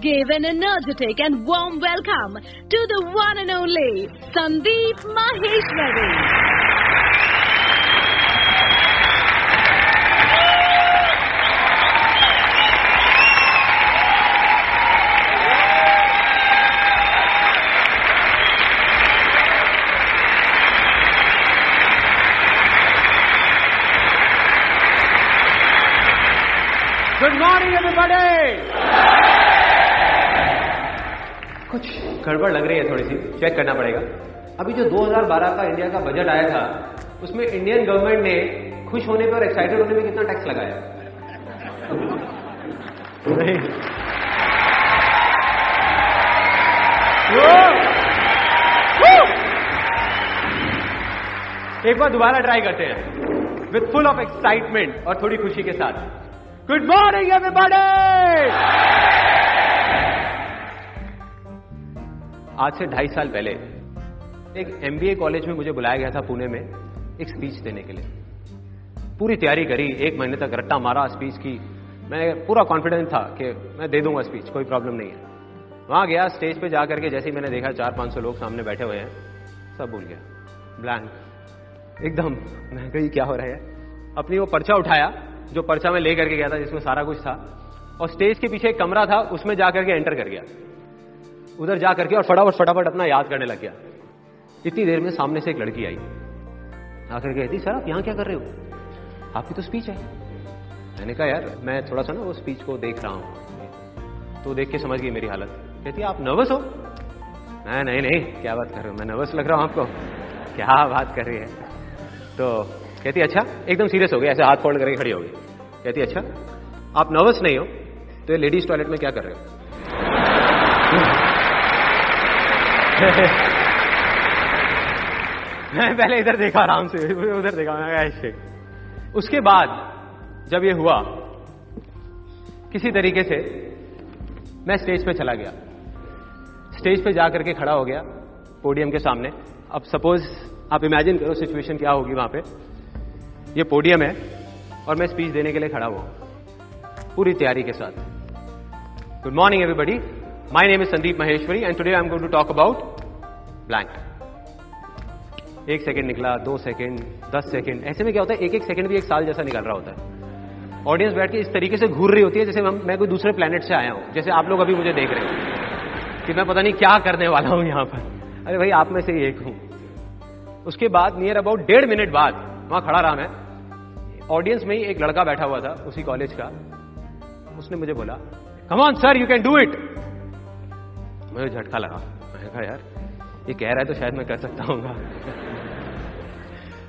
give an energetic and warm welcome to the one and only Sandeep Maheshwari. गड़बड़ लग रही है थोड़ी सी चेक करना पड़ेगा। अभी जो 2012 का इंडिया का बजट आया था उसमें इंडियन गवर्नमेंट ने खुश होने पे और एक्साइटेड होने में कितना टैक्स लगाया! एक बार दोबारा ट्राई करते हैं। विथ फुल ऑफ़ एक्साइटमेंट और थोड़ी खुशी के साथ। गुड मॉर्निंग एवरीबॉडी आज से ढाई साल पहले, एक एमबीए कॉलेज में मुझे बुलाया गया था पुणे में, एक स्पीच देने के लिए। पूरी तैयारी करी, एक महीने तक रट्टा मारा स्पीच की। मैं पूरा कॉन्फिडेंस था कि मैं दे दूँगा स्पीच कोई प्रॉब्लम नहीं है। वहाँ गया स्टेज पे जा करके जैसे ही मैंने देखा चार पाँच सौ लोग सामने बैठे हुए हैं, सब भूल गया। ब्लैंक एकदम, मैं कही, क्या हो रहा है? अपनी वो पर्चा उठाया, जो पर्चा में लेकर के गया था, जिसमें सारा कुछ था, और स्टेज के पीछे एक कमरा था, उसमें जाकर के एंटर कर गया। उधर जा करके और फटाफट फटाफट अपना याद करने लग गया। इतनी देर में सामने से एक लड़की आई। आकर कहती, सर, आप यहाँ क्या कर रहे हो? आपकी तो स्पीच है। मैंने कहा, यार, मैं थोड़ा सा ना वो स्पीच को देख रहा हूँ। तो देख के समझ गई मेरी हालत। कहती, आप नर्वस हो? मैं, नहीं नहीं, क्या बात कर रहे हो? मैं नर्वस लग रहा हूँ आपको। क्या बात कर रही है? तो कहती अच्छा एकदम सीरियस हो गई ऐसे हाथ फोल्ड करके खड़ी हो गई। कहती अच्छा आप नर्वस नहीं हो? तो ये लेडीज़ टॉयलेट में क्या कर रहे हो? मैं पहले इधर देखा, आराम से। उधर देखा ऐसे उसके बाद, जब ये हुआ, किसी तरीके से मैं स्टेज पे चला गया। स्टेज पे जाकर के खड़ा हो गया, पोडियम के सामने। अब सपोज़ आप इमेजिन करो सिचुएशन क्या होगी वहाँ पे। ये पोडियम है और मैं स्पीच देने के लिए खड़ा हुआ पूरी तैयारी के साथ। Good morning everybody name is Sandeep Maheshwari and today I am going to talk about blank एक सेकंड निकला, दो सेकंड दस सेकंड ऐसे में क्या होता है एक एक सेकंड भी एक साल जैसा निकल रहा होता है। ऑडियंस बैठ के इस तरीके से घूर रही होती है, जैसे मैं कोई दूसरे प्लेनेट से आया हूँ, जैसे आप लोग अभी मुझे देख रहे हो कि मैं पता नहीं क्या करने वाला हूँ यहाँ पर। अरे भाई, आप में से एक हूँ। उसके बाद नियर अबाउट डेढ़ मिनट बाद, वहाँ खड़ा रहा मैं। ऑडियंस में ही एक लड़का बैठा हुआ था, उसी कॉलेज का। उसने मुझे बोला come on sir you can do it मुझे झटका लगा। मैंने कहा, यार, ये कह रहा है तो शायद मैं कर सकता हूँ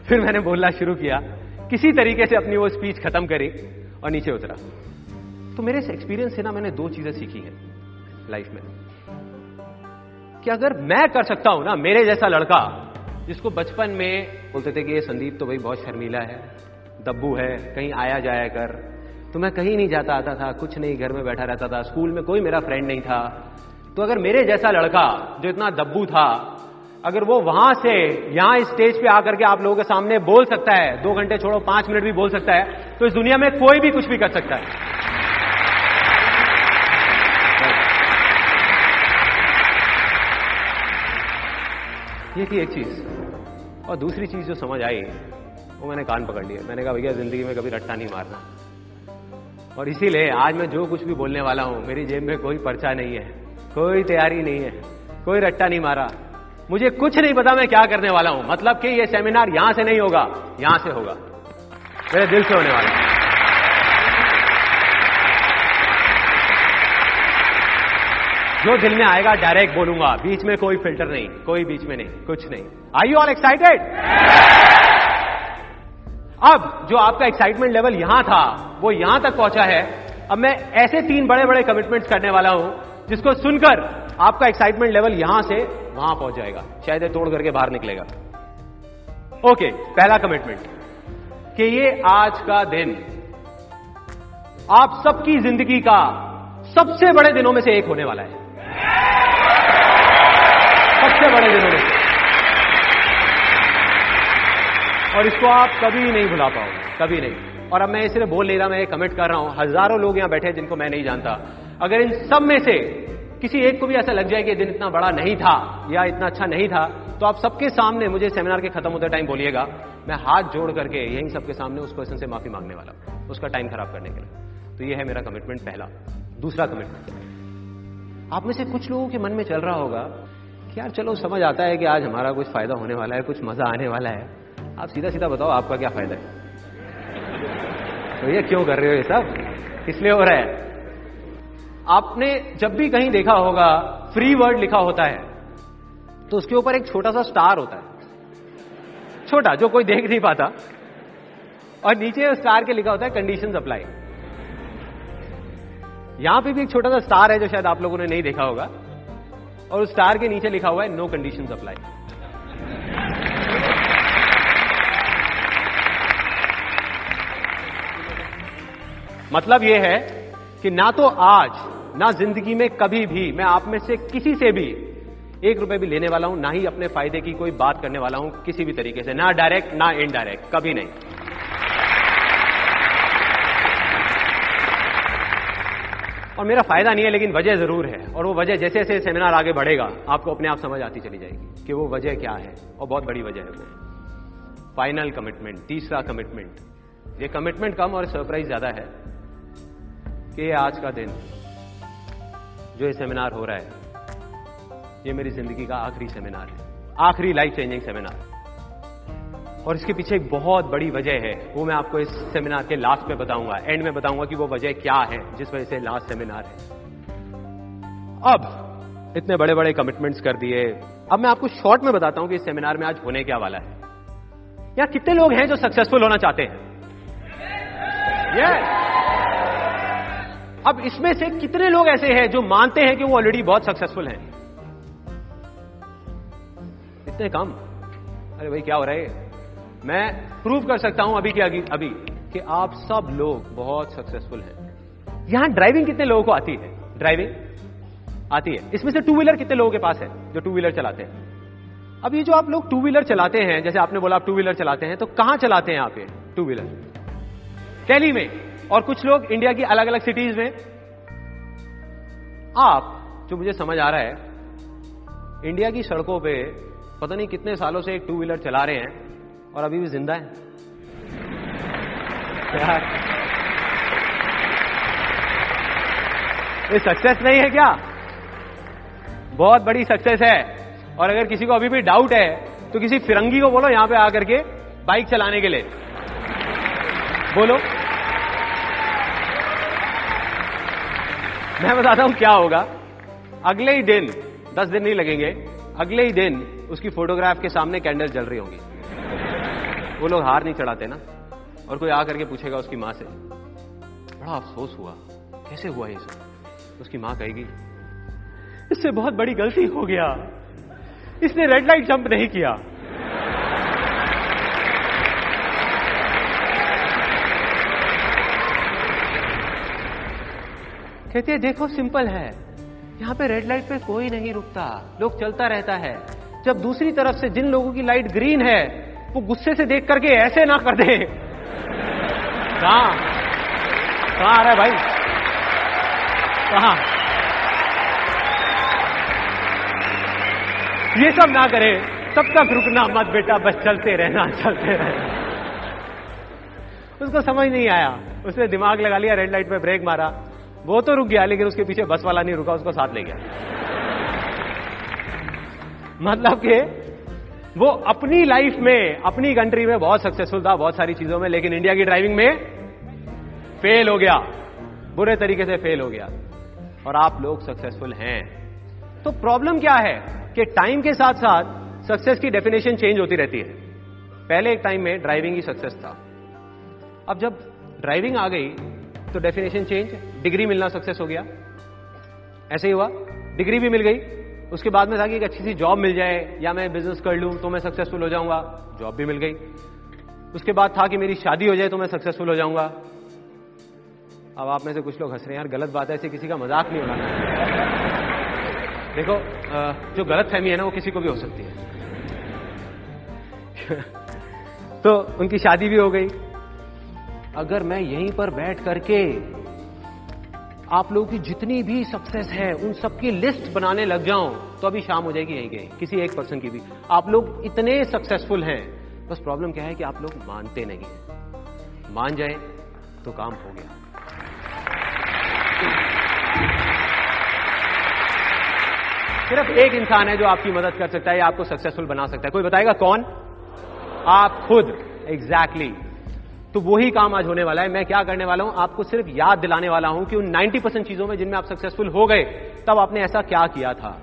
फिर मैंने बोलना शुरू किया, किसी तरीके से अपनी वो स्पीच खत्म करी और नीचे उतरा। तो मेरे इस एक्सपीरियंस से ना मैंने दो चीज़ें सीखी हैं लाइफ में। कि अगर मैं कर सकता हूँ ना, मेरे जैसा लड़का, जिसको बचपन में बोलते थे कि ये संदीप तो भाई बहुत शर्मीला है, दब्बू है, कहीं आया जाया कर तो मैं कहीं नहीं जाता, आता था, कुछ नहीं, घर में बैठा रहता था, स्कूल में कोई मेरा फ्रेंड नहीं था तो अगर मेरे जैसा लड़का, जो इतना दब्बू था, अगर वो वहाँ से यहाँ स्टेज पे आकर के आप लोगों के सामने बोल सकता है, दो घंटे छोड़ो, पाँच मिनट भी बोल सकता है तो इस दुनिया में कोई भी कुछ भी कर सकता है। ये थी एक चीज़। और दूसरी चीज़ जो समझ आई, वो मैंने कान पकड़ लिया। मैंने कहा, भैया, ज़िंदगी में कभी रट्टा नहीं मारना। और इसीलिए आज मैं जो कुछ भी बोलने वाला हूँ, मेरी जेब में कोई पर्चा नहीं है। कोई तैयारी नहीं है, कोई रट्टा नहीं मारा। मुझे कुछ नहीं पता मैं क्या करने वाला हूँ। मतलब कि ये सेमिनार यहाँ से नहीं होगा, यहाँ से होगा। मेरे दिल से होने वाला। जो दिल में आएगा डायरेक्ट बोलूँगा। बीच में कोई फ़िल्टर नहीं, कोई बीच में नहीं, कुछ नहीं। आई यू ऑल एक्साइटेड अब जो आपका एक्साइटमेंट लेवल यहाँ था, वो यहाँ तक पहुँचा है। अब मैं ऐसे तीन बड़े बड़े कमिटमेंट्स करने वाला हूँ। जिसको सुनकर आपका एक्साइटमेंट लेवल यहाँ से वहाँ पहुँच जाएगा। शायद तोड़ करके बाहर निकलेगा। ओके पहला कमिटमेंट कि ये आज का दिन आप सबकी ज़िंदगी का सबसे बड़े दिनों में से एक होने वाला है। सबसे बड़े दिनों में और इसको आप कभी नहीं भुला पाओगे, कभी नहीं। और अब मैं सिर्फ़ बोल ले रहा, मैं कमेंट कर रहा हूँ। हज़ारों लोग यहाँ बैठे जिनको मैं नहीं जानता। अगर इन सब में से किसी एक को भी ऐसा लग जाए कि दिन इतना बड़ा नहीं था या इतना अच्छा नहीं था तो आप सबके सामने मुझे सेमिनार के खत्म होते टाइम बोलिएगा, मैं हाथ जोड़ करके यहीं सबके सामने उस पर्सन से माफ़ी मांगने वाला हूँ, उसका टाइम खराब करने के लिए। तो ये है मेरा कमिटमेंट पहला। दूसरा कमिटमेंट आप में से कुछ लोगों के मन में चल रहा होगा कि यार चलो, समझ आता है कि आज हमारा कुछ फ़ायदा होने वाला है, कुछ मज़ा आने वाला है। आप सीधा सीधा बताओ, आपका क्या फ़ायदा है? तो ये क्यों कर रहे हो ये सब? इसलिए हो रहा है? आपने जब भी कहीं देखा होगा फ्री वर्ड लिखा होता है तो उसके ऊपर एक छोटा सा स्टार होता है। छोटा, जो कोई देख नहीं पाता। और नीचे स्टार के लिखा होता है कंडीशन अप्लाई यहाँ पे भी एक छोटा सा स्टार है, जो शायद आप लोगों ने नहीं देखा होगा। और उस स्टार के नीचे लिखा हुआ है नो कंडीशन अप्लाई मतलब यह है कि ना तो आज ना ज़िंदगी में कभी भी, मैं आप में से किसी से भी एक रुपए भी लेने वाला हूँ, ना ही अपने फ़ायदे की कोई बात करने वाला हूँ किसी भी तरीके से, ना डायरेक्ट ना इनडायरेक्ट कभी नहीं। और मेरा फ़ायदा नहीं है, लेकिन वजह ज़रूर है, और वो वजह जैसे जैसे सेमिनार आगे बढ़ेगा, आपको अपने आप समझ आती चली जाएगी कि वो वजह क्या है, और बहुत बड़ी वजह है वो। फाइनल कमिटमेंट तीसरा कमिटमेंट ये कमिटमेंट कम और सरप्राइज़ ज़्यादा है कि आज का दिन जो ये सेमिनार हो रहा है, ये मेरी ज़िंदगी का आखिरी सेमिनार है। आखिरी लाइफ चेंजिंग सेमिनार और इसके पीछे एक बहुत बड़ी वजह है, वो मैं आपको इस सेमिनार के लास्ट में बताऊँगा। एंड में बताऊँगा कि वो वजह क्या है, जिस वजह से लास्ट सेमिनार है। अब, इतने बड़े बड़े कमिटमेंट्स कर दिए। अब मैं आपको शॉर्ट में बताता हूँ कि इस सेमिनार में आज होने क्या वाला है। या कितने लोग हैं जो सक्सेसफुल होना चाहते हैं? Yes. अब इसमें से कितने लोग ऐसे हैं जो मानते हैं कि वो ऑलरेडी बहुत सक्सेसफुल हैं? इतने कम? अरे भाई क्या हो रहा है? मैं प्रूव कर सकता हूँ अभी के अभी, अभी कि आप सब लोग बहुत सक्सेसफुल हैं। यहाँ ड्राइविंग कितने लोगों को आती है? ड्राइविंग आती है। इसमें से टू व्हीलर कितने लोगों के पास है जो टू व्हीलर चलाते हैं? अब ये जो आप लोग टू व्हीलर चलाते हैं जैसे आपने बोला आप टू व्हीलर चलाते हैं तो कहाँ चलाते हैं आप ये टू व्हीलर दिल्ली में। और कुछ लोग इंडिया की अलग अलग सिटीज़ में। आप, जो मुझे समझ आ रहा है, इंडिया की सड़कों पे पता नहीं कितने सालों से एक टू व्हीलर चला रहे हैं और अभी भी ज़िंदा है। यार। ये सक्सेस नहीं है क्या? बहुत बड़ी सक्सेस है। और अगर किसी को अभी भी डाउट है तो किसी फिरंगी को बोलो यहाँ पे आकर के बाइक चलाने के लिए। बोलो। मैं बताता हूँ क्या होगा। अगले ही दिन, दस दिन नहीं लगेंगे, अगले ही दिन उसकी फोटोग्राफ के सामने कैंडल जल रही होंगी। वो लोग हार नहीं चढ़ाते ना, और कोई आकर के पूछेगा उसकी माँ से, बड़ा अफसोस हुआ, कैसे हुआ ये सब? उसकी माँ कहेगी, इससे बहुत बड़ी गलती हो गया, इसने रेड लाइट जंप नहीं किया। कहती है, देखो सिंपल है। यहाँ पे रेड लाइट पे कोई नहीं रुकता। लोग चलता रहता है। जब दूसरी तरफ़ से जिन लोगों की लाइट ग्रीन है, वो गुस्से से देख करके ऐसे ना कर दे। कहा? आ रहा है भाई? कहा? ये सब ना करे। तब तक रुकना मत बेटा, बस चलते रहना चलते रहना। उसको समझ नहीं आया। उसने दिमाग लगा लिया रेड लाइट पे ब्रेक मारा। वो तो रुक गया, लेकिन उसके पीछे बस वाला नहीं रुका, उसको साथ ले गया। मतलब कि वो अपनी लाइफ में, अपनी कंट्री में बहुत सक्सेसफुल था, बहुत सारी चीज़ों में, लेकिन इंडिया की ड्राइविंग में फेल हो गया, बुरे तरीके से फेल हो गया। और आप लोग सक्सेसफुल हैं। तो प्रॉब्लम क्या है? कि टाइम के साथ साथ सक्सेस की डेफिनेशन चेंज होती रहती है। पहले एक टाइम में ड्राइविंग ही सक्सेस था। अब जब ड्राइविंग आ गई तो डेफिनेशन चेंज डिग्री मिलना सक्सेस हो गया। ऐसे ही हुआ डिग्री भी मिल गई। उसके बाद में था कि एक अच्छी सी जॉब मिल जाए, या मैं बिज़नेस कर लूँ तो मैं सक्सेसफुल हो जाऊँगा जॉब भी मिल गई। उसके बाद था कि मेरी शादी हो जाए तो मैं सक्सेसफुल हो जाऊँगा। अब आप में से कुछ लोग हंस रहे हैं, यार, गलत बात है, ऐसे किसी का मज़ाक नहीं होना देखो जो गलत फहमी है ना, वो किसी को भी हो सकती है। तो उनकी शादी भी हो गई। अगर मैं यहीं पर बैठ करके आप लोगों की जितनी भी सक्सेस है, उन सबकी लिस्ट बनाने लग जाऊँ तो अभी शाम हो जाएगी यहीं कहीं, किसी एक पर्सन की भी। आप लोग इतने सक्सेसफुल हैं, बस प्रॉब्लम क्या है कि आप लोग मानते नहीं हैं। मान जाए तो काम हो गया। सिर्फ़ एक इंसान है जो आपकी मदद कर सकता है या आपको सक्सेसफुल बना सकता है। कोई बताएगा कौन? आप खुद। Exactly exactly. तो वही काम आज होने वाला है। मैं क्या करने वाला हूँ? आपको सिर्फ़ याद दिलाने वाला हूँ कि उन 90 परसेंट चीज़ों में जिनमें आप सक्सेसफुल हो गए, तब आपने ऐसा क्या किया था?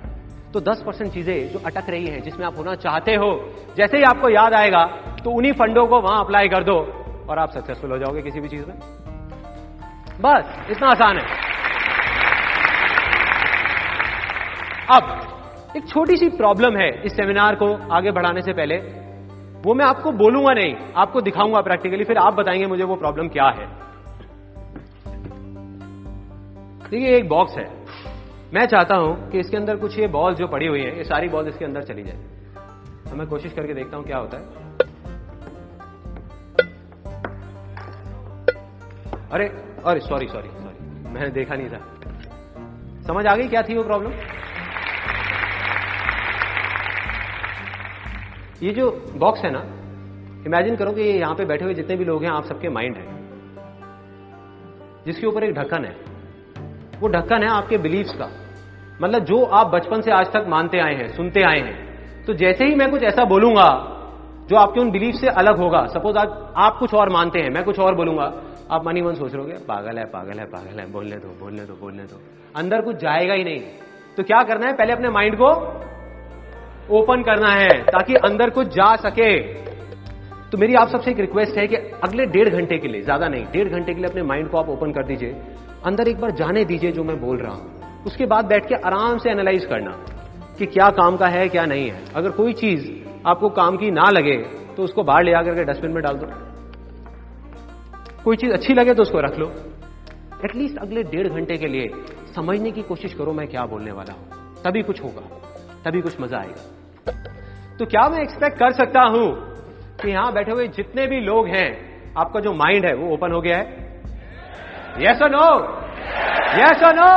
तो 10 परसेंट चीज़ें जो अटक रही हैं, जिसमें आप होना चाहते हो, जैसे ही आपको याद आएगा तो उन्हीं फंडों को वहाँ अप्लाई कर दो और आप सक्सेसफुल हो जाओगे किसी भी चीज़ में। बस, इतना आसान है। अब, एक छोटी सी प्रॉब्लम है इस सेमिनार को आगे बढ़ाने से पहले। वो मैं आपको बोलूँगा नहीं, आपको दिखाऊँगा प्रैक्टिकली फिर आप बताएँगे मुझे वो प्रॉब्लम क्या है। देखिए, एक बॉक्स है। मैं चाहता हूँ कि इसके अंदर कुछ ये बॉल जो पड़ी हुई है, ये सारी बॉल इसके अंदर चली जाए। तो मैं कोशिश करके देखता हूँ क्या होता है। अरे अरे सॉरी सॉरी सॉरी मैंने देखा नहीं था। समझ आ गई क्या थी वो प्रॉब्लम ये जो बॉक्स है ना इमेजिन करो कि यहाँ पे बैठे हुए जितने भी लोग हैं, आप सबके माइंड है। जिसके ऊपर एक ढक्कन है। वो ढक्कन है आपके बिलीव्स का। मतलब जो आप बचपन से आज तक मानते आए हैं, सुनते आए हैं। तो जैसे ही मैं कुछ ऐसा बोलूँगा, जो आपके उन बिलीफ से अलग होगा सपोज़ आज आप कुछ और मानते हैं, मैं कुछ और बोलूँगा, आप मनी मन सोच रहे पागल है पागल है पागल है, बोलने दो बोलने दो बोलने दो। अंदर कुछ जाएगा ही नहीं। तो क्या करना है, पहले अपने माइंड को ओपन करना है ताकि अंदर कुछ जा सके। तो मेरी आप सबसे एक रिक्वेस्ट है कि अगले डेढ़ घंटे के लिए, ज़्यादा नहीं, डेढ़ घंटे के लिए अपने माइंड को आप ओपन कर दीजिए। अंदर एक बार जाने दीजिए जो मैं बोल रहा हूँ। उसके बाद बैठ के आराम से एनालाइज करना कि क्या काम का है, क्या नहीं है। अगर कोई चीज़ आपको काम की ना लगे तो उसको बाहर ले आकर के डस्टबिन में डाल दो। कोई चीज़ अच्छी लगे तो उसको रख लो। एटलीस्ट अगले डेढ़ घंटे के लिए समझने की कोशिश करो मैं क्या बोलने वाला हूँ। तभी कुछ होगा, तभी कुछ मज़ा आएगा। तो क्या मैं एक्सपेक्ट कर सकता हूँ कि यहाँ बैठे हुए जितने भी लोग हैं, आपका जो माइंड है, वो ओपन हो गया है? यस और नो यस और नो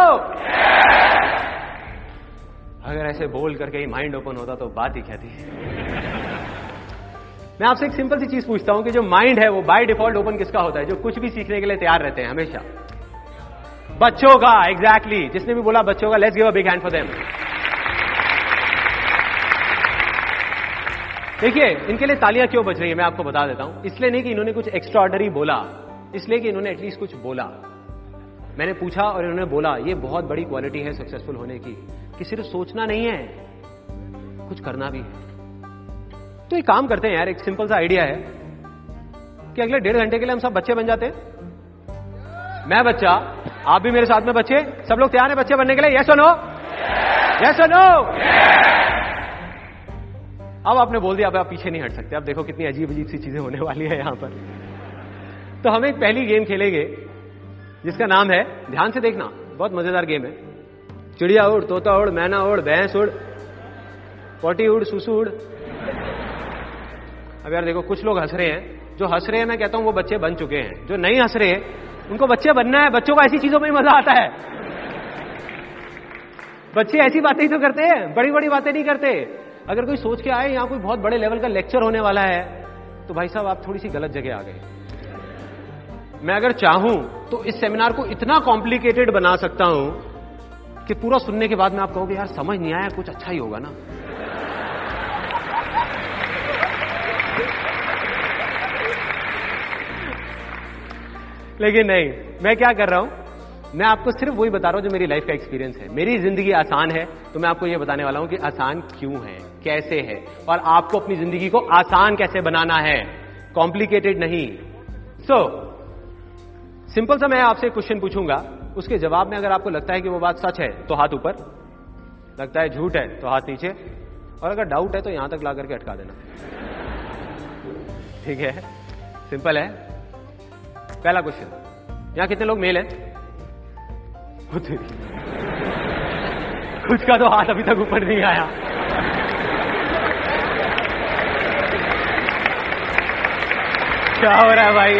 अगर ऐसे बोल करके ही माइंड ओपन होता तो बात ही क्या थी मैं आपसे एक सिंपल सी चीज़ पूछता हूँ कि जो माइंड है, वो बाय डिफ़ॉल्ट ओपन किसका होता है? जो कुछ भी सीखने के लिए तैयार रहते हैं, हमेशा। बच्चों का एग्जैक्टली exactly. जिसने भी बोला बच्चों का let's give a big hand for them देखिए, इनके लिए तालियाँ क्यों बज रही है, मैं आपको बता देता हूँ। इसलिए नहीं कि इन्होंने कुछ एक्स्ट्रा ऑर्डरी बोला, इसलिए कि इन्होंने एटलीस्ट कुछ बोला। मैंने पूछा और इन्होंने बोला, ये बहुत बड़ी क्वालिटी है सक्सेसफुल होने की, कि सिर्फ़ सोचना नहीं है, कुछ करना भी है। तो एक काम करते हैं यार, एक सिंपल सा आइडिया है कि अगले डेढ़ घंटे के लिए हम सब बच्चे बन जाते हैं। मैं बच्चा, आप भी मेरे साथ में बच्चे, सब लोग तैयार हैं बच्चे बनने के लिए? यस नो यस अब आपने बोल दिया, अब आप पीछे नहीं हट सकते। अब देखो कितनी अजीब अजीब सी चीज़ें होने वाली है यहाँ पर। तो हम एक पहली गेम खेलेंगे, जिसका नाम है, ध्यान से देखना, बहुत मज़ेदार गेम है। चिड़िया उड़, तोता उड़, मैना उड़, भैंस उड़, पोटी उड़, सुसु उड़। अब यार देखो, कुछ लोग हंस रहे हैं। जो हंस रहे हैं, मैं कहता हूँ, वो बच्चे बन चुके हैं। जो नहीं हंस रहे हैं उनको बच्चे बनना है, बच्चों को ऐसी चीज़ों में ही मज़ा आता है। बच्चे ऐसी बातें ही तो करते हैं बड़ी बड़ी बातें नहीं करते। अगर कोई सोच के आए, यहाँ कोई बहुत बड़े लेवल का लेक्चर होने वाला है तो भाई साहब, आप थोड़ी सी गलत जगह आ गए। मैं अगर चाहूँ तो इस सेमिनार को इतना कॉम्प्लिकेटेड बना सकता हूँ, कि पूरा सुनने के बाद में आप कहोगे, यार, समझ नहीं आया, कुछ अच्छा ही होगा ना। लेकिन नहीं, मैं क्या कर रहा हूँ? मैं आपको सिर्फ़ वही बता रहा हूँ जो मेरी लाइफ का एक्सपीरियंस है। मेरी ज़िंदगी आसान है तो मैं आपको यह बताने वाला हूँ कि आसान क्यों है। कैसे है और आपको अपनी ज़िंदगी को आसान कैसे बनाना है। कॉम्प्लिकेटेड नहीं। सो so, सिंपल सा मैं आपसे क्वेश्चन पूछूँगा। उसके जवाब में अगर आपको लगता है कि वो बात सच है तो हाथ ऊपर। लगता है झूठ है तो हाथ नीचे। और अगर डाउट है तो यहाँ तक ला करके अटका देना। ठीक है? सिंपल है। पहला क्वेश्चन यहाँ कितने लोग मेल हैं? कुछ का तो हाथ अभी तक ऊपर नहीं आया। क्या हो रहा है भाई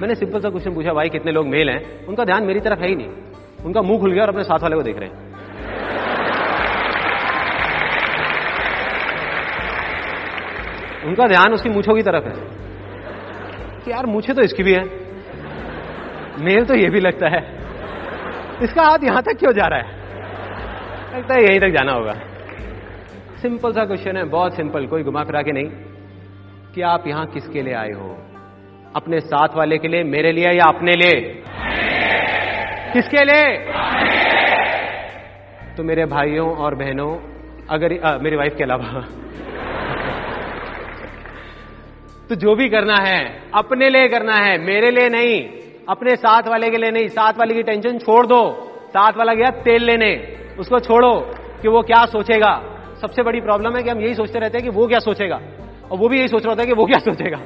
मैंने सिंपल सा क्वेश्चन पूछा, भाई, कितने लोग मेल हैं? उनका ध्यान मेरी तरफ़ है ही नहीं। उनका मुँह खुल गया और अपने साथ वाले को देख रहे हैं। उनका ध्यान उसकी मूछों की तरफ़ है। कि यार मूछे तो इसकी भी है। मेल तो ये भी लगता है। इसका हाथ यहाँ तक क्यों जा रहा है? लगता है यहीं तक जाना होगा। सिंपल सा क्वेश्चन है बहुत सिंपल कोई घुमा फिरा के नहीं। कि आप यहाँ किसके लिए आए हो? अपने साथ वाले के लिए मेरे लिए या अपने लिए? किसके लिए? तो मेरे भाइयों और बहनों अगर आ, मेरी वाइफ के अलावा। तो जो भी करना है अपने लिए करना है मेरे लिए नहीं। अपने साथ वाले के लिए नहीं साथ वाले की टेंशन छोड़ दो। साथ वाला गया तेल लेने। उसको छोड़ो कि वो क्या सोचेगा। सबसे बड़ी प्रॉब्लम है कि हम यही सोचते रहते हैं कि वो क्या सोचेगा। और वो भी यही सोच रहा होता है कि वो क्या सोचेगा।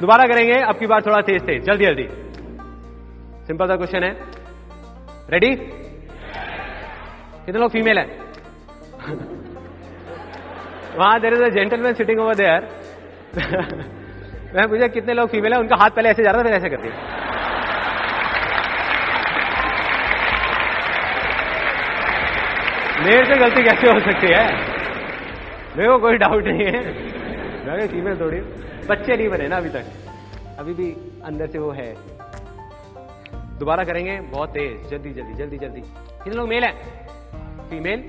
दोबारा करेंगे, अब की बार थोड़ा तेज तेज, जल्दी जल्दी। सिंपल सा क्वेश्चन है। रेडी कितने लोग फीमेल है? वहाँ there is a gentleman sitting over there मैं पूछा, कितने लोग फीमेल है? उनका हाथ पहले ऐसे जा रहा था, फिर ऐसे करती। मेरे से गलती कैसे हो सकती है? मेरे को कोई डाउट नहीं है। मैं फीमेल थोड़ी बच्चे नहीं बने ना अभी तक। अभी भी अंदर से वो है। दोबारा करेंगे, बहुत तेज। जल्दी जल्दी जल्दी जल्दी। कितने लोग मेल है? Female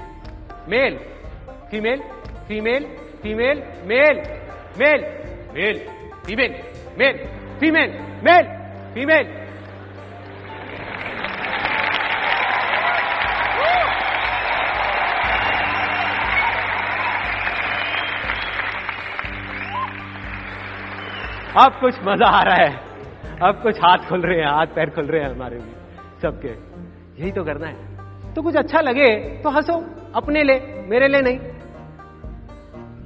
male female female female male male male female male female male female अब कुछ मज़ा आ रहा है। अब कुछ हाथ खुल रहे हैं, हाथ पैर खुल रहे हैं हमारे भी, सबके। यही तो करना है। तो कुछ अच्छा लगे तो हंसो, अपने ले, मेरे ले नहीं।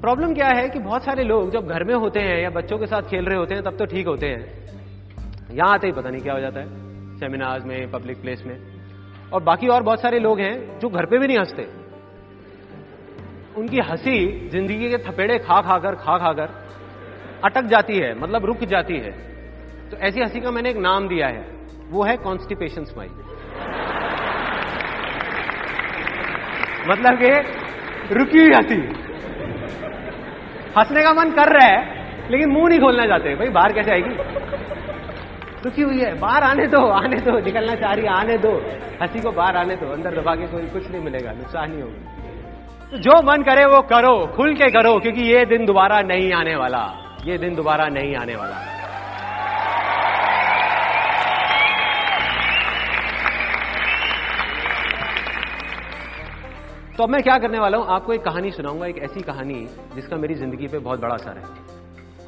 प्रॉब्लम क्या है कि बहुत सारे लोग जब घर में होते हैं या बच्चों के साथ खेल रहे होते हैं, तब तो ठीक होते हैं। यहाँ आते ही पता नहीं क्या हो जाता है सेमिनार्स में पब्लिक प्लेस में। और बाकी और बहुत सारे लोग हैं जो घर पे भी नहीं हँसते। उनकी हँसी ज़िंदगी के थपेड़े खा खाकर खा खाकर अटक जाती है मतलब रुक जाती है। तो ऐसी हँसी का मैंने एक नाम दिया है, वो है कॉन्स्टिपेशन स्माइल मतलब कि रुकी हुई हँसी। हंसने का मन कर रहा है, लेकिन मुँह नहीं खोलना चाहते। भाई, बाहर कैसे आएगी? दुखी हुई है। बाहर आने दो आने दो, निकलना चाह रही है, आने दो। हँसी को बाहर आने दो, अंदर दबा के कोई कुछ नहीं मिलेगा, नुकसान नहीं होगा। तो जो मन करे वो करो, खुल के करो, क्योंकि ये दिन दोबारा नहीं आने वाला। ये दिन दोबारा नहीं आने वाला। तो अब मैं क्या करने वाला हूँ? आपको एक कहानी सुनाऊँगा, एक ऐसी कहानी जिसका मेरी ज़िंदगी पे बहुत बड़ा असर है।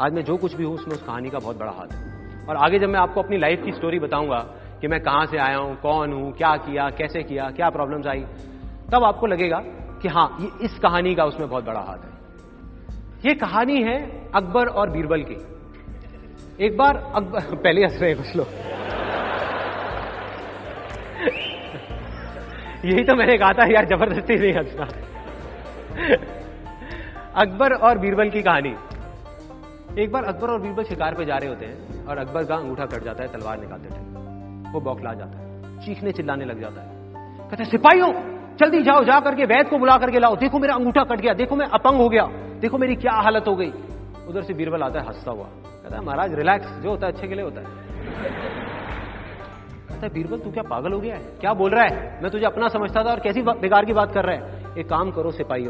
आज मैं जो कुछ भी हूँ, उसमें उस कहानी का बहुत बड़ा हाथ है। और आगे जब मैं आपको अपनी लाइफ की स्टोरी बताऊँगा कि मैं कहाँ से आया हूँ, कौन हूँ, क्या किया, कैसे किया, क्या प्रॉब्लम्स आई, तब आपको लगेगा कि हाँ, ये इस कहानी का उसमें बहुत बड़ा हाथ है। ये कहानी है अकबर और बीरबल की। एक बार अकबर पहले हंस रहे हैं कुछ लोग। यही तो मैंने कहा था यार, ज़बरदस्ती नहीं हंसना। अकबर और बीरबल की कहानी। एक बार अकबर और बीरबल शिकार पे जा रहे होते हैं और अकबर का अंगूठा कट जाता है, तलवार निकालते थे। वो बौखला जाता है, चीखने चिल्लाने लग जाता है। कहते सिपाहियों, जल्दी जाओ, जा करके वैद को बुला करके लाओ। देखो मेरा अंगूठा कट गया, देखो मैं अपंग हो गया, देखो मेरी क्या हालत हो गई। उधर से बीरबल आता है, हंसता हुआ। कहता है, महाराज रिलैक्स जो होता है, अच्छे के लिए होता है। कहता है बीरबल तू क्या पागल हो गया है? क्या बोल रहा है? मैं तुझे अपना समझता था और कैसी बेकार की बात कर रहा है। एक काम करो सिपाही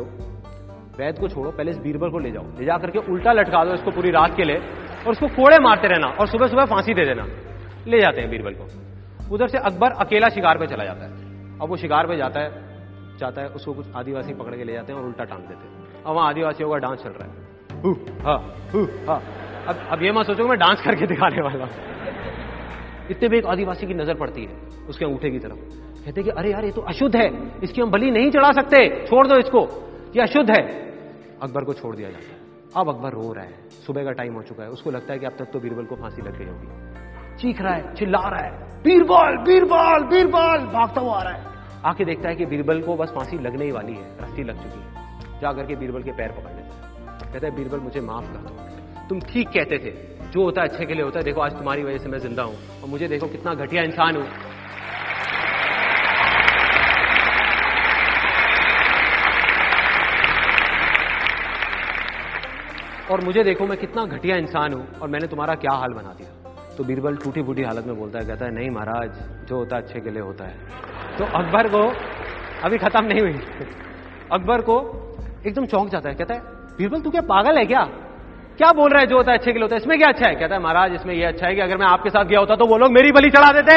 वैद को छोड़ो पहले इस बीरबल को ले जाओ। ले जाकर के उल्टा लटका दो इसको पूरी रात के लिए और उसको कोड़े मारते रहना और सुबह सुबह फांसी दे देना। ले जाते हैं बीरबल को। उधर से अकबर अकेला शिकार पे चला जाता है। अब वो शिकार पे जाता है जाता है उसको कुछ आदिवासी पकड़ के ले जाते हैं और उल्टा टांग देते हैं। अब वहाँ आदिवासियों का डांस चल रहा है। हु, हा, हु, हा। अब अब ये मत सोचो मैं डांस करके दिखाने वाला इतने में एक आदिवासी की नज़र पड़ती है, उसके अंगूठे की तरफ़। कहते कि, अरे यार, ये तो अशुद्ध है, इसकी हम बलि नहीं चढ़ा सकते, छोड़ दो इसको, ये अशुद्ध है। अकबर को छोड़ दिया जाता है। अब अकबर रो रहा है, सुबह का टाइम हो चुका है, उसको लगता है कि अब तक तो बीरबल को फांसी लग गई होगी। चीख रहा है, चिल्ला रहा है, बीरबल बीरबल बीरबल! भागता हुआ आ रहा है। आके देखता है कि बीरबल को बस फांसी लगने ही वाली है, रस्सी लग चुकी है। जा करके बीरबल के पैर पकड़ लेता है। कहता है, बीरबल, मुझे माफ़ कर दो। तुम ठीक कहते थे जो होता है अच्छे के लिए होता है। देखो, आज तुम्हारी वजह से मैं ज़िंदा हूँ। और मुझे देखो, कितना घटिया इंसान हूँ। और मुझे देखो, मैं कितना घटिया इंसान हूँ और मैंने तुम्हारा क्या हाल बना दिया। तो बीरबल टूटी फूटी हालत में बोलता है, कहता है, नहीं महाराज, जो होता है अच्छे के लिए होता है। तो अकबर को अभी खत्म नहीं हुई। अकबर को एकदम चौंक जाता है। कहता है, बीरबल, तू क्या पागल है क्या? क्या बोल रहा है जो होता है अच्छे के लिए होता है? इसमें क्या अच्छा है? कहता है, महाराज, इसमें यह अच्छा है कि अगर मैं आपके साथ गया होता तो वो लोग मेरी बलि चढ़ा देते।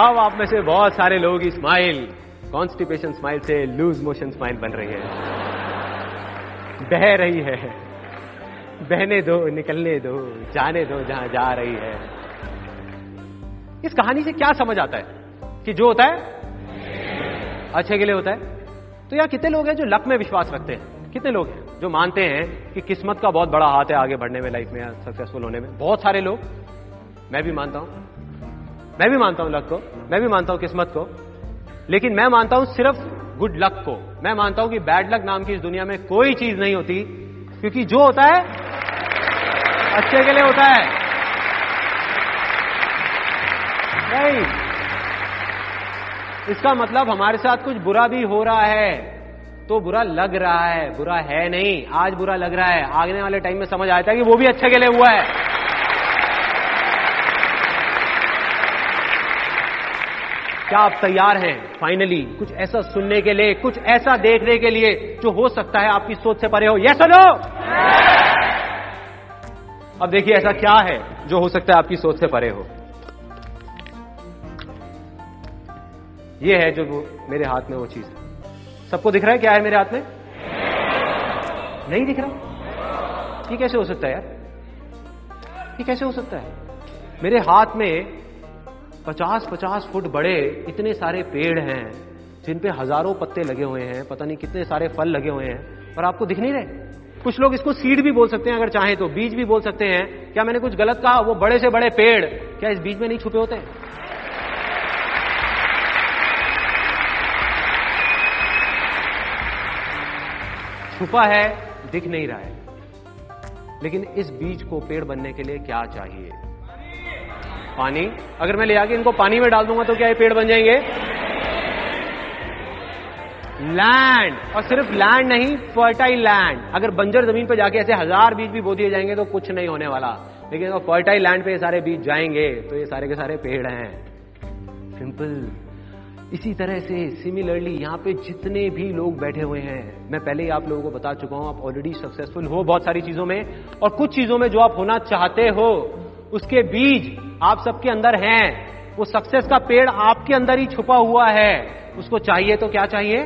अब आप में से बहुत सारे लोगों की स्माइल कॉन्स्टिपेशन स्माइल से लूज मोशन स्माइल बन रही है। बह रही है। बहने दो, निकलने दो, जाने दो जहाँ जा रही है। इस कहानी से क्या समझ आता है? कि जो होता है, अच्छे के लिए होता है। तो यहाँ कितने लोग हैं जो लक में विश्वास रखते हैं? कितने लोग हैं जो मानते हैं कि किस्मत का बहुत बड़ा हाथ है आगे बढ़ने में लाइफ में सक्सेसफुल होने में? बहुत सारे लोग। मैं भी मानता हूँ। मैं भी मानता हूँ लक को। मैं भी मानता हूँ किस्मत को। लेकिन मैं मानता हूँ सिर्फ़ गुड लक को। मैं मानता हूँ कि बैड लक नाम की इस दुनिया में कोई चीज़ नहीं होती, क्योंकि जो होता है, अच्छे के लिए होता है। नहीं। इसका मतलब हमारे साथ कुछ बुरा भी हो रहा है। तो बुरा लग रहा है बुरा है नहीं। आज बुरा लग रहा है। आगने वाले टाइम में समझ आता है कि वो भी अच्छे के लिए हुआ है। क्या आप तैयार हैं फाइनली कुछ ऐसा सुनने के लिए कुछ ऐसा देखने के लिए जो हो सकता है आपकी सोच से परे हो? ये सुनो अब देखिए ऐसा क्या है जो हो सकता है आपकी सोच से परे हो। ये है जो मेरे हाथ में वो चीज़ है। सबको दिख रहा है क्या है मेरे हाथ में? नहीं दिख रहा। ये कैसे हो सकता है यार? ये कैसे हो सकता है? मेरे हाथ में पचास पचास फुट बड़े इतने सारे पेड़ हैं, जिन पे हज़ारों पत्ते लगे हुए हैं, पता नहीं कितने सारे फल लगे हुए हैं और आपको दिख नहीं रहे। कुछ लोग इसको सीड भी बोल सकते हैं अगर चाहें तो बीज भी बोल सकते हैं। क्या मैंने कुछ गलत कहा? वो बड़े से बड़े पेड़, क्या इस बीज में नहीं छुपे होते? हैं छुपा है, दिख नहीं रहा है। लेकिन इस बीज को पेड़ बनने के लिए क्या चाहिए? पानी? अगर मैं ले आके इनको पानी में डाल दूँगा तो क्या ये पेड़ बन जाएँगे? लैंड और सिर्फ़ लैंड नहीं फर्टाइल लैंड अगर बंजर ज़मीन पर जाके ऐसे हज़ार बीज भी बो दिए जाएँगे तो कुछ नहीं होने वाला। लेकिन अगर फर्टाइल लैंड पे ये सारे बीज जाएँगे तो ये सारे के सारे पेड़ हैं। सिंपल इसी तरह से सिमिलरली यहाँ पे जितने भी लोग बैठे हुए हैं, मैं पहले ही आप लोगों को बता चुका हूँ, आप ऑलरेडी सक्सेसफुल हो बहुत सारी चीज़ों में, और कुछ चीज़ों में जो आप होना चाहते हो, उसके बीज आप सबके अंदर हैं। वो सक्सेस का पेड़ आपके अंदर ही छुपा हुआ है। उसको चाहिए तो क्या चाहिए?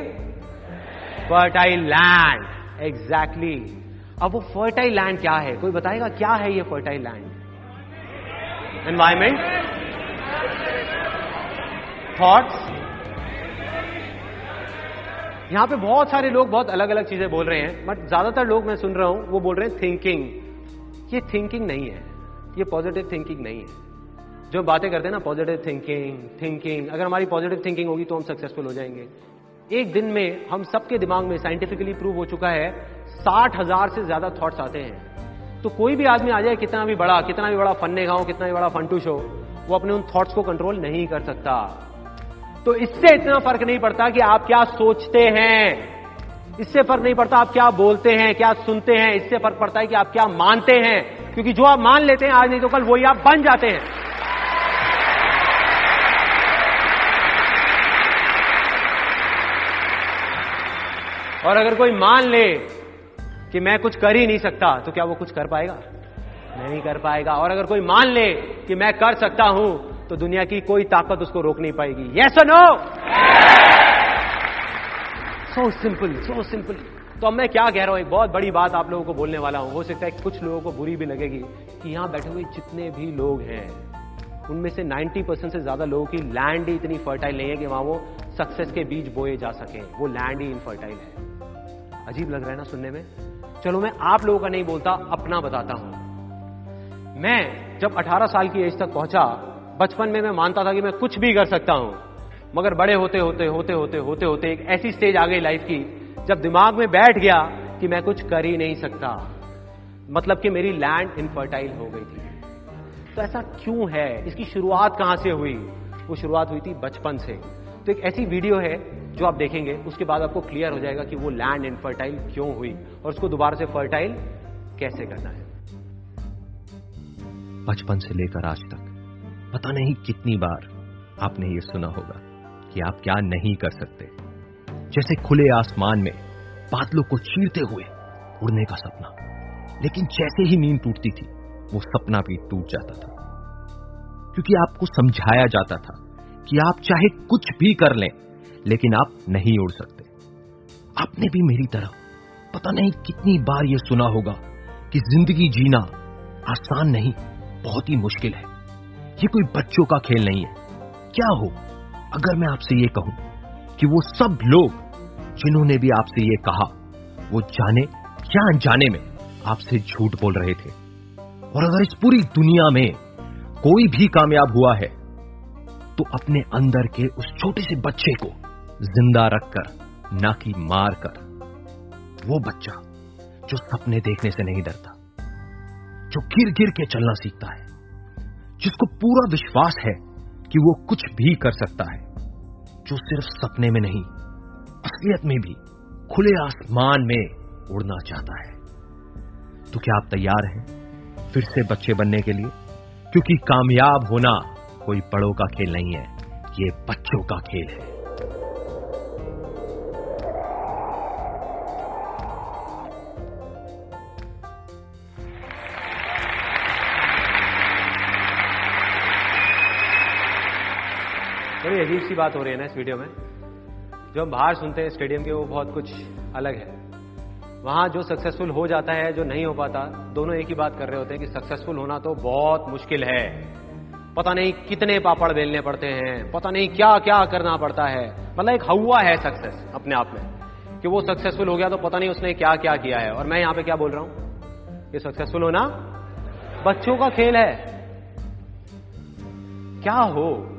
फर्टाइल लैंड एग्जैक्टली अब वो फर्टाइल लैंड क्या है? कोई बताएगा क्या है ये फर्टाइल लैंड एनवायरमेंट थॉट्स यहाँ पे बहुत सारे लोग बहुत अलग अलग चीज़ें बोल रहे हैं बट ज़्यादातर लोग मैं सुन रहा हूँ, वो बोल रहे हैं थिंकिंग ये थिंकिंग नहीं है, ये पॉजिटिव थिंकिंग नहीं है। जो बातें करते हैं ना पॉजिटिव थिंकिंग थिंकिंग अगर हमारी पॉजिटिव थिंकिंग होगी तो हम सक्सेसफुल हो जाएँगे। एक दिन में हम सबके दिमाग में साइंटिफिकली प्रूव हो चुका है, साठ हज़ार से ज़्यादा थॉट्स आते हैं। तो कोई भी आदमी आ जाए, कितना भी बड़ा, कितना भी बड़ा फन्ने गाँव कितना भी बड़ा फंटू शो, वो अपने उन थॉट्स को कंट्रोल नहीं कर सकता। तो इससे इतना फ़र्क नहीं पड़ता कि आप क्या सोचते हैं। इससे फ़र्क नहीं पड़ता आप क्या बोलते हैं, क्या सुनते हैं। इससे फ़र्क पड़ता है कि आप क्या मानते हैं। क्योंकि जो आप मान लेते हैं, आज नहीं तो कल वही आप बन जाते हैं। और अगर कोई मान ले कि मैं कुछ कर ही नहीं सकता तो क्या वो कुछ कर पाएगा? नहीं कर पाएगा। और अगर कोई मान ले कि मैं कर सकता हूँ तो दुनिया की कोई ताकत उसको रोक नहीं पाएगी। Yes no so simple so simple तो अब मैं क्या कह रहा हूँ, एक बहुत बड़ी बात आप लोगों को बोलने वाला हूँ। हो सकता है कुछ लोगों को बुरी भी लगेगी कि यहाँ बैठे हुए जितने भी लोग हैं, उनमें से 90 परसेंट से ज़्यादा लोगों की लैंड ही इतनी फर्टाइल नहीं है कि वहाँ वो सक्सेस के बीज बोए जा सके। वो लैंड ही इनफर्टाइल है। अजीब लग रहा है ना सुनने में? चलो मैं आप लोगों का नहीं बोलता, अपना बताता हूँ। मैं जब 18 साल की एज तक पहुँचा बचपन में मैं मानता था कि मैं कुछ भी कर सकता हूँ, मगर बड़े होते होते होते होते होते होते एक ऐसी स्टेज आ गई लाइफ की, जब दिमाग में बैठ गया कि मैं कुछ कर ही नहीं सकता। मतलब कि मेरी लैंड इनफर्टाइल हो गई थी। तो ऐसा क्यों है? इसकी शुरुआत कहाँ से हुई? वो शुरुआत हुई थी बचपन से। तो एक ऐसी वीडियो है जो आप देखेंगे, उसके बाद आपको क्लियर हो जाएगा कि वो लैंड इनफर्टाइल क्यों हुई और उसको दोबारा से फर्टाइल कैसे करना है। बचपन से लेकर आज तक पता नहीं कितनी बार आपने ये सुना होगा कि आप क्या नहीं कर सकते। जैसे खुले आसमान में बादलों को चीरते हुए उड़ने का सपना। लेकिन जैसे ही नींद टूटती थी, वो सपना भी टूट जाता था। क्योंकि आपको समझाया जाता था कि आप चाहे कुछ भी कर लें, लेकिन आप नहीं उड़ सकते। आपने भी मेरी तरह पता नहीं कितनी बार यह सुना होगा कि ज़िंदगी जीना आसान नहीं, बहुत ही मुश्किल है। ये कोई बच्चों का खेल नहीं है। क्या हो? अगर मैं आपसे ये कहूँ कि वो सब लोग जिन्होंने भी आपसे ये कहा, वो जाने या अनजाने में आपसे झूठ बोल रहे थे। और अगर इस पूरी दुनिया में कोई भी कामयाब हुआ है तो अपने अंदर के उस छोटे से बच्चे को ज़िंदा रखकर, ना कि मार कर वो बच्चा जो सपने देखने से नहीं डरता, जो गिर गिर के चलना सीखता है। जिसको पूरा विश्वास है कि वो कुछ भी कर सकता है, जो सिर्फ़ सपने में नहीं, असलियत में भी खुले आसमान में उड़ना चाहता है। तो क्या आप तैयार हैं फिर से बच्चे बनने के लिए? क्योंकि कामयाब होना कोई बड़ों का खेल नहीं है, ये बच्चों का खेल है। बड़ी अजीब सी बात हो रही है ना इस वीडियो में। जो हम बाहर सुनते हैं स्टेडियम के, वो बहुत कुछ अलग है। वहाँ जो सक्सेसफुल हो जाता है, जो नहीं हो पाता, दोनों एक ही बात कर रहे होते हैं कि सक्सेसफुल होना तो बहुत मुश्किल है। पता नहीं कितने पापड़ बेलने पड़ते हैं, पता नहीं क्या क्या करना पड़ता है। मतलब एक हवा है सक्सेस अपने आप में। कि वो सक्सेसफुल हो गया तो पता नहीं उसने क्या क्या किया है। और मैं यहाँ पे क्या बोल रहा हूँ? ये सक्सेसफुल होना बच्चों का खेल है। क्या हो?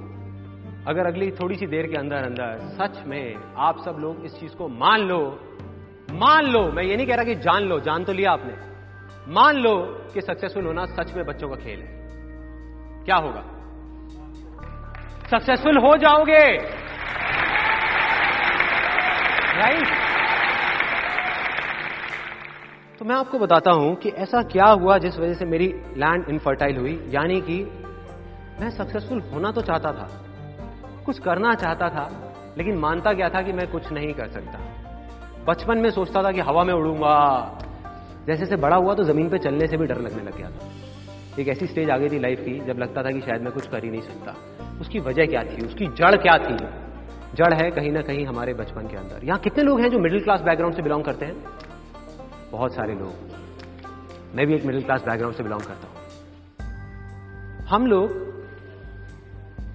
अगर अगली थोड़ी सी देर के अंदर अंदर सच में आप सब लोग इस चीज़ को मान लो मान लो, मैं ये नहीं कह रहा कि जान लो, जान तो लिया आपने। मान लो कि सक्सेसफुल होना सच में बच्चों का खेल है। क्या होगा? सक्सेसफुल हो जाओगे। राइट तो मैं आपको बताता हूँ कि ऐसा क्या हुआ जिस वजह से मेरी लैंड इनफर्टाइल हुई। यानी कि मैं सक्सेसफुल होना तो चाहता था कुछ करना चाहता था, लेकिन मानता क्या था कि मैं कुछ नहीं कर सकता। बचपन में सोचता था कि हवा में उड़ूँगा। जैसे जैसे बड़ा हुआ तो ज़मीन पे चलने से भी डर लगने लग गया था। एक ऐसी स्टेज आ गई थी लाइफ की, जब लगता था कि शायद मैं कुछ कर ही नहीं सकता। उसकी वजह क्या थी? उसकी जड़ क्या थी? जड़ है कहीं ना कहीं हमारे बचपन के अंदर। यहाँ कितने लोग हैं जो मिडिल क्लास बैकग्राउंड से बिलोंग करते हैं? बहुत सारे लोग। मैं भी एक मिडिल क्लास बैकग्राउंड से बिलोंग करता हूँ। हम लोग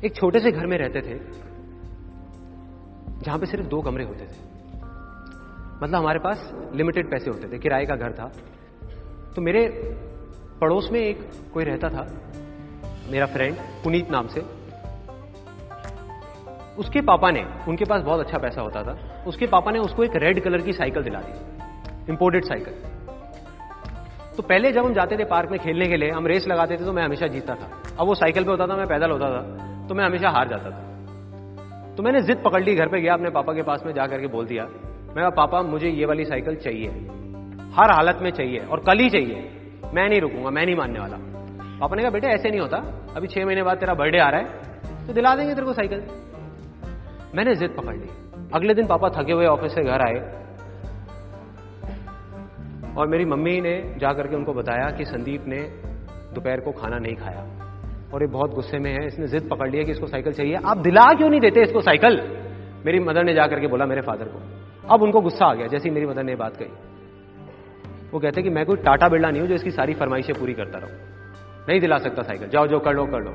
एक छोटे से घर में रहते थे, जहाँ पे सिर्फ़ दो कमरे होते थे। मतलब हमारे पास लिमिटेड पैसे होते थे, किराए का घर था। तो मेरे पड़ोस में एक कोई रहता था, मेरा फ्रेंड पुनीत नाम से। उसके पापा ने, उनके पास बहुत अच्छा पैसा होता था, उसके पापा ने उसको एक रेड कलर की साइकिल दिला दी इंपोर्टेड साइकिल तो पहले जब हम जाते थे पार्क में खेलने के लिए, हम रेस लगाते थे तो मैं हमेशा जीतता था। अब वो साइकिल पे होता था, मैं पैदल होता था। तो मैं हमेशा हार जाता था। तो मैंने जिद पकड़ ली, घर पे गया, अपने पापा के पास में जाकर के बोल दिया, मैं पापा, मुझे ये वाली साइकिल चाहिए। हर हालत में चाहिए और कल ही चाहिए। मैं नहीं रुकूँगा, मैं नहीं मानने वाला। पापा ने कहा, बेटे, ऐसे नहीं होता। अभी छह महीने बाद तेरा बर्थडे आ रहा है तो दिला देंगे तेरे को साइकिल। मैंने जिद पकड़ ली। अगले दिन पापा थके हुए ऑफ़िस से घर आए और मेरी मम्मी ने जाकर के उनको बताया कि संदीप ने दोपहर को खाना नहीं खाया। और ये बहुत गुस्से में है, इसने जिद पकड़ लिया कि इसको साइकिल चाहिए। आप दिला क्यों नहीं देते इसको साइकिल? मेरी मदर ने जाकर के बोला, मेरे फादर को। अब उनको गुस्सा आ गया, जैसे मेरी मदर ने बात कही। वो कहते कि मैं कोई टाटा बिरला नहीं हूँ जो इसकी सारी फरमाइशें पूरी करता रहूँ। नहीं दिला सकता साइकिल। जाओ, जो कर लो कर लो।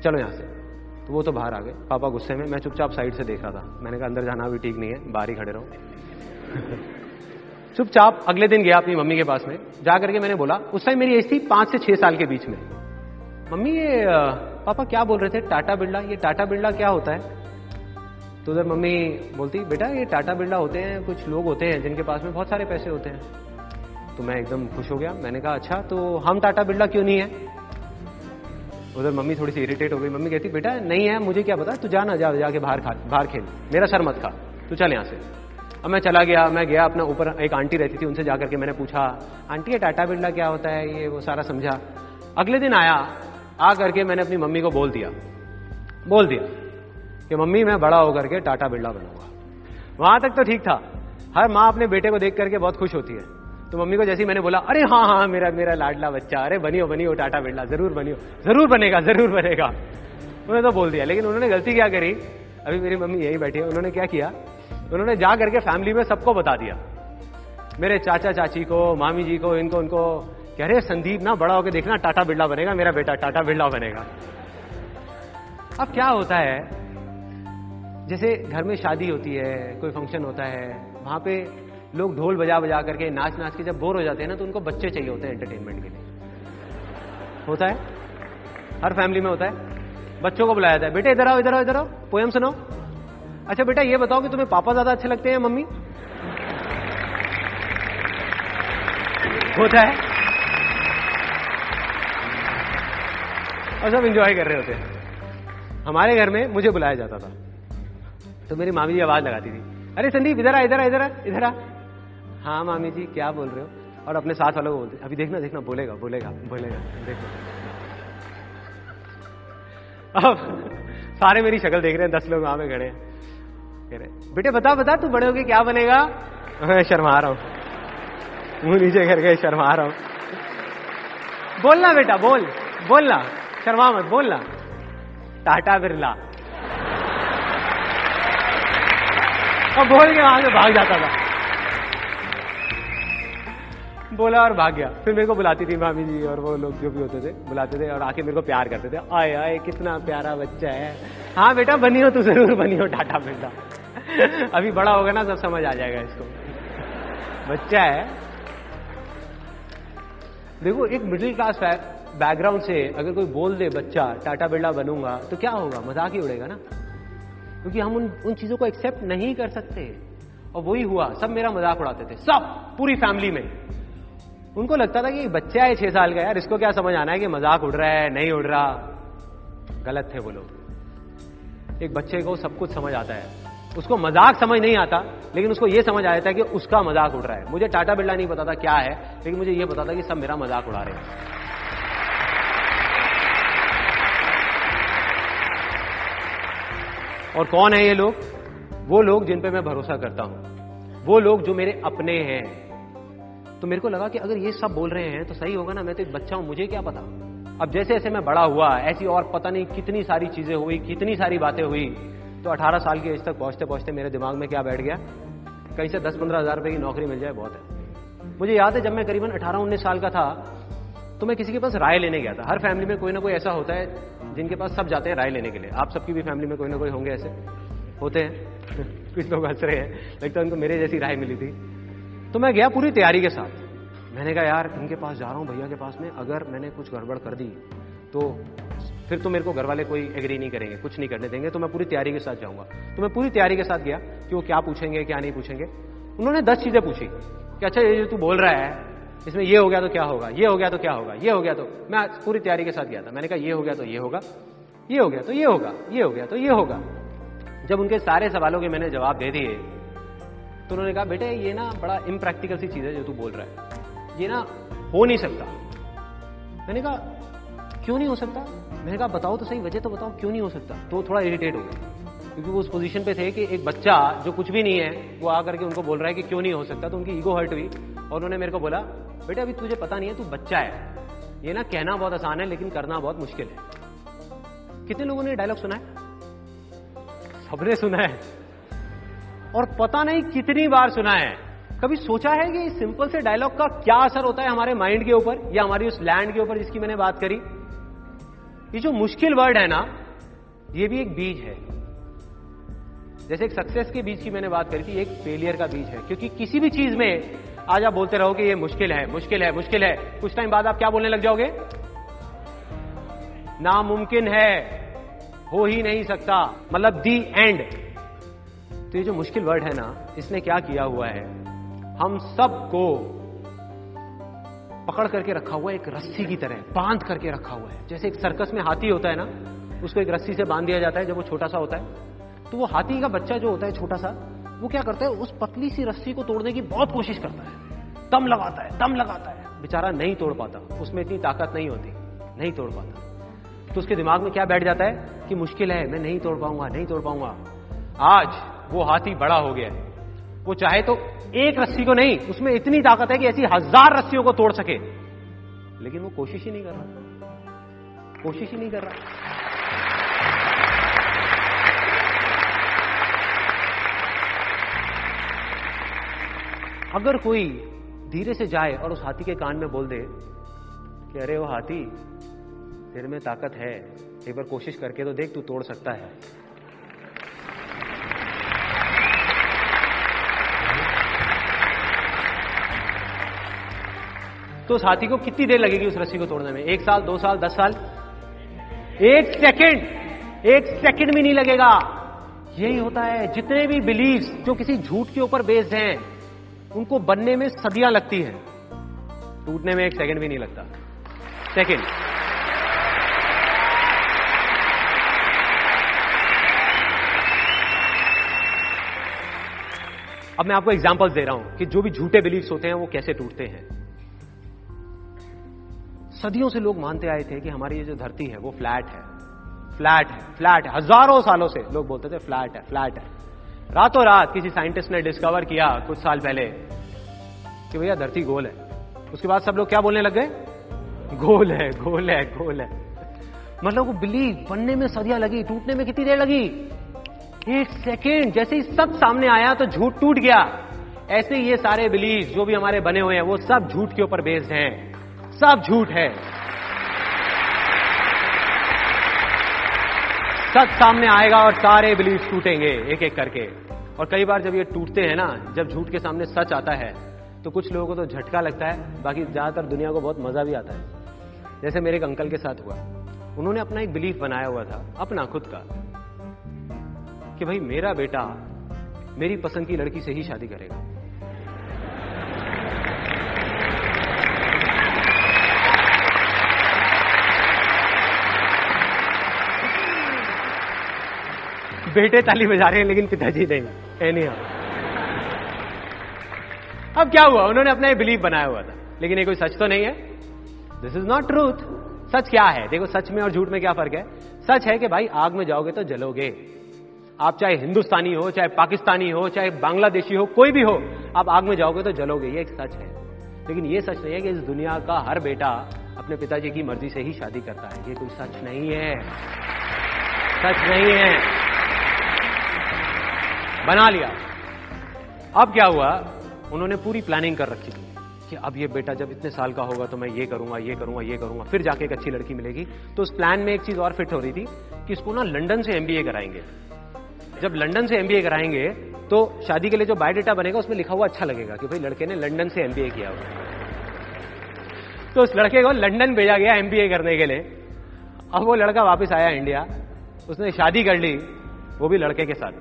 चलो यहाँ से। तो वो तो बाहर आ गए। पापा गुस्से में, मैं चुपचाप साइड से देख रहा था। मैंने कहा, अंदर जाना भी ठीक नहीं है, बाहर ही खड़े रहो। चुपचाप अगले दिन गया अपनी मम्मी के पास में। जा करके मैंने बोला, उस टाइम मेरी एज थी पाँच से छह साल के बीच में। मम्मी, ये पापा क्या बोल रहे थे? टाटा बिरला। ये टाटा बिरला क्या होता है? तो उधर मम्मी बोलती, बेटा, ये टाटा बिरला होते हैं, कुछ लोग होते हैं जिनके पास में बहुत सारे पैसे होते हैं। तो मैं एकदम खुश हो गया। मैंने कहा अच्छा तो हम टाटा बिरला क्यों नहीं है? उधर मम्मी थोड़ी सी इरिटेट हो गई। मम्मी कहती, बेटा, नहीं है, मुझे क्या पता? तू जा ना, जा, जाके बाहर खा, बाहर खेल। मेरा सर मत खा। तू चल यहाँ से। अब मैं चला गया। मैं गया अपना ऊपर। एक आंटी रहती थी, उनसे जाकर के मैंने पूछा, आंटी, ये टाटा बिरला क्या होता है? ये वो सारा समझा। अगले दिन आया। आ करके मैंने अपनी मम्मी को बोल दिया। बोल दिया कि मम्मी, मैं बड़ा होकर के टाटा बिरला बनूँगा। वहाँ तक तो ठीक था। हर माँ अपने बेटे को देख करके बहुत खुश होती है। तो मम्मी को जैसे मैंने बोला, अरे हाँ हाँ मेरा मेरा लाडला बच्चा, अरे बनियो बनियो, टाटा बिरला, ज़रूर बनियो, ज़रूर बनेगा ज़रूर बनेगा। उन्होंने तो बोल दिया। लेकिन उन्होंने गलती क्या करी? अभी मेरी मम्मी यही बैठी है। उन्होंने क्या किया? उन्होंने जा करके फैमिली में सबको बता दिया। मेरे चाचा चाची को, मामी जी को, इनको, उनको कह रहे, संदीप ना बड़ा होकर देखना, टाटा बिरला बनेगा, मेरा बेटा टाटा बिरला बनेगा। अब क्या होता है, जैसे घर में शादी होती है, कोई फ़ंक्शन होता है, वहाँ पे लोग ढोल बजा बजा करके, नाच नाच के जब बोर हो जाते हैं ना तो उनको बच्चे चाहिए होते हैं एंटरटेनमेंट के लिए। होता है? हर फैमिली में होता है। बच्चों को बुलाया जाता है, बेटे, इधर आओ इधर आओ इधर आओ पोएम सुनाओ। अच्छा बेटा, ये बताओ कि तुम्हें पापा ज़्यादा अच्छे लगते हैं मम्मी? होता है। और सब इंजॉय कर रहे होते हैं। हमारे घर में मुझे बुलाया जाता था। तो मेरी मामी जी आवाज़ लगाती थी, अरे संदीप, इधर आ इधर आ इधर आ इधर आ। हाँ मामी जी, क्या बोल रहे हो? और अपने साथ वालों को बोलते, अभी देखना देखना, बोलेगा बोलेगा बोलेगा, देखो। अब सारे मेरी शक्ल देख रहे हैं, दस लोग वहाँ पे खड़े हैं। कह रहे, बेटे, बता बता, तू बड़े होके क्या बनेगा? मैं शर्मा रहा हूँ। मुँह नीचे करके शर्मा रहा हूँ। बोलना बेटा, बोल, बोलना। शर्मा मत बोलना टाटा बिरला। और बोल के वहाँ से भाग जाता था। बोला और भाग गया। फिर मेरे को बुलाती थी मामी जी और वो लोग जो भी होते थे, बुलाते थे और आके मेरे को प्यार करते थे। आए आए, कितना प्यारा बच्चा है। हाँ बेटा, बनी हो, तू ज़रूर बनी हो, टाटा बेटा अभी बड़ा होगा ना, सब समझ आ जाएगा इसको। बच्चा है। देखो, एक मिडिल क्लास बैकग्राउंड से अगर कोई बोल दे, बच्चा, टाटा बिरला बनूँगा तो क्या होगा? मज़ाक ही उड़ेगा ना? क्योंकि हम उन उन चीज़ों को एक्सेप्ट नहीं कर सकते। और वही हुआ, सब मेरा मज़ाक उड़ाते थे, सब, पूरी फैमिली में। उनको लगता था कि बच्चा है छह साल का, यार, इसको क्या समझ आना है कि मज़ाक उड़ रहा है, नहीं उड़ रहा? गलत थे वो लोग। एक बच्चे को सब कुछ समझ आता है। उसको मज़ाक समझ नहीं आता, लेकिन उसको यह समझ आ जाता है कि उसका मज़ाक उड़ रहा है। मुझे टाटा बिरला नहीं पता था क्या है, लेकिन मुझे यह पता था कि सब मेरा मज़ाक उड़ा रहे हैं। और कौन है ये लोग? वो लोग जिन पे मैं भरोसा करता हूँ। वो लोग जो मेरे अपने हैं। तो मेरे को लगा कि अगर ये सब बोल रहे हैं तो सही होगा ना? मैं तो एक बच्चा हूँ, मुझे क्या पता? अब जैसे जैसे मैं बड़ा हुआ, ऐसी और पता नहीं कितनी सारी चीज़ें हुई, कितनी सारी बातें हुई तो 18 साल की एज तक पहुँचते पहुँचते मेरे दिमाग में क्या बैठ गया? कहीं से दस पंद्रह हज़ार रुपए की नौकरी मिल जाए, बहुत है। मुझे याद है जब मैं करीबन अठारह उन्नीस साल का था तो मैं किसी के पास राय लेने गया था। हर फैमिली में कोई ना कोई ऐसा होता है जिनके पास सब जाते हैं राय लेने के लिए। आप सबकी भी फैमिली में कोई ना कोई होंगे ऐसे। होते हैं। कुछ लोग हंस रहे हैं। लगता है उनको मेरे जैसी राय मिली थी। तो मैं गया पूरी तैयारी के साथ। मैंने कहा, यार इनके पास जा रहा हूँ, भैया के पास में। अगर मैंने कुछ गड़बड़ कर दी तो फिर तो मेरे को घर वाले कोई एग्री नहीं करेंगे, कुछ नहीं करने देंगे। तो मैं पूरी तैयारी के साथ जाऊँगा। तो मैं पूरी तैयारी के साथ गया कि वो क्या पूछेंगे, क्या नहीं पूछेंगे। उन्होंने दस चीज़ें पूछी कि अच्छा ये जो तू बोल रहा है इसमें ये हो गया तो क्या होगा? ये हो गया तो क्या होगा? ये हो गया तो मैं पूरी तैयारी के साथ गया था। मैंने कहा, ये हो गया तो ये होगा। ये हो गया तो ये होगा। ये हो गया तो ये होगा। जब उनके सारे सवालों के मैंने जवाब दे दिए तो उन्होंने कहा, बेटे, ये ना बड़ा इम्प्रैक्टिकल सी चीज़ है जो तू बोल रहा है। ये ना हो नहीं सकता। मैंने कहा, क्यों नहीं हो सकता? मैंने कहा, बताओ तो सही, वजह तो बताओ, क्यों नहीं हो सकता? तो थोड़ा इरिटेट हो गया। क्योंकि वो उस पोजीशन पे थे कि एक बच्चा जो कुछ भी नहीं है, वो आकर के उनको बोल रहा है कि क्यों नहीं हो सकता तो उनकी ईगो हर्ट हुई। और उन्होंने मेरे को बोला, बेटा, अभी तुझे पता नहीं है, तू बच्चा है। ये ना कहना बहुत आसान है, लेकिन करना बहुत मुश्किल है। कितने लोगों ने डायलॉग सुना है? सबने सुना है। और पता नहीं कितनी बार सुना है। कभी सोचा है कि इस सिंपल से डायलॉग का क्या असर होता है हमारे माइंड के ऊपर, या हमारी उस लैंड के ऊपर जिसकी मैंने बात करी? ये जो मुश्किल वर्ड है ना, ये भी एक बीज है। जैसे एक सक्सेस के बीज की मैंने बात करी थी, एक फेलियर का बीज है। क्योंकि किसी भी चीज़ में आज आप बोलते रहो कि ये मुश्किल है मुश्किल है मुश्किल है। कुछ टाइम बाद आप क्या बोलने लग जाओगे? नामुमकिन है, हो ही नहीं सकता। मतलब दी एंड तो ये जो मुश्किल वर्ड है ना, इसने क्या किया हुआ है? हम सबको पकड़ करके रखा हुआ है, एक रस्सी की तरह, बाँध करके रखा हुआ है। जैसे एक सर्कस में हाथी होता है ना, उसको एक रस्सी से बाँध दिया जाता है, जब वो छोटा सा होता है। तो वो हाथी का बच्चा जो होता है छोटा सा, वो क्या करता है, उस पतली सी रस्सी को तोड़ने की बहुत कोशिश करता है। दम लगाता है, दम लगाता है। बेचारा नहीं तोड़ पाता, उसमें इतनी ताकत नहीं होती, नहीं तोड़ पाता। तो उसके दिमाग में क्या बैठ जाता है कि मुश्किल है, मैं नहीं तोड़ पाऊँगा, नहीं तोड़ पाऊँगा। आज वो हाथी बड़ा हो गया है। वो चाहे तो एक रस्सी को नहीं, उसमें इतनी ताकत है कि ऐसी हज़ार रस्सियों को तोड़ सके। लेकिन वो कोशिश ही नहीं कर रहा। कोशिश ही नहीं कर रहा। अगर कोई धीरे से जाए और उस हाथी के कान में बोल दे कि अरे वो हाथी तेरे में ताकत है, एक बार कोशिश करके तो देख तू तोड़ सकता है। तो उस हाथी को कितनी देर लगेगी उस रस्सी को तोड़ने में? एक साल, दो साल, दस साल? एक सेकंड एक सेकंड भी नहीं लगेगा। यही होता है, जितने भी बिलीव्स जो किसी झूठ के ऊपर बेस्ड हैं उनको बनने में सदियाँ लगती हैं। टूटने में एक सेकंड भी नहीं लगता। सेकंड अब मैं आपको एग्जांपल्स दे रहा हूँ कि जो भी झूठे बिलीव्स होते हैं, वो कैसे टूटते हैं। सदियों से लोग मानते आए थे कि हमारी ये जो धरती है, वो फ्लैट है। फ्लैट है फ्लैट है। हज़ारों सालों से लोग बोलते थे फ्लैट है फ्लैट है। रातों रात किसी साइंटिस्ट ने डिस्कवर किया कुछ साल पहले कि भैया धरती गोल है। उसके बाद सब लोग क्या बोलने लग गए? गोल है गोल है गोल है। मतलब वो बिलीव बनने में सदियाँ लगी, टूटने में कितनी देर लगी? एक सेकेंड जैसे ही सब सामने आया तो झूठ टूट गया। ऐसे ये सारे बिलीव जो भी हमारे बने हुए हैं, वो सब झूठ के ऊपर बेस्ड हैं। सब झूठ है। सच सामने आएगा और सारे बिलीव टूटेंगे एक एक करके। और कई बार जब ये टूटते हैं ना, जब झूठ के सामने सच आता है तो कुछ लोगों को तो झटका लगता है, बाकी ज़्यादातर दुनिया को बहुत मज़ा भी आता है। जैसे मेरे एक अंकल के साथ हुआ। उन्होंने अपना एक बिलीफ बनाया हुआ था, अपना, खुद का, कि भाई मेरा बेटा मेरी पसंद की लड़की से ही शादी करेगा। बेटे ताली बजा रहे हैं, लेकिन पिताजी नहीं। एनी अब। क्या हुआ? उन्होंने अपना ये बिलीव बनाया हुआ था। लेकिन ये कोई सच तो नहीं है? दिस इज़ नॉट ट्रूथ सच क्या है? देखो, सच में और झूठ में क्या फ़र्क है? सच है कि भाई, आग में जाओगे तो जलोगे। आप चाहे हिंदुस्तानी हो, चाहे पाकिस्तानी हो, चाहे बांग्लादेशी हो, कोई भी हो, आप आग में जाओगे तो जलोगे। ये एक सच है। लेकिन ये सच नहीं है कि इस दुनिया का हर बेटा अपने पिताजी की मर्ज़ी से ही शादी करता है। ये कोई सच नहीं है। सच नहीं है। बना लिया। अब क्या हुआ? उन्होंने पूरी प्लानिंग कर रखी थी कि अब ये बेटा जब इतने साल का होगा तो मैं ये करूँगा ये करूँगा ये करूँगा, फिर जाके एक अच्छी लड़की मिलेगी। तो उस प्लान में एक चीज़ और फिट हो रही थी कि इसको ना लंदन से एमबीए कराएँगे। जब लंदन से एमबीए कराएँगे तो शादी के लिए जो बायोडेटा बनेगा, उसमें लिखा हुआ अच्छा लगेगा कि भाई लड़के ने लंदन से एमबीए किया हुआ। तो उस लड़के को लंदन भेजा गया एमबीए करने के लिए। अब वो लड़का वापस आया इंडिया उसने शादी कर ली, वो भी लड़के के साथ।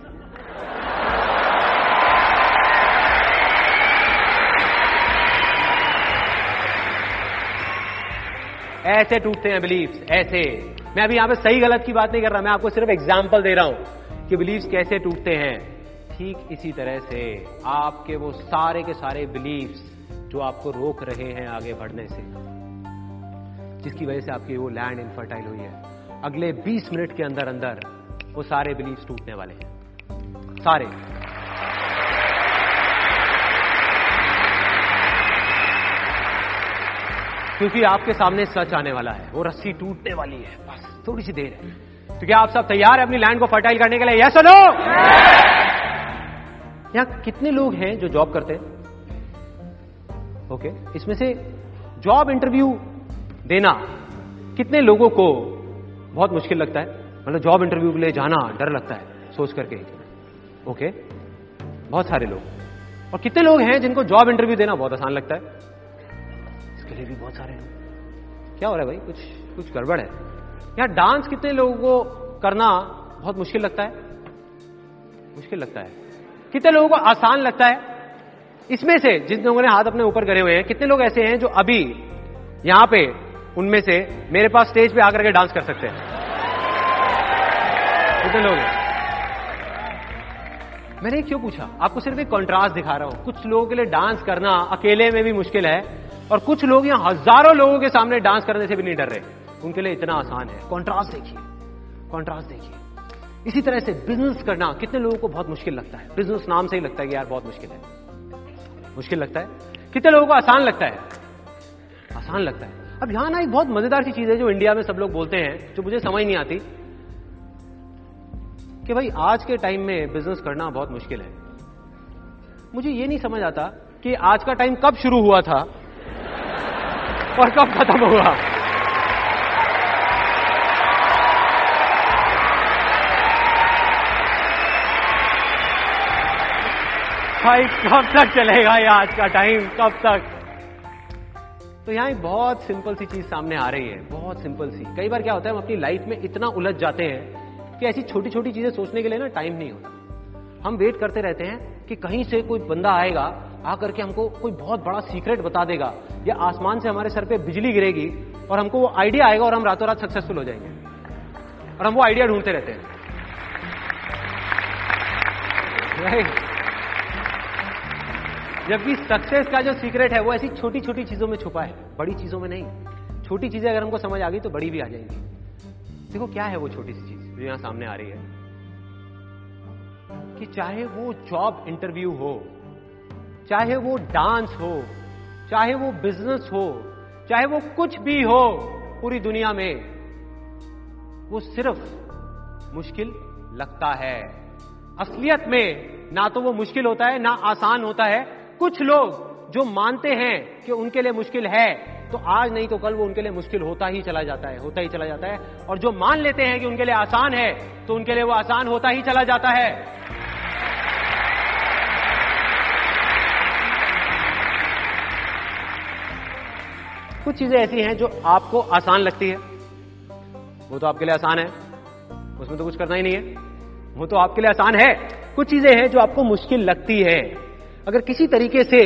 ऐसे टूटते हैं बिलीव्स ऐसे। मैं अभी यहाँ पे सही गलत की बात नहीं कर रहा, मैं आपको सिर्फ़ एग्ज़ाम्पल दे रहा हूँ कि बिलीव्स कैसे टूटते हैं। ठीक इसी तरह से आपके वो सारे के सारे बिलीव्स जो आपको रोक रहे हैं आगे बढ़ने से, जिसकी वजह से आपकी वो लैंड इनफर्टाइल हुई है। अगले 20 मिनट के अंदर अंदर वो सारे बिलीव्स टूटने वाले हैं। सारे। क्योंकि आपके सामने सच आने वाला है। वो रस्सी टूटने वाली है। बस थोड़ी सी देर है। तो क्या आप सब तैयार है अपनी लैंड को फर्टाइल करने के लिए? यस नो यहाँ कितने लोग हैं जो जॉब करते हैं? ओके इसमें से जॉब इंटरव्यू देना कितने लोगों को बहुत मुश्किल लगता है। मतलब जॉब इंटरव्यू के लिए जाना डर लगता है सोच करके। ओके बहुत सारे लोग। और कितने लोग हैं जिनको जॉब इंटरव्यू देना बहुत आसान लगता है? लिए भी बहुत सारे लोग क्या हो रहा है भाई? कुछ कुछ गड़बड़ है। यहाँ डांस कितने लोगों को करना बहुत मुश्किल लगता है। मुश्किल लगता है। कितने लोगों को आसान लगता है। इसमें से जिन लोगों ने हाथ अपने ऊपर करे हुए हैं, कितने लोग ऐसे हैं जो अभी यहाँ पे, उनमें से मेरे पास स्टेज पे आकर के डांस कर सकते हैं? कितने लोग हैं? मैंने क्यों पूछा? आपको सिर्फ़ एक कॉन्ट्रास्ट दिखा रहा हूँ। कुछ लोगों के लिए डांस करना अकेले में भी मुश्किल है। और कुछ लोग यहाँ हज़ारों लोगों के सामने डांस करने से भी नहीं डर रहे। उनके लिए इतना आसान है। कॉन्ट्रास्ट देखिए। कॉन्ट्रास्ट देखिए। इसी तरह से बिज़नेस करना कितने लोगों को बहुत मुश्किल लगता है। बिज़नेस नाम से ही लगता है कि यार बहुत मुश्किल है। मुश्किल लगता है? कितने लोगों को आसान लगता है? आसान लगता है। अब यहाँ ना एक बहुत मज़ेदार सी चीज़ है जो इंडिया में सब लोग बोलते हैं, जो मुझे समझ नहीं आती। कि भाई आज के टाइम में बिज़नेस करना बहुत मुश्किल है। मुझे ये नहीं समझ आता कि आज का टाइम कब शुरू हुआ था और कब खत्म हुआ भाई, कब तक चलेगा ये आज का टाइम कब तक? तो यहाँ बहुत सिंपल सी चीज़ सामने आ रही है, बहुत सिंपल सी। कई बार क्या होता है, हम अपनी लाइफ में इतना उलझ जाते हैं कि ऐसी छोटी छोटी चीज़ें सोचने के लिए ना टाइम नहीं होता। हम वेट करते रहते हैं कि कहीं से कोई बंदा आएगा आकर के हमको कोई बहुत बड़ा सीक्रेट बता देगा। या आसमान से हमारे सर पे बिजली गिरेगी और हमको वो आइडिया आएगा और हम रातों रात सक्सेसफुल हो जाएँगे। और हम वो आइडिया ढूंढते रहते हैं। जबकि सक्सेस का जो सीक्रेट है, वो ऐसी छोटी छोटी चीज़ों में छुपा है, बड़ी चीज़ों में नहीं। छोटी चीज़ें अगर हमको समझ आ गई तो बड़ी भी आ जाएँगी। देखो क्या है वो छोटी सी चीज़ जो यहाँ सामने आ रही है। कि चाहे वो जॉब इंटरव्यू हो चाहे वो डांस हो, चाहे वो बिज़नेस हो, चाहे वो कुछ भी हो पूरी दुनिया में, वो सिर्फ़ मुश्किल लगता है। असलियत में ना तो वो मुश्किल होता है, ना आसान होता है। कुछ लोग जो मानते हैं कि उनके लिए मुश्किल है तो आज नहीं तो कल वो उनके लिए मुश्किल होता ही चला जाता है, होता ही चला जाता है। और जो मान लेते हैं कि उनके लिए आसान है तो उनके लिए वो आसान होता ही चला जाता है। कुछ चीज़ें ऐसी हैं जो आपको आसान लगती है। वो तो आपके लिए आसान है। उसमें तो कुछ करना ही नहीं है। वो तो आपके लिए आसान है। कुछ चीज़ें हैं जो आपको मुश्किल लगती है। अगर किसी तरीके से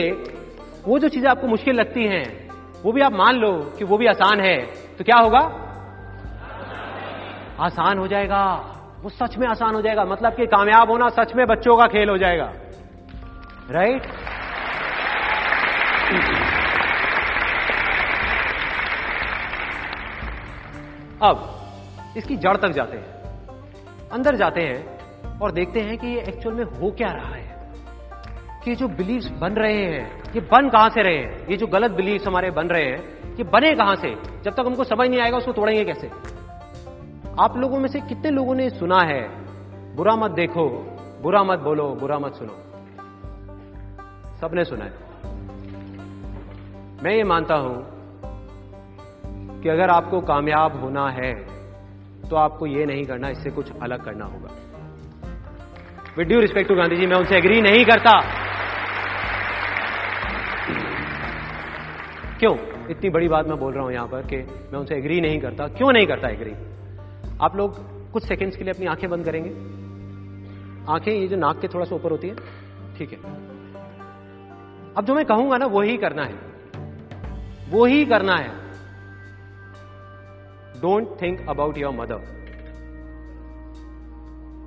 वो जो चीज़ें आपको मुश्किल लगती हैं, वो भी आप मान लो कि वो भी आसान है तो क्या होगा? आसान हो जाएगा। वो सच में आसान हो जाएगा। मतलब कि कामयाब होना सच में बच्चों का खेल हो जाएगा। राइट अब इसकी जड़ तक जाते हैं, अंदर जाते हैं और देखते हैं कि ये एक्चुअल में हो क्या रहा है। कि जो बिलीव्स बन रहे हैं, ये बन कहाँ से रहे हैं? ये जो गलत बिलीव्स हमारे बन रहे हैं, ये बने कहाँ से? जब तक हमको समझ नहीं आएगा, उसको तोड़ेंगे कैसे? आप लोगों में से कितने लोगों ने सुना है, बुरा मत देखो, बुरा मत बोलो, बुरा मत सुनो। सबने सुना है। मैं ये मानता हूँ कि अगर आपको कामयाब होना है तो आपको ये नहीं करना, इससे कुछ अलग करना होगा। With due respect to Gandhi ji, मैं उनसे एग्री नहीं करता। क्यों? इतनी बड़ी बात मैं बोल रहा हूँ यहाँ पर कि मैं उनसे एग्री नहीं करता। क्यों नहीं करता एग्री आप लोग कुछ सेकंड्स के लिए अपनी आँखें बंद करेंगे। आँखें, ये जो नाक के थोड़ा सा ऊपर होती है, ठीक है। अब जो मैं कहूँगा ना वही करना है। वो ही करना है। Don't think about your mother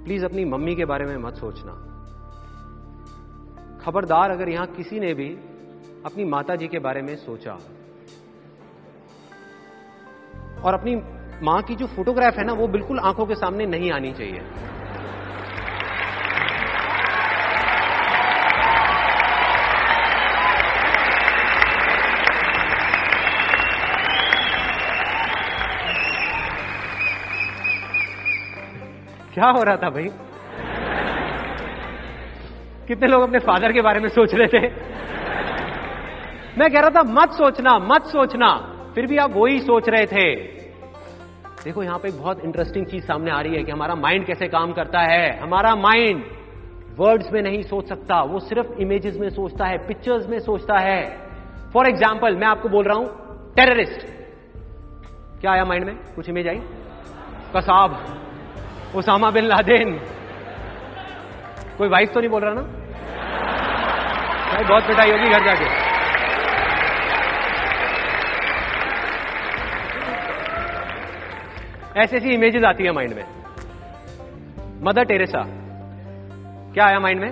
please अपनी मम्मी के बारे में मत सोचना। खबरदार अगर यहाँ किसी ने भी अपनी माता जी के बारे में सोचा और अपनी माँ की जो फोटोग्राफ है ना, वो बिल्कुल आँखों के सामने नहीं आनी चाहिए। क्या हो रहा था भाई? कितने लोग अपने फादर के बारे में सोच रहे थे? मैं कह रहा था, मत सोचना मत सोचना। फिर भी आप वही सोच रहे थे। देखो, यहाँ पे एक बहुत इंटरेस्टिंग चीज़ सामने आ रही है कि हमारा माइंड कैसे काम करता है। हमारा माइंड वर्ड्स में नहीं सोच सकता, वो सिर्फ़ इमेजेस में सोचता है पिक्चर्स में सोचता है। फॉर एग्ज़ाम्पल मैं आपको बोल रहा हूँ टेररिस्ट क्या आया माइंड में? कुछ इमेज आई? कसाब। Osama bin Laden. कोई वाइफ तो नहीं बोल रहा ना? भाई, बहुत पिटाई होगी घर जाके। ऐसी ऐसी इमेजेस आती है माइंड में। मदर टेरेसा क्या आया माइंड में?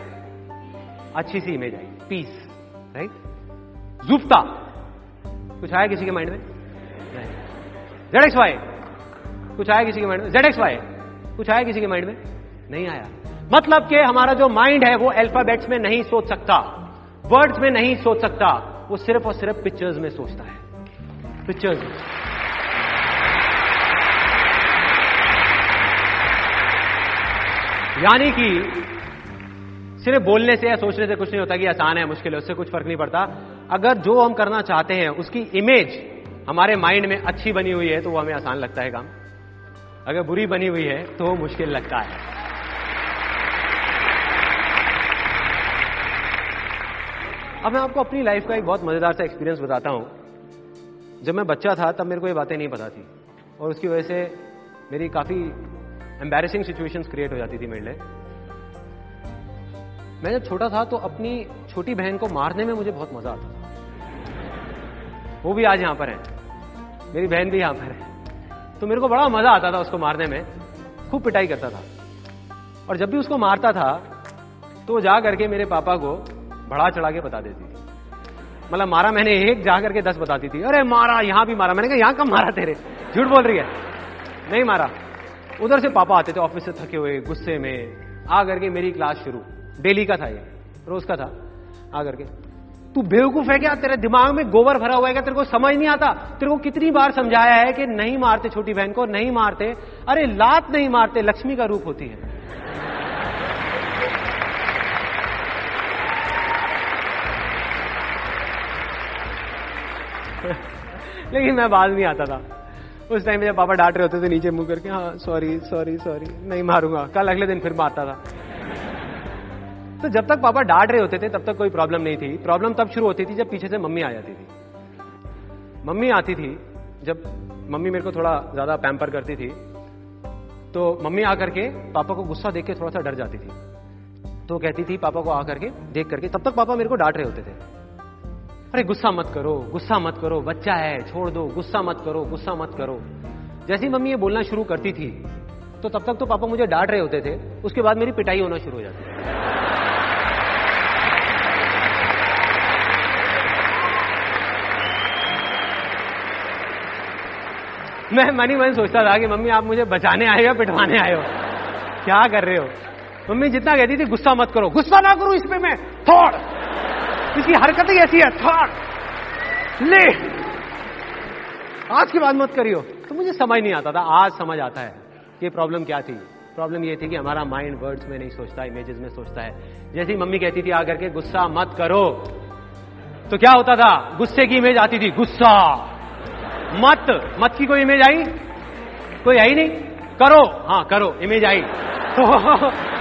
अच्छी सी इमेज आई। पीस राइट जुफ्ता कुछ आया किसी के माइंड में? जेड एक्स वाई कुछ आया किसी के माइंड में? जेड एक्स वाई कुछ आया किसी के माइंड में? नहीं आया। मतलब कि हमारा जो माइंड है, वो अल्फाबेट्स में नहीं सोच सकता। वर्ड्स में नहीं सोच सकता। वो सिर्फ़ और सिर्फ़ पिक्चर्स में सोचता है। पिक्चर्स में। यानी कि सिर्फ़ बोलने से या सोचने से कुछ नहीं होता कि आसान है, मुश्किल है, उससे कुछ फ़र्क नहीं पड़ता। अगर जो हम करना चाहते हैं, उसकी इमेज हमारे माइंड में अच्छी बनी हुई है तो वो हमें आसान लगता है काम। अगर बुरी बनी हुई है तो मुश्किल लगता है। अब मैं आपको अपनी लाइफ का एक बहुत मज़ेदार सा एक्सपीरियंस बताता हूँ। जब मैं बच्चा था, तब मेरे को ये बातें नहीं पता थी। और उसकी वजह से मेरी काफ़ी एम्बेरसिंग सिचुएशन क्रिएट हो जाती थी मेरे लिए। मैं जब छोटा था तो अपनी छोटी बहन को मारने में मुझे बहुत मज़ा आता था। वो भी आज यहाँ पर है। मेरी बहन भी यहाँ पर है। तो मेरे को बड़ा मज़ा आता था उसको मारने में। खूब पिटाई करता था। और जब भी उसको मारता था तो जा करके मेरे पापा को बढ़ा चढ़ा के बता देती थी। मतलब मारा मैंने एक, जा करके दस बताती थी। अरे मारा, यहाँ भी मारा। मैंने कहा, यहाँ कब मारा तेरे? झूठ बोल रही है? नहीं मारा। उधर से पापा आते थे ऑफ़िस से थके हुए, गुस्से में। आ करके मेरी क्लास शुरू। डेली का था ये, रोज का था। आ करके। तू बेवकूफ़ है क्या? तेरे दिमाग में गोबर भरा हुआ है क्या? तेरे को समझ नहीं आता? तेरे को कितनी बार समझाया है कि नहीं मारते छोटी बहन को, नहीं मारते? अरे, लात नहीं मारते, लक्ष्मी का रूप होती है। लेकिन मैं बाज नहीं आता था। उस टाइम में जब पापा डांट रहे होते थे नीचे मुँह करके हाँ सॉरी सॉरी सॉरी नहीं मारूँगा। कल अगले दिन फिर मारता था। तो जब तक पापा डांट रहे होते थे, तब तक कोई प्रॉब्लम नहीं थी। प्रॉब्लम तब शुरू होती थी जब पीछे से मम्मी आ जाती थी। मम्मी आती थी जब मम्मी मेरे को थोड़ा ज़्यादा पैम्पर करती थी तो मम्मी आकर के पापा को गुस्सा देख के थोड़ा सा डर जाती थी। तो कहती थी, पापा को आकर के देख करके। तब तक पापा मेरे को डांट रहे होते थे। अरे, गुस्सा मत करो, गुस्सा मत करो, बच्चा है, छोड़ दो, गुस्सा मत करो, गुस्सा मत करो। जैसी मम्मी ये बोलना शुरू करती थी तो तब तक तो पापा मुझे डांट रहे होते थे। उसके बाद मेरी पिटाई होना शुरू हो जाती मैं मनी मन सोचता था कि मम्मी आप मुझे बचाने आए हो, पिटवाने आए हो। क्या कर रहे हो? मम्मी जितना कहती थी, गुस्सा मत करो। गुस्सा ना करो इस पे मैं, थोड़। इसकी हरकत ही ऐसी है, थोड़। ले। आज की बात मत करियो। तो मुझे समझ नहीं आता था, आज समझ आता है। कि प्रॉब्लम क्या थी? प्रॉब्लम ये थी कि हमारा माइंड वर्ड्स में नहीं सोचता इमेजेस में सोचता है। जैसे ही मम्मी कहती थी आकर के, गुस्सा मत करो। तो क्या होता था? गुस्से की इमेज आती थी, गुस्सा। मत मत की कोई इमेज आई? कोई आई नहीं? करो। हाँ करो इमेज आई।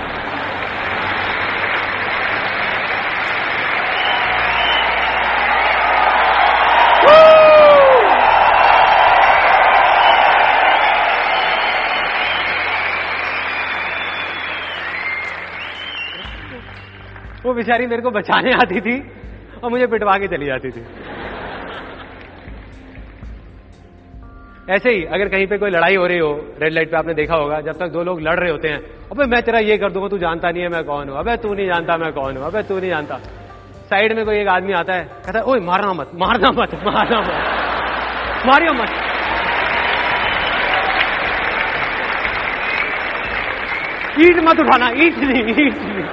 तो वो बेचारी मेरे को बचाने आती थी और मुझे पिटवा के चली जाती थी। ऐसे ही अगर कहीं पे कोई लड़ाई हो रही हो रेड लाइट पे आपने देखा होगा, जब तक दो लोग लड़ रहे होते हैं, अबे मैं तेरा ये कर दूँगा, तू जानता नहीं है मैं कौन हूँ। अबे तू नहीं जानता मैं कौन हूँ। अबे तू नहीं जानता। साइड में कोई एक आदमी आता है, कहता है, ओए, मारना मत मारना मत मारना मत, मारियो मत। ईट मत उठाना, ईट नहीं ईट नहीं।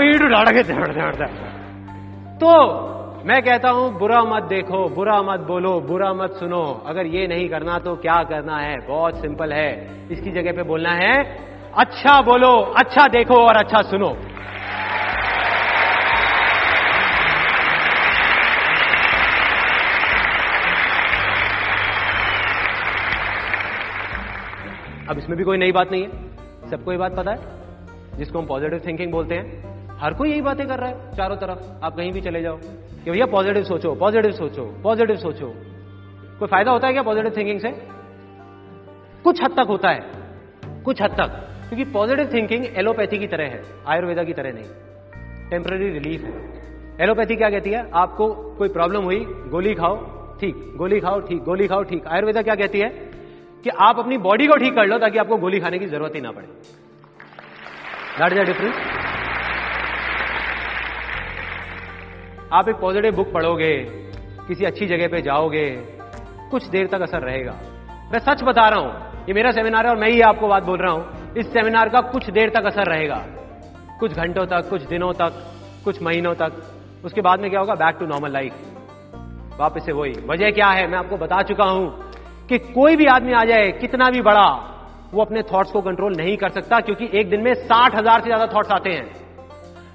ईट उठा के दौड़ता तो मैं कहता हूँ, बुरा मत देखो, बुरा मत बोलो, बुरा मत सुनो। अगर ये नहीं करना तो क्या करना है? बहुत सिंपल है। इसकी जगह पे बोलना है अच्छा बोलो अच्छा देखो और अच्छा सुनो। अब इसमें भी कोई नई बात नहीं है। सबको ये बात पता है? जिसको हम पॉजिटिव थिंकिंग बोलते हैं। हर कोई यही बातें कर रहा है, चारों तरफ़। आप कहीं भी चले जाओ कि भैया पॉजिटिव सोचो पॉजिटिव सोचो पॉजिटिव सोचो। कोई फ़ायदा होता है क्या पॉजिटिव थिंकिंग से? कुछ हद तक होता है। कुछ हद तक। क्योंकि पॉजिटिव थिंकिंग एलोपैथी की तरह है, आयुर्वेदा की तरह नहीं। टेम्पररी रिलीफ है। एलोपैथी क्या कहती है? आपको कोई प्रॉब्लम हुई, गोली खाओ, ठीक, गोली खाओ, ठीक, गोली खाओ, ठीक। आयुर्वेदा क्या कहती है? कि आप अपनी बॉडी को ठीक कर लो ताकि आपको गोली खाने की ज़रूरत ही ना पड़े। दैट इज़ अ डिफरेंस आप एक पॉजिटिव बुक पढ़ोगे, किसी अच्छी जगह पे जाओगे, कुछ देर तक असर रहेगा। मैं सच बता रहा हूँ, ये मेरा सेमिनार है और मैं ही आपको बात बोल रहा हूँ, इस सेमिनार का कुछ देर तक असर रहेगा। कुछ घंटों तक, कुछ दिनों तक, कुछ महीनों तक। उसके बाद में क्या होगा? बैक टू नॉर्मल लाइफ वापस से वही। वजह क्या है? मैं आपको बता चुका हूँ कि कोई भी आदमी आ जाए, कितना भी बड़ा, वो अपने थॉट्स को कंट्रोल नहीं कर सकता, क्योंकि एक दिन में साठ हज़ार से ज़्यादा थॉट्स आते हैं।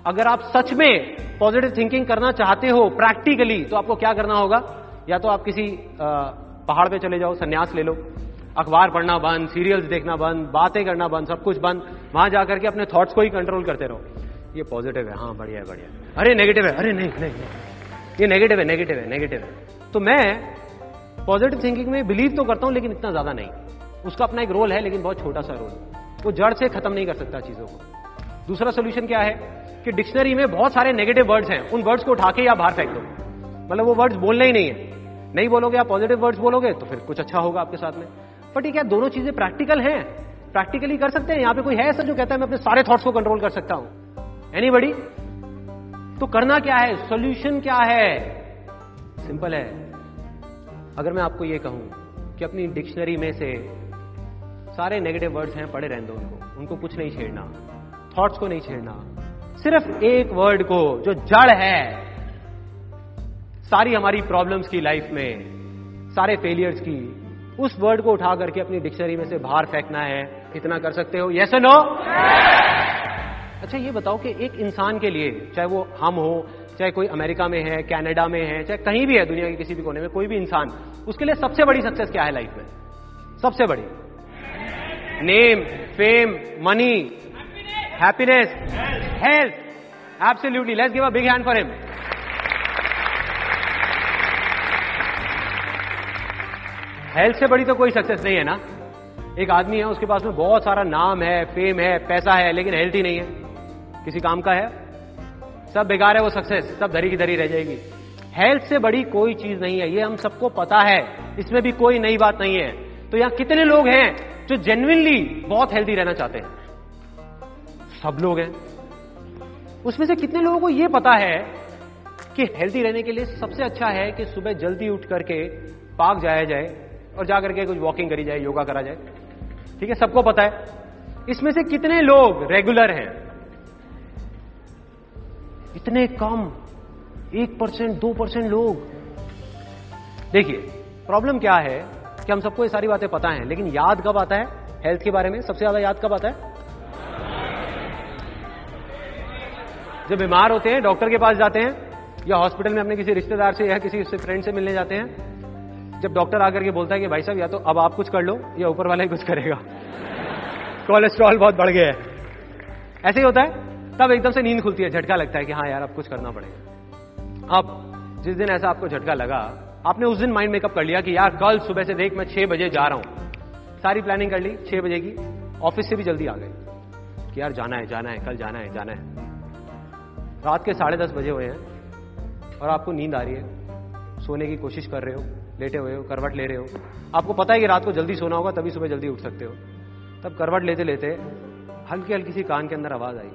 अगर आप सच में पॉजिटिव थिंकिंग करना चाहते हो प्रैक्टिकली तो आपको क्या करना होगा? या तो आप किसी पहाड़ पे चले जाओ, संन्यास ले लो। अखबार पढ़ना बंद सीरियल्स देखना बंद, बातें करना बंद, सब कुछ बंद। वहाँ जाकर के अपने थॉट्स को ही कंट्रोल करते रहो। ये पॉजिटिव है हाँ बढ़िया है बढ़िया। अरे नेगेटिव है, अरे, नहीं नहीं नहीं। ये नेगेटिव है नेगेटिव है नेगेटिव है। तो मैं पॉजिटिव थिंकिंग में बिलीव तो करता हूँ, लेकिन इतना ज़्यादा नहीं। उसका अपना एक रोल है, लेकिन बहुत छोटा सा रोल वो जड़ से खत्म नहीं कर सकता चीज़ों को। दूसरा सोल्यूशन क्या है? कि डिक्शनरी में बहुत सारे नेगेटिव वर्ड्स हैं। उन वर्ड्स को उठा के या बाहर फेंक दो। मतलब वो वर्ड्स बोलने ही नहीं है। नहीं बोलोगे आप पॉजिटिव वर्ड्स बोलोगे तो फिर कुछ अच्छा होगा आपके साथ में। बट ये क्या दोनों चीज़ें प्रैक्टिकल हैं? प्रैक्टिकली कर सकते हैं? यहाँ पे कोई है ऐसा जो कहता है, मैं अपने सारे थॉट्स को कंट्रोल कर सकता हूँ एनी तो करना क्या है? सोल्यूशन क्या है? सिंपल है। अगर मैं आपको ये कहूँ कि अपनी डिक्शनरी में से सारे नेगेटिव वर्ड्स हैं, पढ़े रहने दो उनको। उनको कुछ नहीं छेड़ना। थॉट्स को नहीं छेड़ना। सिर्फ़ एक वर्ड को जो जड़ है, सारी हमारी प्रॉब्लम्स की लाइफ में, सारे फेलियर्स की, उस वर्ड को उठा करके अपनी डिक्शनरी में से बाहर फेंकना है। इतना कर सकते हो? यस नो अच्छा ये बताओ कि एक इंसान के लिए, चाहे वो हम हो, चाहे कोई अमेरिका में है, कनाडा में है, चाहे कहीं भी है दुनिया के किसी भी कोने में, कोई भी इंसान, उसके लिए सबसे बड़ी सक्सेस क्या है लाइफ में? सबसे बड़ी। Name fame money happiness health absolutely let's give a big hand for him health से बड़ी तो कोई सक्सेस नहीं है ना? एक आदमी है उसके पास में बहुत सारा नाम है फेम है पैसा है लेकिन हेल्थ ही नहीं है। किसी काम का है? सब बेकार है वो सक्सेस सब धरी की धरी रह जाएगी। हेल्थ से बड़ी कोई चीज़ नहीं है ये हम सबको पता है। इसमें भी कोई नई बात नहीं है। तो यहाँ कितने लोग हैं जो जेन्यनली बहुत हेल्थी रहना चाहते हैं? सब लोग हैं। उसमें से कितने लोगों को यह पता है कि हेल्थी रहने के लिए सबसे अच्छा है कि सुबह जल्दी उठ करके पार्क जाया जाए और जाकर के कुछ वॉकिंग करी जाए योगा करा जाए। ठीक है, सबको पता है। इसमें से कितने लोग रेगुलर हैं? इतने कम, एक परसेंट, दो परसेंट लोग। देखिए प्रॉब्लम क्या है कि हम सबको ये सारी बातें पता हैं, लेकिन याद कब आता है? हेल्थ के बारे में सबसे ज़्यादा याद कब आता है? जब बीमार होते हैं, डॉक्टर के पास जाते हैं, या हॉस्पिटल में अपने किसी रिश्तेदार से या किसी फ्रेंड से मिलने जाते हैं, जब डॉक्टर आकर के बोलता है कि भाई साहब, या तो अब आप कुछ कर लो, या ऊपर वाला ही कुछ करेगा। कोलेस्ट्रॉल बहुत बढ़ गया है। ऐसे ही होता है, तब एकदम से नींद खुलती है, झटका लगता है कि हाँ यार, अब कुछ करना पड़ेगा। अब जिस दिन ऐसा आपको झटका लगा, आपने उस दिन माइंड मेकअप कर लिया कि यार, कल सुबह से देख मैं छह बजे जा रहा हूँ। सारी प्लानिंग कर ली, छह बजे की ऑफ़िस से भी जल्दी आ गए। कि यार, जाना है जाना है, कल जाना है जाना है। रात के साढ़े दस बजे हुए हैं और आपको नींद आ रही है। सोने की कोशिश कर रहे हो, लेटे हुए हो, करवट ले रहे हो। आपको पता है कि रात को जल्दी सोना होगा, तभी सुबह जल्दी उठ सकते हो। तब करवट लेते लेते हल्की हल्की सी कान के अंदर आवाज़ आई।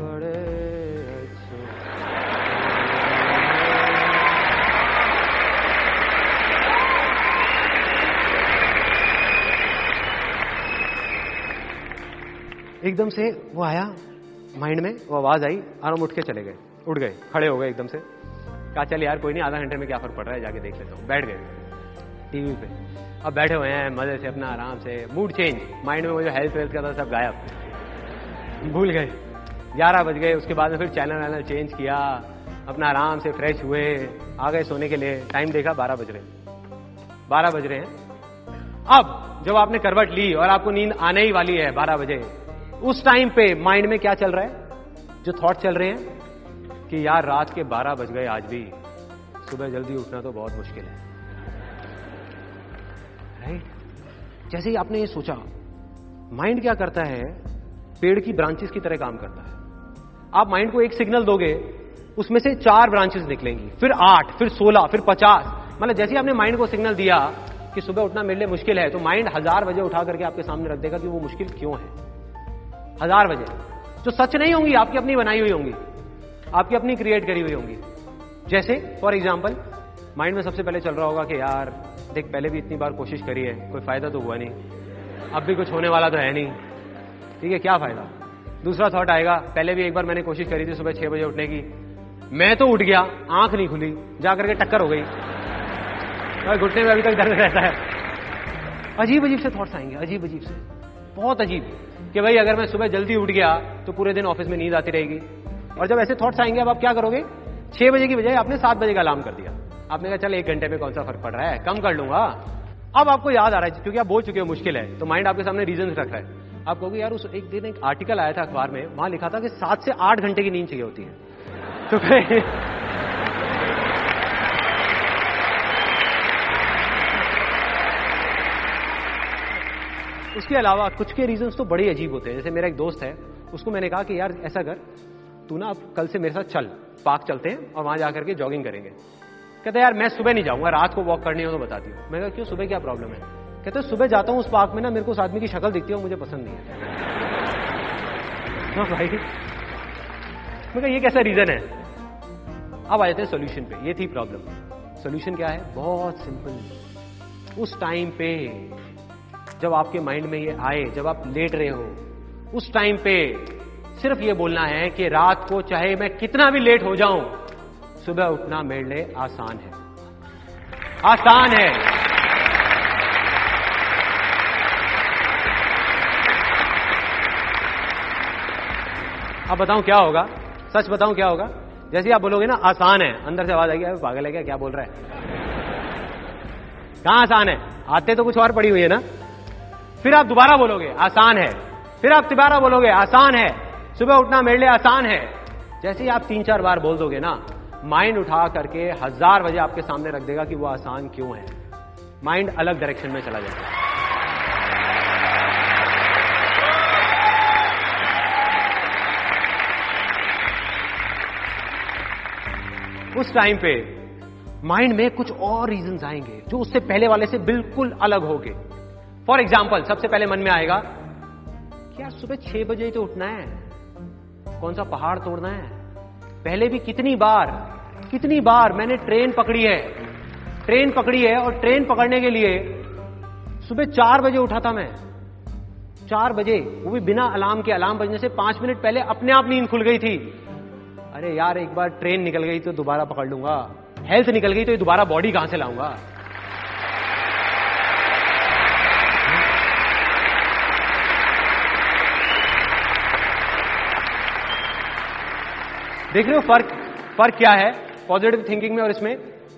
बड़े एकदम से वो आया माइंड में वो आवाज़ आई और हम उठ के चले गए। उठ गए, खड़े हो गए एकदम से। कहा, चल यार, कोई नहीं, आधा घंटे में क्या फ़र्क पड़ रहा है? जाके देख लेता हूँ। बैठ गए। टीवी पे। अब बैठे हुए हैं, मज़े से, अपना आराम से। मूड चेंज माइंड में वो जो हेल्थ वेल्थ का था, सब गायब। भूल गए। ग्यारह बज गए, उसके बाद में फिर चैनल वैनल चेंज किया। अपना आराम से फ्रेश हुए। आ गए सोने के लिए। टाइम देखा, बारह बज रहे। बारह बज रहे हैं। अब, जब आपने करवट ली और आपको नींद आने ही वाली है बारह बजे उस टाइम पे माइंड में क्या चल रहा है? जो थॉट चल रहे हैं कि यार रात के 12 बज गए, आज भी सुबह जल्दी उठना तो बहुत मुश्किल है। राइट जैसे ही आपने ये सोचा माइंड क्या करता है? पेड़ की ब्रांचेस की तरह काम करता है। आप माइंड को एक सिग्नल दोगे, उसमें से चार ब्रांचेस निकलेंगी, फिर आठ, फिर सोलह, फिर पचास। मतलब जैसे ही आपने माइंड को सिग्नल दिया कि सुबह उठना मेरे लिए मुश्किल है तो माइंड हज़ार बजे उठा करके आपके सामने रख देगा कि वो मुश्किल क्यों है। हज़ार बजे। जो सच नहीं होंगी, आपकी अपनी बनाई हुई होंगी। आपकी अपनी क्रिएट करी हुई होंगी। जैसे फॉर एग्ज़ाम्पल माइंड में सबसे पहले चल रहा होगा कि यार, देख, पहले भी इतनी बार कोशिश करी है, कोई फ़ायदा तो हुआ नहीं। अब भी कुछ होने वाला तो है नहीं। ठीक है, क्या फ़ायदा? दूसरा थॉट आएगा, पहले भी एक बार मैंने कोशिश करी थी सुबह छह बजे उठने की। मैं तो उठ गया, आँख नहीं खुली, जाकर के टक्कर हो गई। और घुटने में अभी तक दर्द रहता है। अजीब अजीब से थॉट्स आएँगे अजीब अजीब से। बहुत अजीब। कि भाई अगर मैं सुबह जल्दी उठ गया तो पूरे दिन ऑफ़िस में नींद आती रहेगी। और जब ऐसे थॉट्स आएँगे, अब आप क्या करोगे? छह बजे की बजाय आपने सात बजे का अलार्म कर दिया। आपने कहा, चल, एक घंटे में कौन सा फ़र्क पड़ रहा है? कम कर लूँगा। अब आपको याद आ रहा है, क्योंकि आप बोल चुके हो मुश्किल है तो माइंड आपके सामने रीजन रख रहा है। आप कहोगे, यार, उस एक दिन एक आर्टिकल आया था अखबार में, वहाँ लिखा था कि सात से आठ घंटे की नींद चाहिए होती है। तो उसके अलावा कुछ के रीजंस तो बड़े अजीब होते हैं। जैसे मेरा एक दोस्त है, उसको मैंने कहा कि यार ऐसा कर, तू ना अब कल से मेरे साथ चल, पार्क चलते हैं और वहाँ जाकर के जॉगिंग करेंगे। कहते यार, मैं सुबह नहीं जाऊँगा, रात को वॉक करनी हो तो बताती हूँ। मैं कहा, क्यों, सुबह क्या प्रॉब्लम है? कहते सुबह जाता हूँ उस पार्क में ना, मेरे को उस आदमी की शक्ल दिखती है मुझे पसंद नहीं है। हाँ भाई। मैं ये कैसा रीजन है? अब आ जाते हैं सोल्यूशन पे। ये थी प्रॉब्लम सोल्यूशन क्या है? बहुत सिंपल उस टाइम पे जब आपके माइंड में ये आए, जब आप लेट रहे हो, उस टाइम पे सिर्फ़ ये बोलना है कि रात को चाहे मैं कितना भी लेट हो जाऊँ, सुबह उठना मेरे लिए आसान है। आसान है। अब बताऊँ क्या होगा? सच बताऊँ क्या होगा? जैसे आप बोलोगे ना, आसान है, अंदर से आवाज़ आएगी पागल है क्या क्या बोल रहा है? कहाँ आसान है? आते तो कुछ और पड़ी हुई है ना? फिर आप दोबारा बोलोगे, आसान है। फिर आप दोबारा बोलोगे, आसान है। सुबह उठना मेरे लिए आसान है। जैसे ही आप तीन चार बार बोल दोगे ना, माइंड उठा करके हज़ार बजे आपके सामने रख देगा कि वो आसान क्यों है। माइंड अलग डायरेक्शन में चला जाएगा उस टाइम पे माइंड में कुछ और रीजंस आएँगे, जो उससे पहले वाले से बिल्कुल अलग होंगे। फॉर एग्ज़ाम्पल सबसे पहले मन में आएगा, क्या सुबह छह बजे ही तो उठना है? कौन सा पहाड़ तोड़ना है? पहले भी कितनी बार कितनी बार मैंने ट्रेन पकड़ी है, ट्रेन पकड़ी है और ट्रेन पकड़ने के लिए सुबह चार बजे उठा था मैं। चार बजे, वो भी बिना अलार्म के, अलार्म बजने से पाँच मिनट पहले अपने आप नींद खुल गई थी। अरे यार, एक बार ट्रेन निकल गई तो दोबारा पकड़ लूँगा। हेल्थ निकल गई तो दोबारा बॉडी कहाँ से लाऊँगा? देख रहे हो फ़र्क? फ़र्क क्या है? पॉजिटिव थिंकिंग में और इसमें?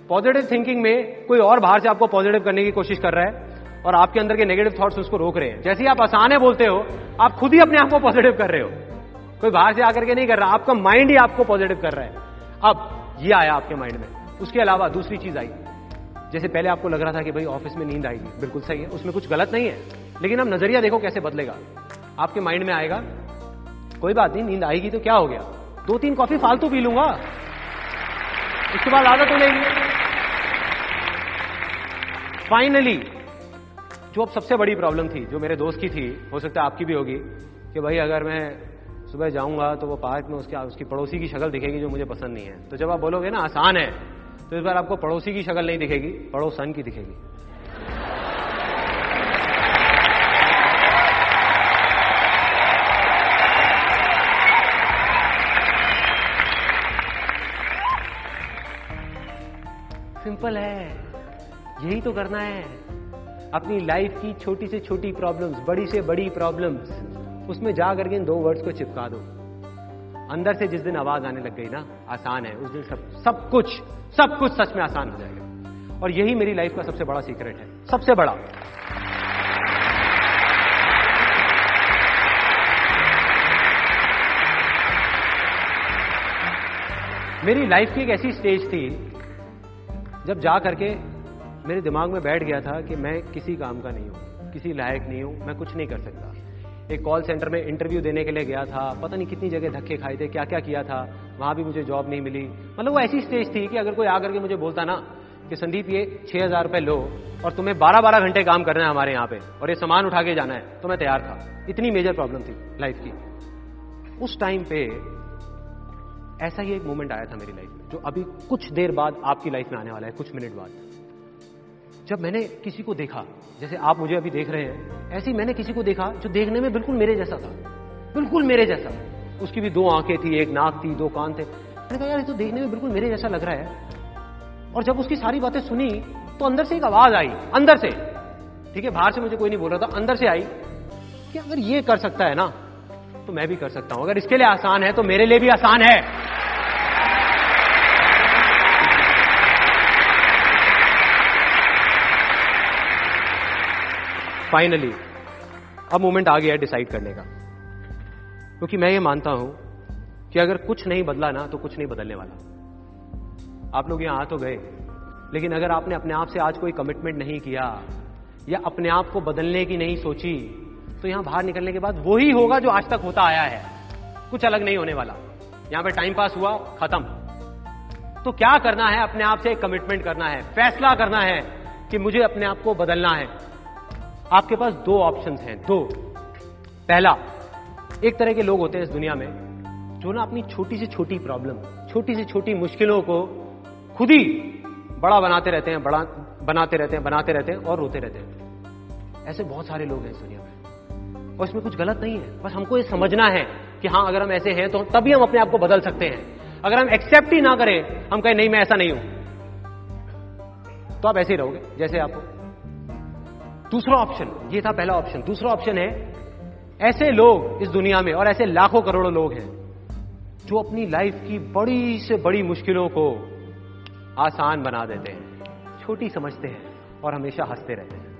पॉजिटिव थिंकिंग में कोई और बाहर से आपको पॉजिटिव करने की कोशिश कर रहा है और आपके अंदर के नेगेटिव थॉट्स उसको रोक रहे हैं। जैसे ही आप आसान है बोलते हो, आप खुद ही अपने आप को पॉजिटिव कर रहे हो। कोई बाहर से आकर के नहीं कर रहा, आपका माइंड ही आपको पॉजिटिव कर रहा है। अब ये आया आपके माइंड में। उसके अलावा दूसरी चीज़ आई। जैसे पहले आपको लग रहा था कि भाई ऑफ़िस में नींद आएगी। बिल्कुल सही है। उसमें कुछ गलत नहीं है। लेकिन अब नज़रिया देखो कैसे बदलेगा। आपके माइंड में आएगा, कोई बात नहीं, नींद आएगी तो क्या हो गया? दो तीन कॉफ़ी फालतू पी लूँगा। उसके बाद आदत हो जाएगी। फाइनली जो अब सबसे बड़ी प्रॉब्लम थी, जो मेरे दोस्त की थी, हो सकता है आपकी भी होगी, कि भाई अगर मैं सुबह जाऊँगा तो वो पार्क में उसके उसकी पड़ोसी की शक्ल दिखेगी जो मुझे पसंद नहीं है। तो जब आप बोलोगे ना, आसान है तो इस बार आपको पड़ोसी की शक्ल नहीं दिखेगी पड़ोसन की दिखेगी। सिंपल है। यही तो करना है। अपनी लाइफ की छोटी से छोटी प्रॉब्लम्स बड़ी से बड़ी प्रॉब्लम्स उसमें जा करके इन दो वर्ड्स को चिपका दो। अंदर से जिस दिन आवाज़ आने लग गई ना, आसान है। उस दिन सब सब कुछ सब कुछ सच में आसान हो जाएगा। और यही मेरी लाइफ का सबसे बड़ा सीक्रेट है। सबसे बड़ा। मेरी लाइफ की एक ऐसी स्टेज थी जब जा करके मेरे दिमाग में बैठ गया था कि मैं किसी काम का नहीं हूँ, किसी लायक नहीं हूँ, मैं कुछ नहीं कर सकता। एक कॉल सेंटर में इंटरव्यू देने के लिए गया था, पता नहीं कितनी जगह धक्के खाए थे क्या क्या किया था, वहाँ भी मुझे जॉब नहीं मिली। मतलब वो ऐसी स्टेज थी कि अगर कोई आकर के मुझे बोलता ना कि संदीप, ये छह हज़ार रुपए लो और तुम्हें बारह बारह घंटे काम करना है हमारे यहाँ पे और ये सामान उठा के जाना है तो मैं तैयार था। इतनी मेजर प्रॉब्लम थी लाइफ की। उस टाइम पे ऐसा ही एक मोमेंट आया था मेरी लाइफ में। जो अभी कुछ देर बाद आपकी लाइफ में आने वाला है, कुछ मिनट बाद। जब मैंने किसी को देखा, जैसे आप मुझे अभी देख रहे हैं, ऐसे ही मैंने किसी को देखा जो देखने में बिल्कुल मेरे जैसा था। बिल्कुल मेरे जैसा। उसकी भी दो आँखें थी, एक नाक थी, दो कान थे। मैंने कहा, यार, ये तो देखने में बिल्कुल मेरे जैसा लग रहा है। और जब उसकी सारी बातें सुनी तो अंदर से एक आवाज़ आई, अंदर से। ठीक है, बाहर से मुझे कोई नहीं बोल रहा था, अंदर से आई कि अगर ये कर सकता है ना तो मैं भी कर सकता हूँ। अगर इसके लिए आसान है तो मेरे लिए भी आसान है। फाइनली अब मोमेंट आ गया है डिसाइड करने का। क्योंकि मैं ये मानता हूँ कि अगर कुछ नहीं बदला ना तो कुछ नहीं बदलने वाला। आप लोग यहाँ आ तो गए, लेकिन अगर आपने अपने आप से आज कोई कमिटमेंट नहीं किया, या अपने आप को बदलने की नहीं सोची तो यहाँ बाहर निकलने के बाद वही होगा जो आज तक होता आया है। कुछ अलग नहीं होने वाला। यहाँ पे टाइम पास हुआ, खत्म। तो क्या करना है? अपने आप से एक कमिटमेंट करना है, फैसला करना है कि मुझे अपने आप को बदलना है। आपके पास दो ऑप्शन हैं, दो। पहला, एक तरह के लोग होते हैं इस दुनिया में, जो ना अपनी छोटी से छोटी प्रॉब्लम छोटी से छोटी मुश्किलों को खुद ही बड़ा बनाते रहते हैं, बड़ा, बनाते रहते हैं, बनाते रहते हैं और रोते रहते हैं। ऐसे बहुत सारे लोग हैं इस दुनिया में। और इसमें कुछ गलत नहीं है। बस हमको ये समझना है कि हाँ अगर हम ऐसे हैं तो तभी हम अपने आप को बदल सकते हैं। अगर हम एक्सेप्ट ही ना करें, हम कहें, नहीं, मैं ऐसा नहीं हूँ। तो आप ऐसे ही रहोगे, जैसे आप दूसरा ऑप्शन, ये था पहला ऑप्शन। दूसरा ऑप्शन है, ऐसे लोग इस दुनिया में, और ऐसे लाखों करोड़ों लोग हैं, जो अपनी लाइफ की बड़ी से बड़ी मुश्किलों को आसान बना देते हैं, छोटी समझते हैं, और हमेशा हँसते रहते हैं।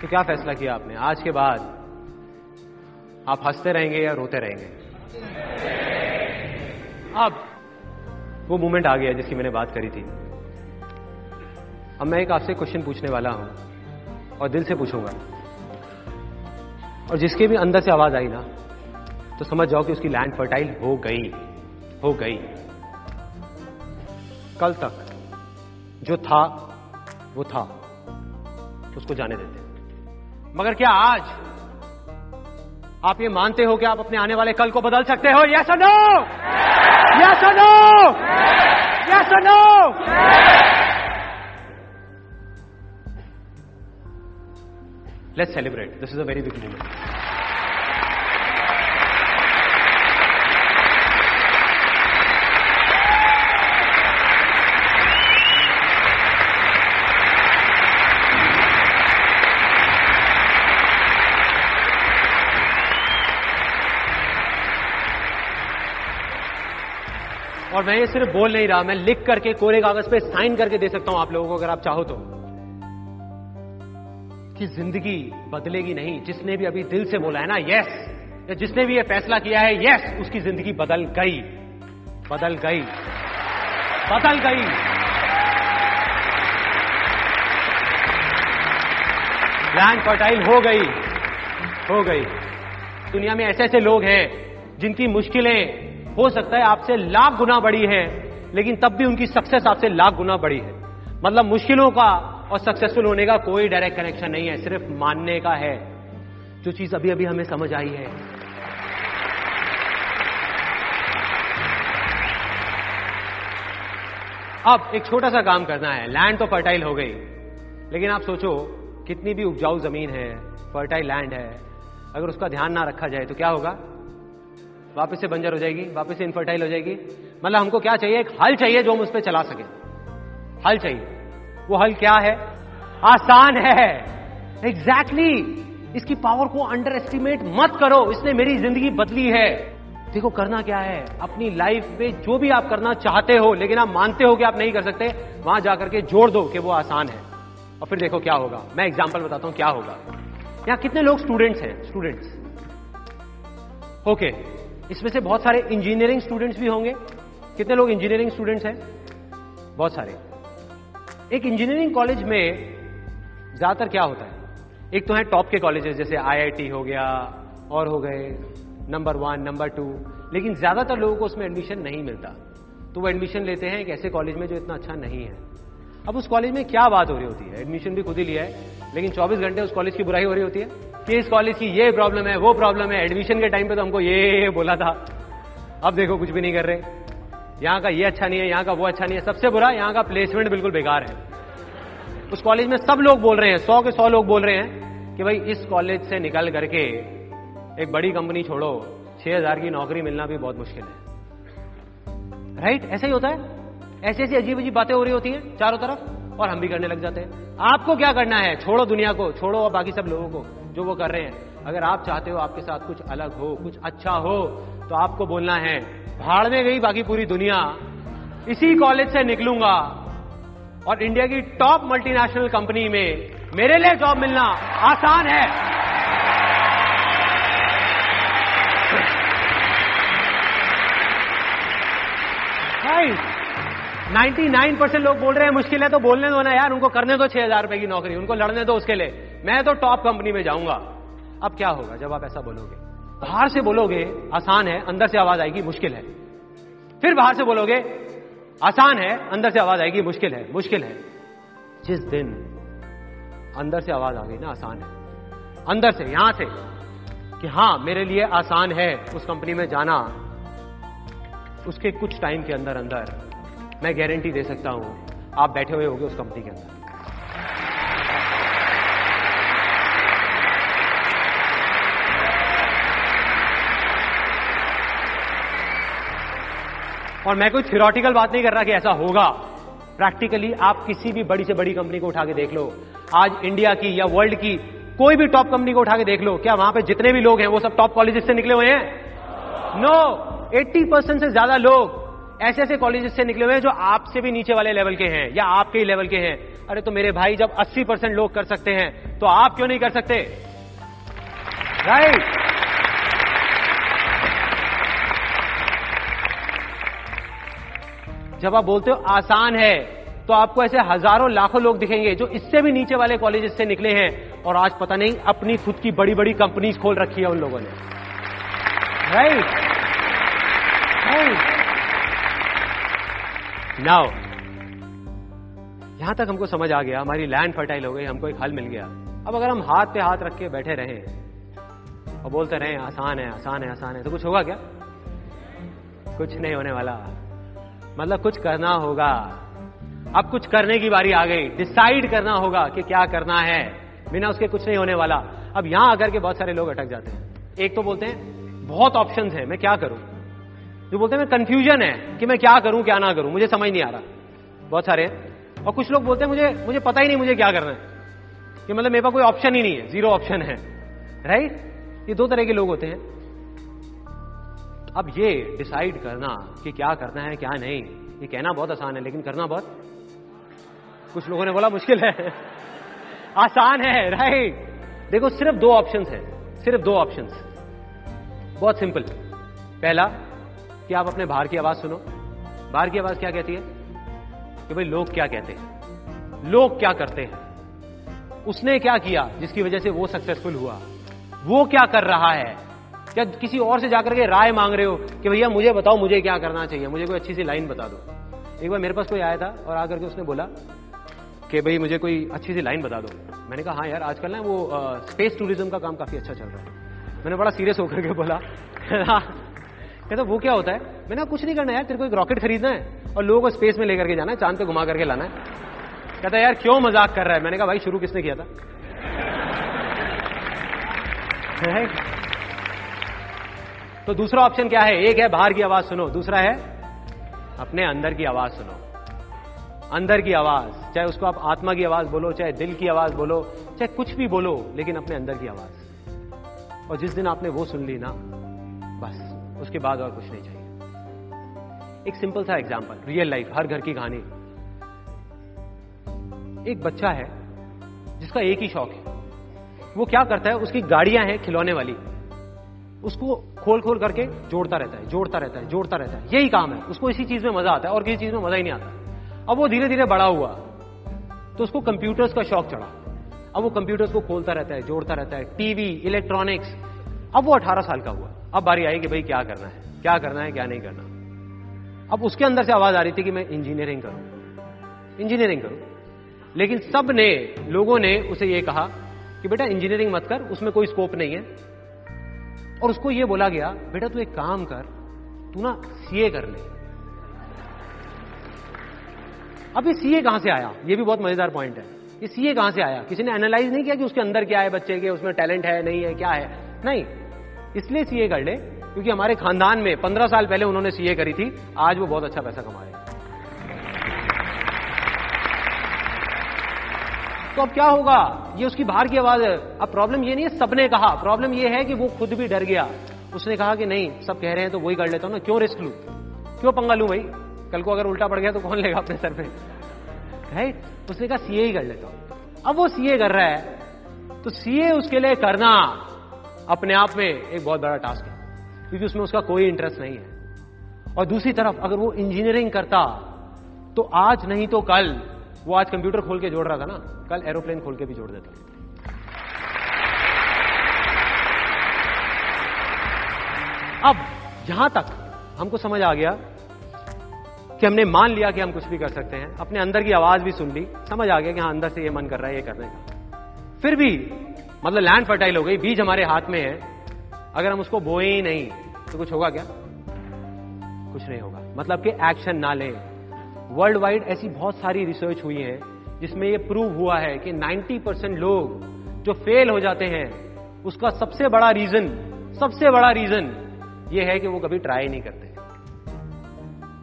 तो क्या फैसला किया आपने? आज के बाद आप हँसते रहेंगे या रोते रहेंगे? अब, वो मोमेंट आ गया जिसकी मैंने बात करी थी। अब मैं एक आपसे क्वेश्चन पूछने वाला हूँ और दिल से पूछूँगा। और जिसके भी अंदर से आवाज़ आई ना तो समझ जाओ कि उसकी लैंड फर्टाइल हो गई हो गई। कल तक जो था, वो था, उसको जाने देते। मगर क्या आज आप ये मानते हो कि आप अपने आने वाले कल को बदल सकते हो? Yes no yes no yes no let's celebrate this is a very big movement और मैं ये सिर्फ़ बोल नहीं रहा, मैं लिख करके कोरे कागज़ पे साइन करके दे सकता हूँ आप लोगों को अगर आप चाहो तो। कि ज़िंदगी बदलेगी नहीं, जिसने भी अभी दिल से बोला है ना यस या जिसने भी ये फैसला किया है यस उसकी ज़िंदगी बदल गई बदल गई बदल गई। लैंड फर्टाइल हो गई हो गई। दुनिया में ऐसे ऐसे लोग हैं जिनकी मुश्किलें हो सकता है आपसे लाख गुना बड़ी है, लेकिन तब भी उनकी सक्सेस आपसे लाख गुना बड़ी है। मतलब मुश्किलों का और सक्सेसफुल होने का कोई डायरेक्ट कनेक्शन नहीं है, सिर्फ़ मानने का है। जो चीज़ अभी अभी हमें समझ आई है। अब एक छोटा सा काम करना है। लैंड तो फर्टाइल हो गई। लेकिन आप सोचो, कितनी भी उपजाऊ ज़मीन है फर्टाइल लैंड है। अगर उसका ध्यान ना रखा जाए तो क्या होगा? वापस से बंजर हो जाएगी, वापस से इनफर्टाइल हो जाएगी। मतलब हमको क्या चाहिए? एक हल चाहिए जो हम उस पर चला सके। हल चाहिए। वो हल क्या है? आसान है। Exactly exactly. इसकी पावर को अंडर एस्टिमेट मत करो। इसने मेरी ज़िंदगी बदली है। देखो, करना क्या है? अपनी लाइफ में जो भी आप करना चाहते हो, लेकिन आप मानते हो कि आप नहीं कर सकते, वहाँ जाकर के जोड़ दो कि वो आसान है। और फिर देखो क्या होगा। मैं एग्ज़ाम्पल बताता हूँ क्या होगा। यहाँ कितने लोग स्टूडेंट्स हैं? स्टूडेंट्स ओके इसमें से बहुत सारे इंजीनियरिंग स्टूडेंट्स भी होंगे। कितने लोग इंजीनियरिंग स्टूडेंट्स हैं? बहुत सारे। एक इंजीनियरिंग कॉलेज में ज़्यादातर क्या होता है? एक तो है टॉप के कॉलेजेस जैसे आईआईटी हो गया, और हो गए नंबर वन नंबर टू लेकिन ज़्यादातर लोगों को उसमें एडमिशन नहीं मिलता। तो वो एडमिशन लेते हैं एक ऐसे कॉलेज में जो इतना अच्छा नहीं है। अब उस कॉलेज में क्या बात हो रही होती है? एडमिशन भी खुद ही लिया है, लेकिन 24 घंटे उस कॉलेज की बुराई हो रही होती है। कि इस कॉलेज की ये प्रॉब्लम है, वो प्रॉब्लम है। एडमिशन के टाइम पे तो हमको ये बोला था। अब देखो, कुछ भी नहीं कर रहे। यहाँ का ये अच्छा नहीं है, यहाँ का वो अच्छा नहीं है। सबसे बुरा, यहाँ का प्लेसमेंट बिल्कुल बेकार है। उस कॉलेज में सब लोग बोल रहे हैं, सौ के सौ लोग बोल रहे हैं कि भाई, इस कॉलेज से निकल करके एक बड़ी कंपनी छोड़ो। छह हज़ार की नौकरी मिलना भी बहुत मुश्किल है। राइट ऐसा ही होता है। ऐसी ऐसी अजीब अजीब बातें हो रही होती हैं चारों तरफ़, और हम भी करने लग जाते हैं। आपको क्या करना है? छोड़ो दुनिया को, छोड़ो और बाकी सब लोगों को। जो वो कर रहे हैं। अगर आप चाहते हो आपके साथ कुछ अलग हो, कुछ अच्छा हो तो आपको बोलना है, भाड़ में गई बाकी पूरी दुनिया, इसी कॉलेज से निकलूँगा। और इंडिया की टॉप मल्टीनेशनल कंपनी में मेरे लिए जॉब मिलना आसान है। नाइन्टी नाइन परसेंट लोग बोल रहे हैं, मुश्किल है तो बोलने दो ना यार, उनको करने दो छह हज़ार रुपए की नौकरी, उनको लड़ने दो उसके लिए। मैं तो टॉप कंपनी में जाऊँगा। अब क्या होगा जब आप ऐसा बोलोगे? बाहर से बोलोगे, आसान है, अंदर से आवाज़ आएगी, मुश्किल है। फिर बाहर से बोलोगे, आसान है, अंदर से आवाज़ आएगी, मुश्किल है मुश्किल है। जिस दिन अंदर से आवाज़ आ गई ना, आसान है। अंदर से, यहाँ से कि हाँ, मेरे लिए आसान है उस कंपनी में जाना, उसके कुछ टाइम के अंदर अंदर मैं गारंटी दे सकता हूँ। आप बैठे हुए होंगे उस कंपनी के अंदर। और मैं कोई थियोरटिकल बात नहीं कर रहा कि ऐसा होगा। प्रैक्टिकली आप किसी भी बड़ी से बड़ी कंपनी को उठा के देख लो। आज इंडिया की या वर्ल्ड की कोई भी टॉप कंपनी को उठा के देख लो। क्या वहाँ पे जितने भी लोग हैं, वो सब टॉप कॉलेजेस से निकले हुए हैं? नो 80 परसेंट से ज़्यादा लोग ऐसे ऐसे कॉलेजेस से निकले हुए हैं जो आपसे भी नीचे वाले लेवल के हैं या आपके ही लेवल के हैं। अरे तो मेरे भाई जब 80 परसेंट लोग कर सकते हैं तो आप क्यों नहीं कर सकते? राइट जब आप बोलते हो आसान है तो आपको ऐसे हज़ारों, लाखों लोग दिखेंगे जो इससे भी नीचे वाले कॉलेजेस से निकले हैं। और आज पता नहीं, अपनी खुद की बड़ी बड़ी कंपनीज़ खोल रखी है उन लोगों ने। राइट राइट नाउ यहाँ तक हमको समझ आ गया, हमारी लैंड फर्टाइल हो गई, हमको एक हल मिल गया। अब अगर हम हाथ पे हाथ रख के बैठे रहे, और बोलते रहे, आसान है आसान है आसान है तो कुछ होगा क्या? कुछ नहीं होने वाला। मतलब कुछ करना होगा। अब कुछ करने की बारी आ गई। डिसाइड करना होगा कि क्या करना है। बिना उसके कुछ नहीं होने वाला। अब यहाँ आकर के बहुत सारे लोग अटक जाते हैं। एक तो बोलते हैं, बहुत ऑप्शंस है, मैं क्या करूँ? जो बोलते हैं, मैं कंफ्यूजन है कि मैं क्या करूँ, क्या ना करूँ, मुझे समझ नहीं आ रहा। बहुत सारे हैं। और कुछ लोग बोलते हैं, मुझे मुझे पता ही नहीं मुझे क्या करना है। कि मतलब मेरे पास कोई ऑप्शन ही नहीं है ज़ीरो ऑप्शन है। राइट ये दो तरह के लोग होते हैं। अब ये डिसाइड करना कि क्या करना है, क्या नहीं। ये कहना बहुत आसान है, लेकिन करना बहुत। कुछ लोगों ने बोला, मुश्किल है। आसान है राइट देखो, सिर्फ़ दो ऑप्शन है, सिर्फ़ दो ऑप्शन बहुत सिंपल पहला, कि आप अपने बाहर की आवाज़ सुनो। बाहर की आवाज़ क्या कहती है? कि भाई, लोग क्या कहते हैं? लोग क्या करते हैं? उसने क्या किया जिसकी वजह से वो सक्सेसफुल हुआ? वो क्या कर रहा है? क्या किसी और से जाकर के राय मांग रहे हो कि भैया मुझे बताओ, मुझे क्या करना चाहिए? मुझे कोई अच्छी सी लाइन बता दो। एक बार मेरे पास कोई आया था और आकर के उसने बोला कि भाई मुझे कोई अच्छी सी लाइन बता दो। मैंने कहा हाँ यार, आजकल ना वो स्पेस टूरिज़्म का काम काफ़ी अच्छा चल रहा है। मैंने बड़ा सीरियस होकर के बोला कहता, वो क्या होता है? मैंने कुछ नहीं करना यार, तेरे को एक रॉकेट खरीदना है और लोगों को स्पेस में लेकर के जाना है, चाँद पे घुमा करके लाना है। कहता, यार, क्यों मज़ाक कर रहा है? मैंने कहा, भाई, शुरू किसने किया था? तो दूसरा ऑप्शन क्या है? एक है बाहर की आवाज़ सुनो, दूसरा है अपने अंदर की आवाज़ सुनो। अंदर की आवाज़, चाहे उसको आप आत्मा की आवाज़ बोलो, चाहे दिल की आवाज़ बोलो, चाहे कुछ भी बोलो, लेकिन अपने अंदर की आवाज़। और जिस दिन आपने वो सुन ली ना, बस, उसके बाद और कुछ नहीं चाहिए। एक सिंपल सा एग्ज़ाम्पल रियल लाइफ हर घर की कहानी। एक बच्चा है, जिसका एक ही शौक है। वो क्या करता है? उसकी गाड़ियाँ हैं खिलौने वाली। उसको खोल खोल करके जोड़ता रहता है, जोड़ता रहता है, जोड़ता रहता है। यही काम है। उसको इसी चीज़ में मज़ा आता है और किसी चीज़ में मज़ा ही नहीं आता। अब वो धीरे धीरे बड़ा हुआ तो उसको कंप्यूटर्स का शौक चढ़ा। अब वो कंप्यूटर्स को खोलता रहता है, जोड़ता रहता है। टीवी इलेक्ट्रॉनिक्स अब वो 18 साल का हुआ। अब बारी आई कि भाई क्या करना है, क्या करना है, क्या नहीं करना अब उसके अंदर से आवाज़ आ रही थी कि मैं इंजीनियरिंग करूँ। इंजीनियरिंग करूँ। लेकिन सबने, लोगों ने उसे यह कहा कि बेटा इंजीनियरिंग मत कर, उसमें कोई स्कोप नहीं है। और उसको ये बोला गया, बेटा तू एक काम कर, तू ना सीए कर ले। अब ये सीए कहाँ से आया? ये भी बहुत मज़ेदार पॉइंट है। ये सीए कहाँ से आया? किसी ने एनालाइज नहीं किया कि उसके अंदर क्या है बच्चे के, उसमें टैलेंट है, नहीं है, क्या है? नहीं। इसलिए सीए कर ले, क्योंकि हमारे खानदान में पंद्रह साल पहले उन्होंने सीए करी थी, आज वो बहुत अच्छा पैसा कमा रहे तो अब क्या होगा? ये उसकी बाहर की आवाज़ है। अब प्रॉब्लम ये नहीं है, सबने कहा। प्रॉब्लम ये है कि वो खुद भी डर गया। उसने कहा कि नहीं, सब कह रहे हैं तो वही कर लेता हूँ ना। क्यों रिस्क लू? क्यों पंगा लू भाई? कल को अगर उल्टा पड़ गया तो कौन लेगा अपने सर पे? राइट उसने कहा सीए ही कर लेता हूँ। अब वो सीए कर रहा है। तो सीए उसके लिए करना अपने आप में एक बहुत बड़ा टास्क है। क्योंकि उसमें उसका कोई इंटरेस्ट नहीं है। और दूसरी तरफ़, अगर वो इंजीनियरिंग करता तो आज नहीं तो कल वो आज कंप्यूटर खोल के जोड़ रहा था ना, कल एरोप्लेन खोल के भी जोड़ देता। अब, यहाँ तक हमको समझ आ गया कि हमने मान लिया कि हम कुछ भी कर सकते हैं, अपने अंदर की आवाज़ भी सुन ली, समझ आ गया कि हाँ अंदर से ये मन कर रहा है, ये करने का। फिर भी मतलब लैंड फर्टाइल हो गई, बीज हमारे हाथ में है, अगर हम उसको बोए ही नहीं तो कुछ होगा क्या? कुछ नहीं होगा। मतलब कि एक्शन ना लें। वर्ल्ड वाइड ऐसी बहुत सारी रिसर्च हुई है, जिसमें यह प्रूव हुआ है कि 90 परसेंट लोग जो फेल हो जाते हैं, उसका सबसे बड़ा रीजन सबसे बड़ा रीजन यह है कि वो कभी ट्राई नहीं करते।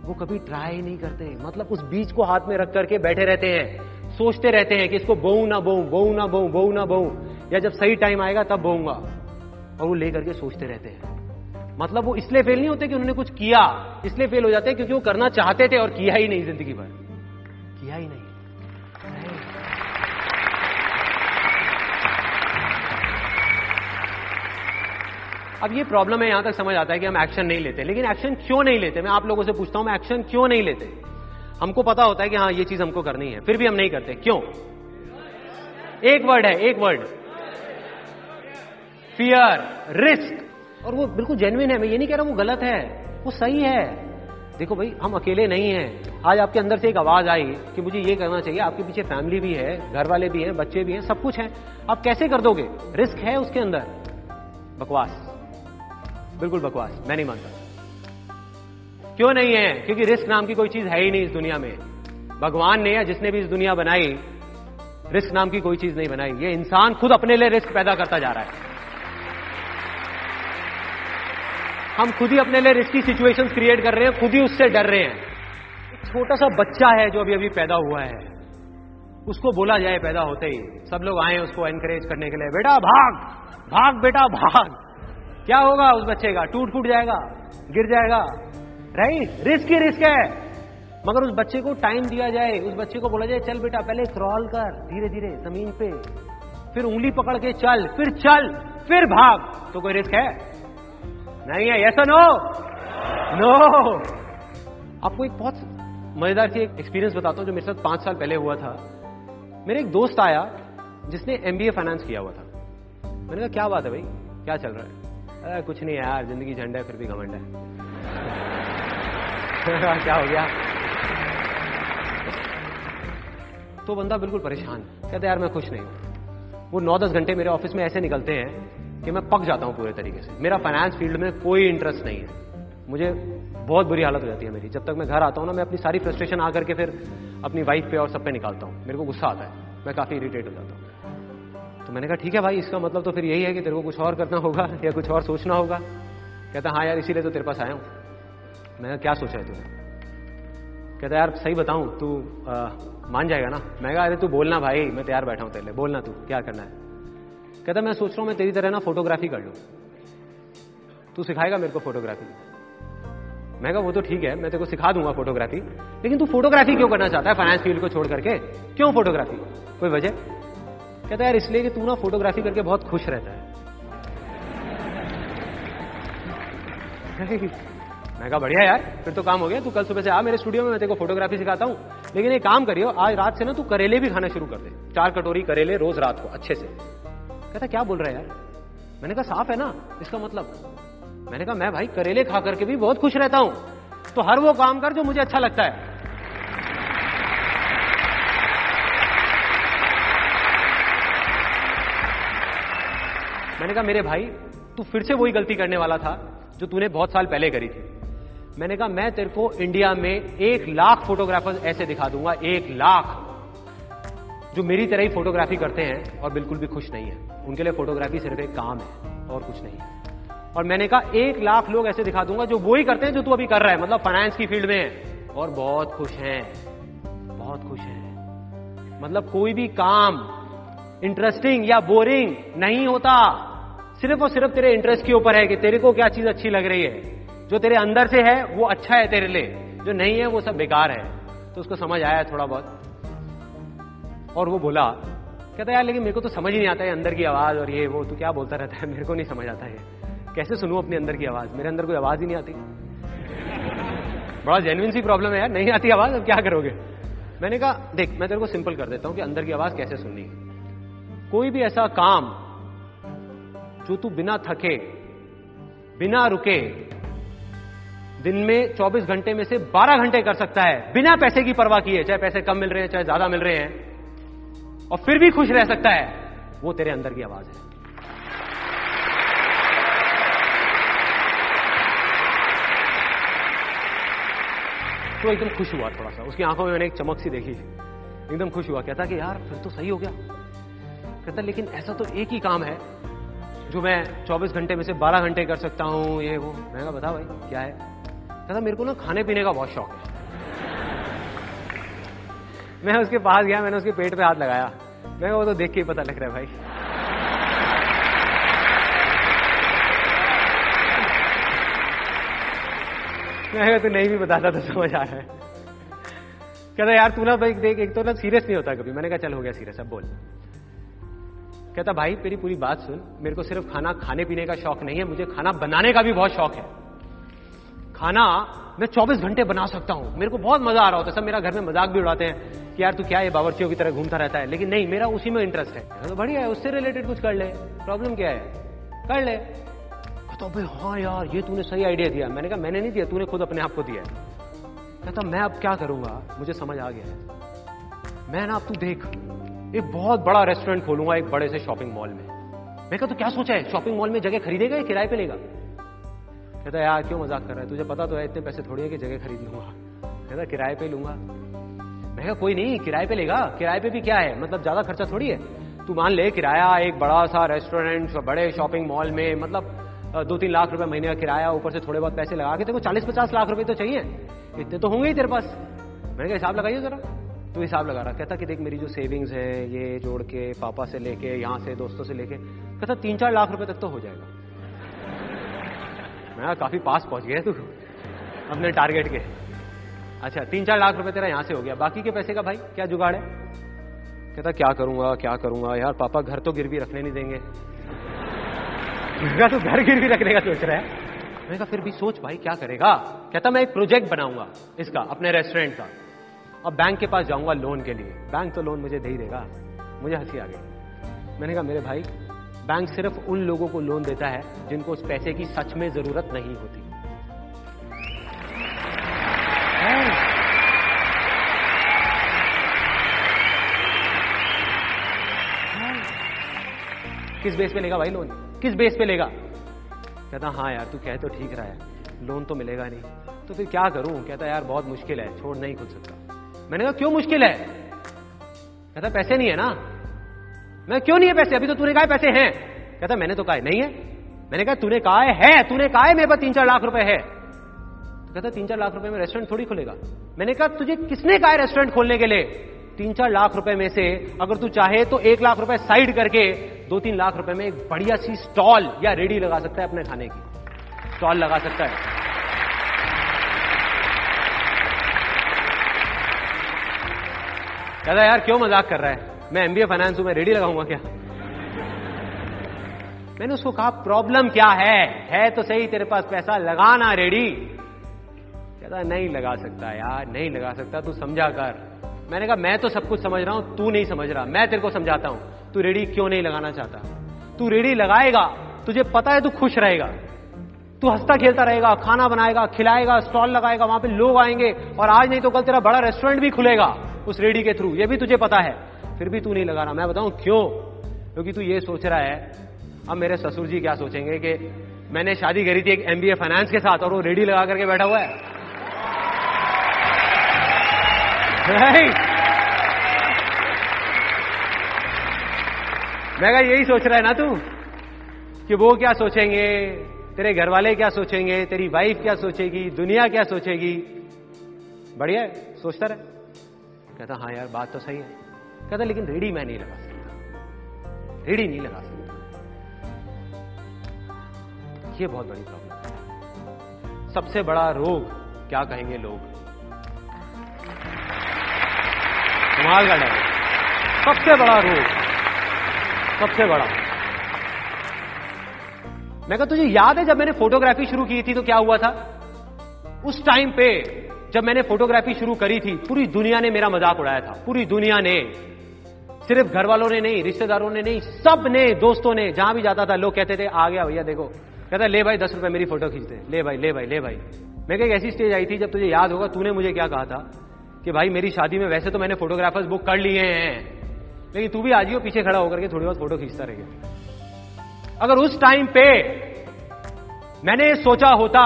वो कभी ट्राई नहीं करते। मतलब उस बीज को हाथ में रख करके बैठे रहते हैं, सोचते रहते हैं कि इसको बोऊ ना बोऊ बोऊ ना बोऊ बोऊ ना बोऊ, या जब सही टाइम आएगा तब बोऊँगा, और वो लेकर के सोचते रहते हैं। मतलब वो इसलिए फेल नहीं होते कि उन्होंने कुछ किया, इसलिए फेल हो जाते हैं क्योंकि वो करना चाहते थे और किया ही नहीं ज़िंदगी भर। किया ही नहीं। अब ये प्रॉब्लम है, यहाँ तक समझ आता है कि हम एक्शन नहीं लेते। लेकिन एक्शन क्यों नहीं लेते? मैं आप लोगों से पूछता हूँ मैं एक्शन क्यों नहीं लेते? हमको पता होता है कि हाँ ये चीज़ हमको करनी है, फिर भी हम नहीं करते। क्यों? एक वर्ड है, एक वर्ड फियर रिस्क और वो बिल्कुल जेन्युइन है, मैं ये नहीं कह रहा वो गलत है, वो सही है। देखो भाई, हम अकेले नहीं हैं। आज आपके अंदर से एक आवाज़ आई कि मुझे ये करना चाहिए, आपके पीछे फैमिली भी है घर वाले भी हैं, बच्चे भी हैं, सब कुछ है। आप कैसे कर दोगे? रिस्क है उसके अंदर। बकवास। बिल्कुल बकवास, मैं नहीं मानता। क्यों नहीं है? क्योंकि रिस्क नाम की कोई चीज़ है ही नहीं इस दुनिया में। भगवान ने या जिसने भी इस दुनिया बनाई रिस्क नाम की कोई चीज़ नहीं बनाई। ये इंसान खुद अपने लिए रिस्क पैदा करता जा रहा है। हम खुद ही अपने लिए रिस्की सिचुएशंस क्रिएट कर रहे हैं, खुद ही उससे डर रहे हैं। एक छोटा सा बच्चा है जो अभी अभी पैदा हुआ है। उसको बोला जाए पैदा होते ही। सब लोग आए उसको एनकरेज करने के लिए, बेटा भाग भाग बेटा, भाग। क्या होगा उस बच्चे का? टूट फूट जाएगा, गिर जाएगा। राइट रिस्क ही रिस्क है। मगर उस बच्चे को टाइम दिया जाए। उस बच्चे को बोला जाए, चल बेटा, पहले क्रॉल कर धीरे धीरे ज़मीन पे। फिर उंगली पकड़ के चल, फिर चल, फिर भाग। तो कोई रिस्क है? नहीं है ऐसा नो नो आपको एक बहुत मज़ेदार सी एक्सपीरियंस बताता हूँ जो मेरे साथ पाँच साल पहले हुआ था। मेरे एक दोस्त आया जिसने एमबीए फाइनेंस किया हुआ था। मैंने कहा, क्या बात है भाई? क्या चल रहा है? अरे, कुछ नहीं यार, ज़िंदगी झंडा है, फिर भी घमंड है। क्या हो गया? तो बंदा बिल्कुल परेशान। कहते यार, मैं खुश नहीं हूँ। वो नौ दस घंटे मेरे ऑफ़िस में ऐसे निकलते हैं कि मैं पक जाता हूँ पूरे तरीके से। मेरा फाइनेंस फ़ील्ड में कोई इंटरेस्ट नहीं है। मुझे बहुत बुरी हालत हो जाती है मेरी। जब तक मैं घर आता हूँ ना, मैं अपनी सारी फ्रस्ट्रेशन आकर के फिर अपनी वाइफ पे और सब पे निकालता हूँ। मेरे को गुस्सा आता है। मैं काफ़ी इरिटेट हो जाता हूँ। तो मैंने कहा, ठीक है भाई, इसका मतलब तो फिर यही है कि तेरे को कुछ और करना होगा या कुछ और सोचना होगा? कहता हाँ यार, इसीलिए तो तेरे पास आया हूँ। मैंने क्या सोचा है तूने? कहता, यार, सही बताऊँ, तू मान जाएगा ना? मैं कहा, अरे, तू बोलना भाई, मैं तैयार बैठा हूँ तेरे बोलना तू, क्या करना है? कहता, मैं सोच रहा हूँ, मैं तेरी तरह ना फोटोग्राफी कर लू। तू सिखाएगा मेरे को फोटोग्राफी मैं कहा, वो तो ठीक है, मैं तेरे को सिखा दूँगा फोटोग्राफी लेकिन तू फोटोग्राफी क्यों करना चाहता है फाइनेंस फ़ील्ड को छोड़ करके? क्यों फोटोग्राफी कोई वजह? कहता, यार, इसलिए कि तू ना फोटोग्राफी करके बहुत खुश रहता है। मैं कहा, बढ़िया यार, फिर तो काम हो गया, तू कल सुबह से आ मेरे स्टूडियो में, मैं तेरे को फोटोग्राफी सिखाता हूँ। लेकिन एक काम करियो, आज रात से ना तू करेले भी खाना शुरू कर दे, चार कटोरी करेले रोज रात को, अच्छे से। कहता, क्या बोल रहा है यार? मैंने कहा, साफ़ है ना? इसका मतलब? मैंने कहा, मैं भाई करेले खा करके भी बहुत खुश रहता हूँ। तो हर वो काम कर जो मुझे अच्छा लगता है। मैंने कहा, मेरे भाई, तू फिर से वही गलती करने वाला था जो तूने बहुत साल पहले करी थी। मैंने कहा, मैं तेरे को इंडिया में एक लाख फोटोग्राफर्स ऐसे दिखा दूँगा, एक लाख, जो मेरी तरह ही फोटोग्राफी करते हैं और बिल्कुल भी खुश नहीं है। उनके लिए फोटोग्राफी सिर्फ़ एक काम है, और कुछ नहीं। और मैंने कहा, एक लाख लोग ऐसे दिखा दूँगा जो वो ही करते हैं जो तू अभी कर रहा है। मतलब फाइनेंस की फ़ील्ड में है। और बहुत खुश हैं। बहुत खुश हैं। मतलब कोई भी काम इंटरेस्टिंग या बोरिंग नहीं होता। सिर्फ़ और सिर्फ़ तेरे इंटरेस्ट के ऊपर है कि तेरे को क्या चीज़ अच्छी लग रही है। जो तेरे अंदर से है, वो अच्छा है तेरे लिए। जो नहीं है, वो सब बेकार है। तो उसको समझ आया थोड़ा बहुत। और वो बोला कहता यार, लेकिन मेरे को तो समझ ही नहीं आता है अंदर की आवाज़ और ये, वो, तू क्या बोलता रहता है? मेरे को नहीं समझ आता है। कैसे सुनू अपने अंदर की आवाज़? मेरे अंदर कोई आवाज़ ही नहीं आती। बड़ा जेन्युइन सी प्रॉब्लम है यार। नहीं आती आवाज़, अब क्या करोगे? मैंने कहा, देख, मैं तेरे को सिंपल कर देता हूँ कि अंदर की आवाज़ कैसे सुननी कोई भी ऐसा काम, जो तू बिना थके, बिना रुके, दिन में 24 घंटे में से 12 घंटे कर सकता है, बिना पैसे की परवाह किए, चाहे पैसे कम मिल रहे हैं, चाहे ज़्यादा मिल रहे हैं। और फिर भी खुश रह सकता है। वो तेरे अंदर की आवाज़ है। तो एकदम खुश हुआ थोड़ा सा उसकी आँखों में मैंने एक चमक सी देखी एकदम खुश हुआ। कहता कि, यार, फिर तो सही हो गया। कहता, लेकिन ऐसा तो एक ही काम है, जो मैं 24 घंटे में से 12 घंटे कर सकता हूँ, ये वो। मैं कहा, बता भाई, क्या है? कहता, मेरे को ना खाने पीने का बहुत शौक है। मैं उसके पास गया, मैंने उसके पेट पे हाथ लगाया। मैं वो तो देख के ही पता लग रहा है भाई। मैं तो नहीं भी बताता तो समझ आ रहा है। कहता, यार, तू ना भाई देख, एक तो ना सीरियस नहीं होता कभी। मैंने कहा, चल, हो गया सीरियस अब बोल। कहता, भाई, मेरी पूरी बात सुन। मेरे को सिर्फ़ खाना खाने पीने का शौक नहीं है। मुझे खाना बनाने का भी बहुत शौक है। खाना मैं 24 घंटे बना सकता हूँ। मेरे को बहुत मज़ा आ रहा होता है। सब मेरा घर में मज़ाक भी उड़ाते हैं कि यार तू क्या ये बावर्चियों की तरह घूमता रहता है। लेकिन नहीं, मेरा उसी में इंटरेस्ट है। तो बढ़िया है, उससे रिलेटेड कुछ कर ले। प्रॉब्लम क्या है? कर ले। कहता भाई हाँ यार, ये तूने सही आइडिया दिया। मैंने कहा, मैंने नहीं दिया, तूने खुद अपने आप को दिया कहता मैं अब क्या करूँगा? मुझे समझ आ गया है। मैं ना, अब तू देख, एक बहुत बड़ा रेस्टोरेंट खोलूँगा एक बड़े से शॉपिंग मॉल में। मैं कहा तो क्या सोचा है? शॉपिंग मॉल में जगह खरीदेगा या किराए पे लेगा? कहता यार, क्यों मज़ाक कर रहा है? तुझे पता तो है, इतने पैसे थोड़ी है कि जगह खरीद लूँगा कहता किराए पे लूँगा। मैं कहा, कोई नहीं, किराए पे लेगा। किराए पे भी क्या है? मतलब ज़्यादा खर्चा थोड़ी है। तू मान ले, किराया एक बड़ा सा रेस्टोरेंट बड़े शॉपिंग मॉल में मतलब दो तीन लाख रुपए महीने का किराया, ऊपर से थोड़े बहुत पैसे लगा के तेरे को चालीस पचास लाख रुपए तो चाहिए। इतने तो होंगे ही तेरे पास। मैंने कहा, हिसाब लगाइए जरा। तू हिसाब लगा रहा। कहता कि देख, मेरी जो सेविंग्स है, ये जोड़ के, पापा से लेके, यहाँ से, दोस्तों से लेके, कहता तीन चार लाख रुपए तक तो हो जाएगा। मैं काफ़ी पास पहुँच गया तू, अपने टारगेट के। अच्छा तीन चार लाख रुपए तेरा यहाँ से हो गया। बाकी के पैसे का भाई, क्या जुगाड़ है? कहता, क्या करूँगा क्या करूँगा? यार, पापा घर तो गिरवी रखने नहीं देंगे। तो घर गिरवी रखने का सोच रहा है? मैंने कहा, फिर भी सोच भाई, क्या करेगा? कहता, मैं एक प्रोजेक्ट बनाऊँगा इसका, अपने रेस्टोरेंट का। और बैंक के पास जाऊँगा लोन के लिए। बैंक तो लोन मुझे दे ही देगा। मुझे हँसी आ गई। मैंने कहा, मेरे भाई बैंक सिर्फ़ उन लोगों को लोन देता है जिनको उस पैसे की सच में ज़रूरत नहीं होती। किस बेस पे लेगा भाई लोन किस बेस पे लेगा? कहता हाँ यार तू कह तो ठीक रहा है। लोन तो मिलेगा नहीं। तो फिर क्या करूँ? कहता यार बहुत मुश्किल है छोड़ नहीं खुद सकता। मैंने कहा क्यों मुश्किल है? कहता पैसे नहीं है ना? मैं क्यों नहीं है पैसे? अभी तो तूने कहा पैसे हैं। कहता, मैंने तो कहा नहीं है। मैंने कहा, तूने कहा है तूने कहा है मेरे पास तीन चार लाख रुपए है। कहता तीन चार लाख रुपए में रेस्टोरेंट थोड़ी खुलेगा। मैंने कहा, तुझे किसने कहा है रेस्टोरेंट खोलने के लिए? तीन चार लाख रुपए में से अगर तू चाहे तो एक लाख रुपए साइड करके दो तीन लाख रुपए में एक बढ़िया सी स्टॉल या रेडी लगा सकता है अपने खाने की। स्टॉल लगा सकता है। कहता, यार, क्यों मज़ाक कर रहा है? मैं एमबीए फाइनेंस हूँ, मैं रेडी लगाऊँगा क्या? मैंने उसको कहा प्रॉब्लम क्या है? है तो सही, तेरे पास पैसा, लगाना रेडी कहता, नहीं लगा सकता यार, नहीं लगा सकता, तू समझा कर. मैंने कहा, मैं तो सब कुछ समझ रहा हूँ, तू नहीं समझ रहा, मैं तेरे को समझाता हूँ, तू रेडी क्यों नहीं लगाना चाहता? तू रेडी लगाएगा, तुझे पता है तू खुश रहेगा, तू हंसता खेलता रहेगा, खाना बनाएगा, खिलाएगा स्टॉल लगाएगा, वहाँ पे लोग आएँगे, और आज नहीं तो कल तेरा बड़ा रेस्टोरेंट भी खुलेगा, उस रेडी के थ्रू ये भी तुझे पता है। फिर भी तू नहीं लगा रहा। मैं बताऊँ क्यों? क्योंकि तू ये सोच रहा है, अब मेरे ससुर जी क्या सोचेंगे कि मैंने शादी करी थी एक एमबीए फाइनेंस के साथ और वो रेडी लगा करके बैठा हुआ है। मैं कहा, यही सोच रहा है ना तू? कि वो क्या सोचेंगे? तेरे घर वाले क्या सोचेंगे? तेरी वाइफ क्या सोचेगी? दुनिया क्या सोचेगी? बढ़िया सोचता रहे। कहता हाँ यार, बात तो सही है। कहता लेकिन रेडी मैं नहीं लगा सकता। रेडी नहीं लगा सकता। ये बहुत बड़ी प्रॉब्लम है। सबसे बड़ा रोग क्या कहेंगे लोग? कमाल का डर। सबसे बड़ा रोग। सबसे बड़ा। मैं कहा तुझे याद है जब मैंने फोटोग्राफी शुरू की थी तो क्या हुआ था? उस टाइम पे जब मैंने फोटोग्राफी शुरू करी थी, पूरी दुनिया ने मेरा मज़ाक उड़ाया था। पूरी दुनिया ने। सिर्फ़ घर वालों ने नहीं, रिश्तेदारों ने नहीं सबने दोस्तों ने, जहाँ भी जाता था, लोग कहते थे, आ गया भैया, देखो। कहता, ले भाई, दस रुपए मेरी फ़ोटो खींचते ले भाई ले भाई ले भाई। मैं एक ऐसी स्टेज आई थी जब तुझे याद होगा, तूने मुझे क्या कहा था? कि भाई, मेरी शादी में वैसे तो मैंने फोटोग्राफर्स बुक कर लिए हैं, लेकिन तू भी आज ही पीछे खड़ा होकर के थोड़ी बहुत फ़ोटो खींचता रहेगा अगर उस टाइम पे मैंने सोचा होता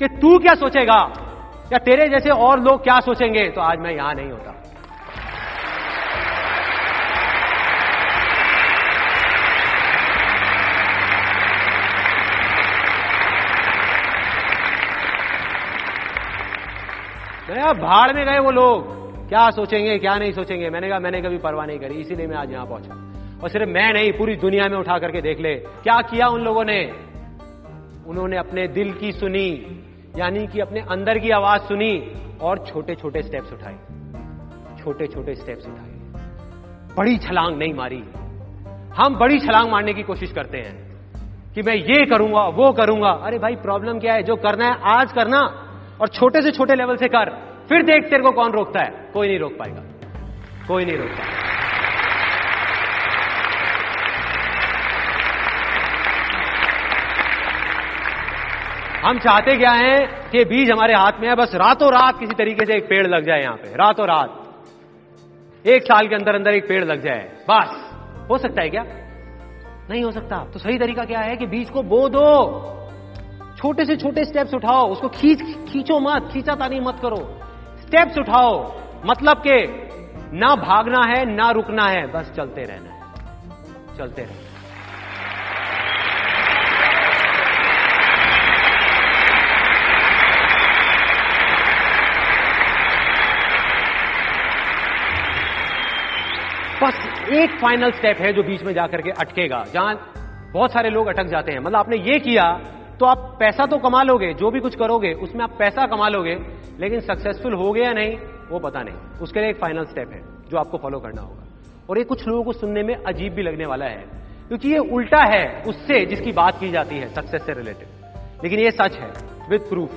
कि तू क्या सोचेगा, या तेरे जैसे और लोग क्या सोचेंगे तो आज मैं यहाँ नहीं होता। मैं भाड़ में गए वो लोग। क्या सोचेंगे, क्या नहीं सोचेंगे? मैंने कहा, मैंने कभी परवाह नहीं करी, इसीलिए मैं आज यहाँ पहुँचा। और सिर्फ़ मैं नहीं, पूरी दुनिया में उठा करके देख ले। क्या किया उन लोगों ने? उन्होंने अपने दिल की सुनी, यानी कि अपने अंदर की आवाज़ सुनी और छोटे छोटे स्टेप्स उठाए। छोटे छोटे स्टेप्स उठाए। बड़ी छलांग नहीं मारी। हम बड़ी छलांग मारने की कोशिश करते हैं कि मैं ये करूँगा, वो करूँगा। अरे भाई प्रॉब्लम क्या है? जो करना है, आज करना। और छोटे से छोटे लेवल से कर, फिर देख तेरे को कौन रोकता है। कोई नहीं रोक पाएगा। कोई नहीं रोक पाएगा। हम चाहते क्या है कि बीज हमारे हाथ में है, बस रातों रात किसी तरीके से एक पेड़ लग जाए यहाँ पे। रातों रात। एक साल के अंदर अंदर एक पेड़ लग जाए। बस। हो सकता है क्या? नहीं हो सकता। तो सही तरीका क्या है कि बीज को बो दो। छोटे से छोटे स्टेप्स उठाओ, उसको खींच, खींचो मत खींचा तानी मत करो। स्टेप्स उठाओ मतलब के ना भागना है, ना रुकना है, बस चलते रहना है। चलते रहना बस एक फाइनल स्टेप है जो बीच में जाकर के अटकेगा, जहाँ बहुत सारे लोग अटक जाते हैं। मतलब आपने ये किया तो आप पैसा तो कमा लोगे, जो भी कुछ करोगे, उसमें आप पैसा कमा लोगे, लेकिन सक्सेसफुल हो गया नहीं, वो पता नहीं। उसके लिए एक फाइनल स्टेप है, जो आपको फॉलो करना होगा। और ये कुछ लोगों को सुनने में अजीब भी लगने वाला है, क्योंकि ये उल्टा है उससे जिसकी बात की जाती है सक्सेस से रिलेटेड लेकिन ये सच है विथ प्रूफ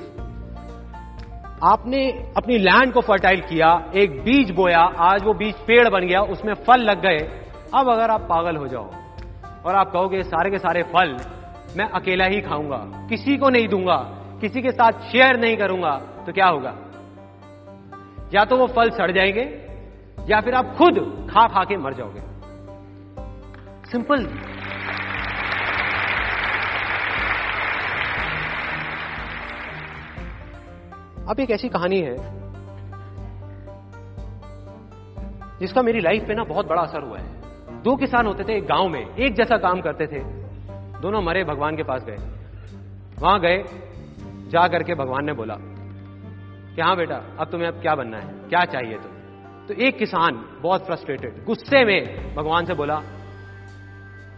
आपने अपनी लैंड को फर्टाइल किया, एक बीज बोया, आज वो बीज पेड़ बन गया, उसमें फल लग गए, अब अगर आप पागल हो जाओ, और आप कहोगे सारे के सारे फल मैं अकेला ही खाऊँगा, किसी को नहीं दूँगा, किसी के साथ शेयर नहीं करूँगा तो क्या होगा? या तो वो फल सड़ जाएँगे, या फिर आप खुद खा खा के मर जाओगे। सिंपल अब एक ऐसी कहानी है, जिसका मेरी लाइफ पे ना बहुत बड़ा असर हुआ है। दो किसान होते थे एक गाँव में, एक जैसा काम करते थे। दोनों मरे, भगवान के पास गए। वहाँ गए, जा करके भगवान ने बोला कि हाँ बेटा, अब तुम्हें अब क्या बनना है? क्या चाहिए तुम तो एक किसान बहुत फ्रस्ट्रेटेड गुस्से में भगवान से बोला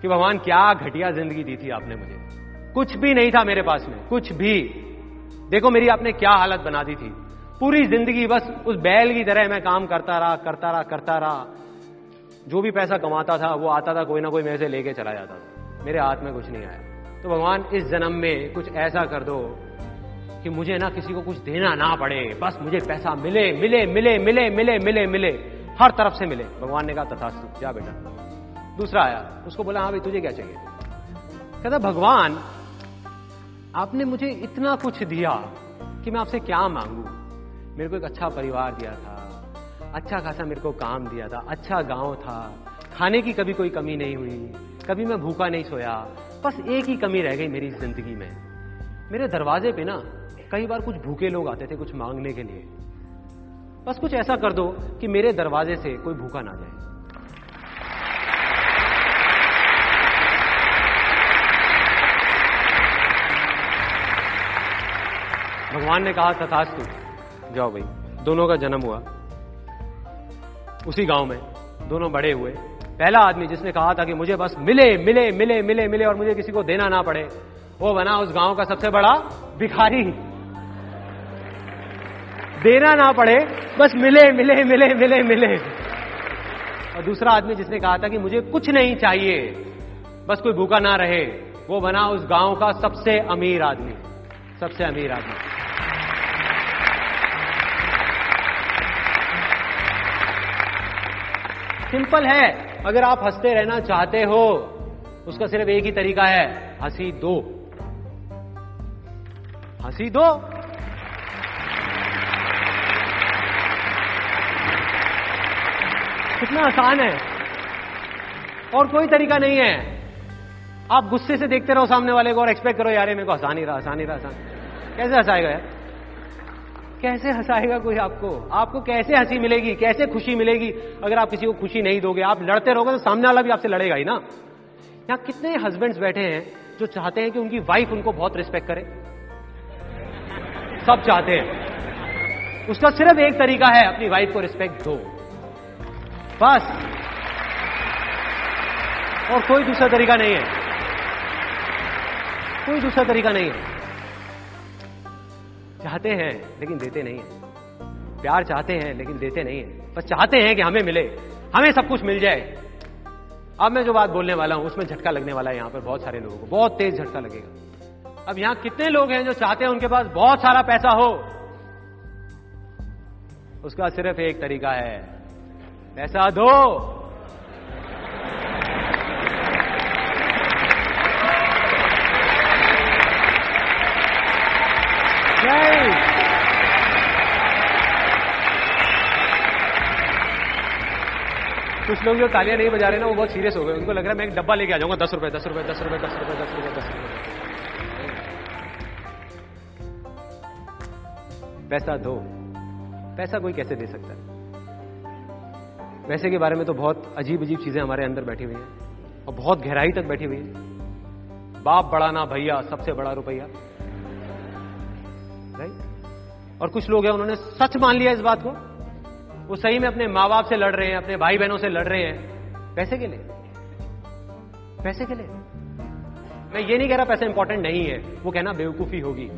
कि, भगवान, क्या घटिया ज़िंदगी दी थी आपने मुझे। कुछ भी नहीं था मेरे पास में, कुछ भी। देखो मेरी आपने क्या हालत बना दी थी। पूरी ज़िंदगी बस उस बैल की तरह मैं काम करता रहा करता रहा करता रहा। जो भी पैसा कमाता था, वो आता था, कोई ना कोई मेरे से लेके चला जाता था। मेरे हाथ में कुछ नहीं आया। तो भगवान, इस जन्म में कुछ ऐसा कर दो कि मुझे ना किसी को कुछ देना ना पड़े। बस मुझे पैसा मिले मिले मिले मिले मिले मिले मिले। हर तरफ़ से मिले। भगवान ने कहा, तथास्तु, जा बेटा। दूसरा आया, उसको बोला हाँ भाई, तुझे क्या चाहिए? कहता, भगवान, आपने मुझे इतना कुछ दिया कि मैं आपसे क्या मांगू? मेरे को एक अच्छा परिवार दिया था अच्छा खासा मेरे को काम दिया था अच्छा गाँव था। खाने की कभी कोई कमी नहीं हुई। कभी मैं भूखा नहीं सोया। बस एक ही कमी रह गई मेरी ज़िंदगी में। मेरे दरवाजे पे ना कई बार कुछ भूखे लोग आते थे कुछ मांगने के लिए। बस कुछ ऐसा कर दो कि मेरे दरवाजे से कोई भूखा ना जाए। भगवान ने कहा तथास्तु जाओ भाई, दोनों का जन्म हुआ। उसी गाँव में, दोनों बड़े हुए। पहला आदमी जिसने कहा था कि मुझे बस मिले मिले मिले मिले मिले और मुझे किसी को देना ना पड़े, वो बना उस गाँव का सबसे बड़ा भिखारी। देना ना पड़े, बस मिले मिले मिले मिले मिले। और दूसरा आदमी जिसने कहा था कि मुझे कुछ नहीं चाहिए, बस कोई भूखा ना रहे, वो बना उस गाँव का सबसे अमीर आदमी, सबसे अमीर आदमी। सिंपल है अगर आप हँसते रहना चाहते हो, उसका सिर्फ़ एक ही तरीका है, हँसी दो। हँसी दो। कितना आसान है। और कोई तरीका नहीं है। आप गुस्से से देखते रहो सामने वाले को और एक्सपेक्ट करो, यार मेरे को हंसा नहीं रहा हंसा नहीं रहा हंसा कैसे हंसाएगा यार? कैसे हंसाएगा कोई आपको? आपको कैसे हँसी मिलेगी? कैसे खुशी मिलेगी? अगर आप किसी को खुशी नहीं दोगे, आप लड़ते रहोगे तो सामने वाला भी आपसे लड़ेगा ही ना। यहाँ कितने हस्बैंड्स बैठे हैं जो चाहते हैं कि उनकी वाइफ उनको बहुत रिस्पेक्ट करे? सब चाहते हैं। उसका सिर्फ़ एक तरीका है, अपनी वाइफ को रिस्पेक्ट दो। बस। और कोई दूसरा तरीका नहीं है। कोई दूसरा तरीका नहीं है। चाहते हैं, लेकिन देते नहीं है। प्यार चाहते हैं, लेकिन देते नहीं है। बस चाहते हैं कि हमें मिले, हमें सब कुछ मिल जाए। अब मैं जो बात बोलने वाला हूँ, उसमें झटका लगने वाला है यहाँ पर बहुत सारे लोगों को। बहुत तेज झटका लगेगा। अब यहाँ कितने लोग हैं जो चाहते हैं उनके पास बहुत सारा पैसा हो? उसका सिर्फ़ एक तरीका है, पैसा दो नहीं कुछ लोग जो तालियाँ नहीं बजा रहे ना, वो बहुत सीरियस हो गए। उनको लग रहा है मैं एक डब्बा लेके आ जाऊँगा। दस रुपए दस रुपए दस रुपए दस रुपए दस रुपए दस रुपए। पैसा दो। पैसा कोई कैसे दे सकता है? पैसे के बारे में तो बहुत अजीब अजीब चीज़ें हमारे अंदर बैठी हुई हैं और बहुत गहराई तक बैठी हुई है। बाप बड़ा ना भैया, सबसे बड़ा रुपया। राइट और कुछ लोग हैं, उन्होंने सच मान लिया इस बात को। वो सही में अपने माँ बाप से लड़ रहे हैं, अपने भाई बहनों से लड़ रहे हैं। पैसे के लिए। पैसे के लिए। मैं ये नहीं कह रहा पैसा इंपॉर्टेंट नहीं है, वो कहना बेवकूफ़ी होगी।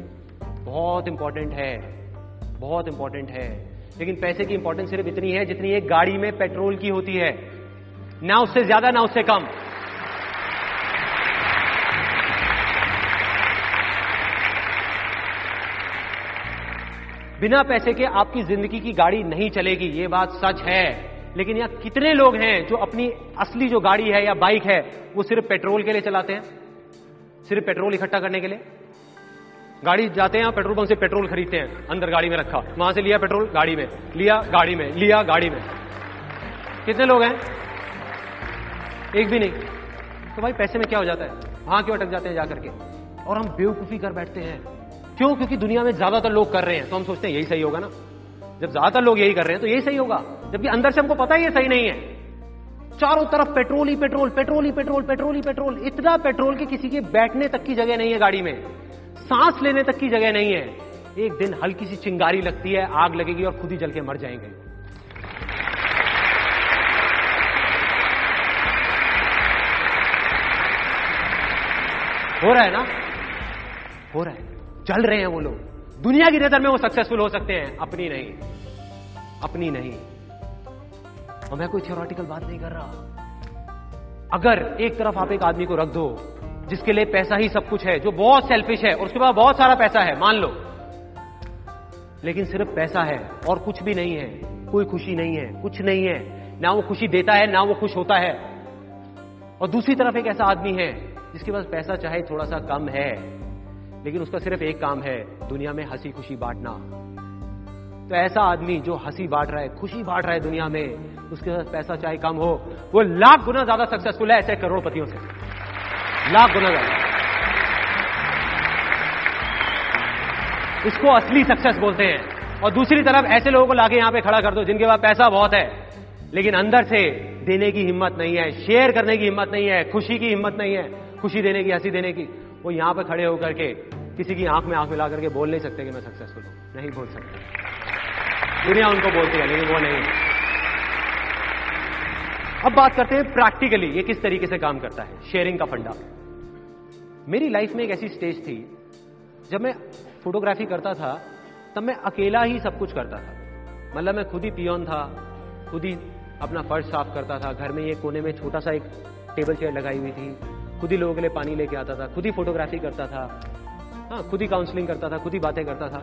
बहुत इंपॉर्टेंट है, बहुत इंपॉर्टेंट है। लेकिन पैसे की इंपॉर्टेंस सिर्फ़ इतनी है जितनी एक गाड़ी में पेट्रोल की होती है। ना उससे ज़्यादा, ना उससे कम। बिना पैसे के आपकी ज़िंदगी की गाड़ी नहीं चलेगी, ये बात सच है। लेकिन यहाँ कितने लोग हैं जो अपनी असली जो गाड़ी है या बाइक है, वो सिर्फ़ पेट्रोल के लिए चलाते हैं? सिर्फ़ पेट्रोल इकट्ठा करने के लिए? गाड़ी जाते हैं पेट्रोल पंप से पेट्रोल खरीदते हैं, अंदर गाड़ी में रखा। वहाँ से लिया पेट्रोल, गाड़ी में। लिया, गाड़ी में। लिया, गाड़ी में। कितने लोग हैं? एक भी नहीं। तो भाई पैसे में क्या हो जाता है? वहाँ क्यों अटक जाते हैं जाकर के? और हम बेवकूफ़ी कर बैठते हैं। क्यों? क्योंकि दुनिया में ज़्यादातर लोग कर रहे हैं। तो हम सोचते हैं यही सही होगा ना? जब ज़्यादातर लोग यही कर रहे हैं तो यही सही होगा। जबकि अंदर से हमको पता ही सही नहीं है। चारों तरफ़ पेट्रोल ही पेट्रोल पेट्रोल ही पेट्रोल पेट्रोल ही पेट्रोल। इतना पेट्रोल कि किसी के बैठने तक की जगह नहीं है गाड़ी में। सांस लेने तक की जगह नहीं है। एक दिन हल्की सी चिंगारी लगती है, आग लगेगी और खुद ही जल के मर जाएँगे। हो रहा है ना? हो रहा है। चल रहे हैं वो लोग। दुनिया की नज़र में वो सक्सेसफुल हो सकते हैं। अपनी नहीं। अपनी नहीं। और मैं कोई थियोरटिकल बात नहीं कर रहा। अगर एक तरफ़ आप एक आदमी को रख दो, जिसके लिए पैसा ही सब कुछ है, जो बहुत सेल्फिश है, और उसके पास बहुत सारा पैसा है, मान लो। लेकिन सिर्फ़ पैसा है, और कुछ भी नहीं है। कोई खुशी नहीं है, कुछ नहीं है। ना वो खुशी देता है, ना वो खुश होता है। और दूसरी तरफ़ एक ऐसा आदमी है, जिसके पास पैसा चाहे थोड़ा सा कम है। लेकिन उसका सिर्फ़ एक काम है, दुनिया में हँसी खुशी बांटना। तो ऐसा आदमी जो हँसी बांट रहा है, खुशी बांट रहा है दुनिया में, उसके साथ पैसा चाहे कम हो, वो लाख गुना ज़्यादा सक्सेसफुल है, ऐसे करोड़पतियों से। लाख गुना ज़्यादा। इसको असली सक्सेस बोलते हैं। और दूसरी तरफ़ ऐसे लोगों को लाके यहाँ पे खड़ा कर दो, जिनके पास पैसा बहुत है, लेकिन अंदर से देने की हिम्मत नहीं है शेयर करने की हिम्मत नहीं है, खुशी की हिम्मत नहीं है, खुशी देने की, हँसी देने की। वो यहाँ पर खड़े होकर के किसी की आँख में आँख मिला करके बोल नहीं सकते कि मैं सक्सेसफुल हूँ। नहीं बोल सकते। दुनिया उनको बोलती है, लेकिन वो नहीं। अब बात करते हैं प्रैक्टिकली ये किस तरीके से काम करता है। शेयरिंग का फंडा। मेरी लाइफ में एक ऐसी स्टेज थी, जब मैं फोटोग्राफी करता था, तब मैं अकेला ही सब कुछ करता था। मतलब मैं खुद ही पियोन था, खुद ही अपना फर्श साफ़ करता था। घर में ये कोने में छोटा सा एक टेबल चेयर लगाई हुई थी। खुद ही लोगों के लिए पानी लेके आता था, खुद ही फोटोग्राफी करता था। हाँ खुद ही काउंसलिंग करता था, खुद ही बातें करता था।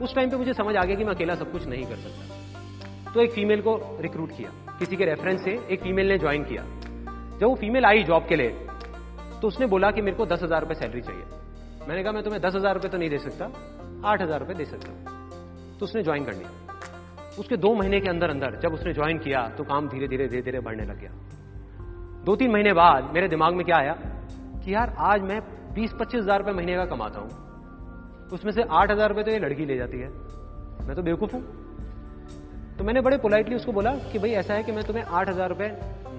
उस टाइम पे मुझे समझ आ गया कि मैं अकेला सब कुछ नहीं कर सकता। तो एक फीमेल को रिक्रूट किया। किसी के रेफरेंस से एक फीमेल ने ज्वाइन किया। जब वो फीमेल आई जॉब के लिए तो उसने बोला कि मेरे को दस हज़ार रुपये सैलरी चाहिए। मैंने कहा, मैं तुम्हें दस हज़ार रुपये तो नहीं दे सकता, आठ हज़ार रुपये दे सकता हूँ। तो उसने ज्वाइन कर लिया। उसके दो महीने के अंदर अंदर जब उसने ज्वाइन किया तो काम धीरे धीरे धीरे धीरे बढ़ने लग गया। दो तीन महीने बाद मेरे दिमाग में क्या आया कि यार, आज मैं बीस पच्चीस हज़ार रुपये महीने का कमाता हूँ। उसमें से आठ हज़ार रुपये तो ये लड़की ले जाती है। मैं तो बेवकूफ़ हूँ। तो मैंने बड़े पोलाइटली उसको बोला कि भाई, ऐसा है कि मैं तुम्हें आठ हज़ार रुपये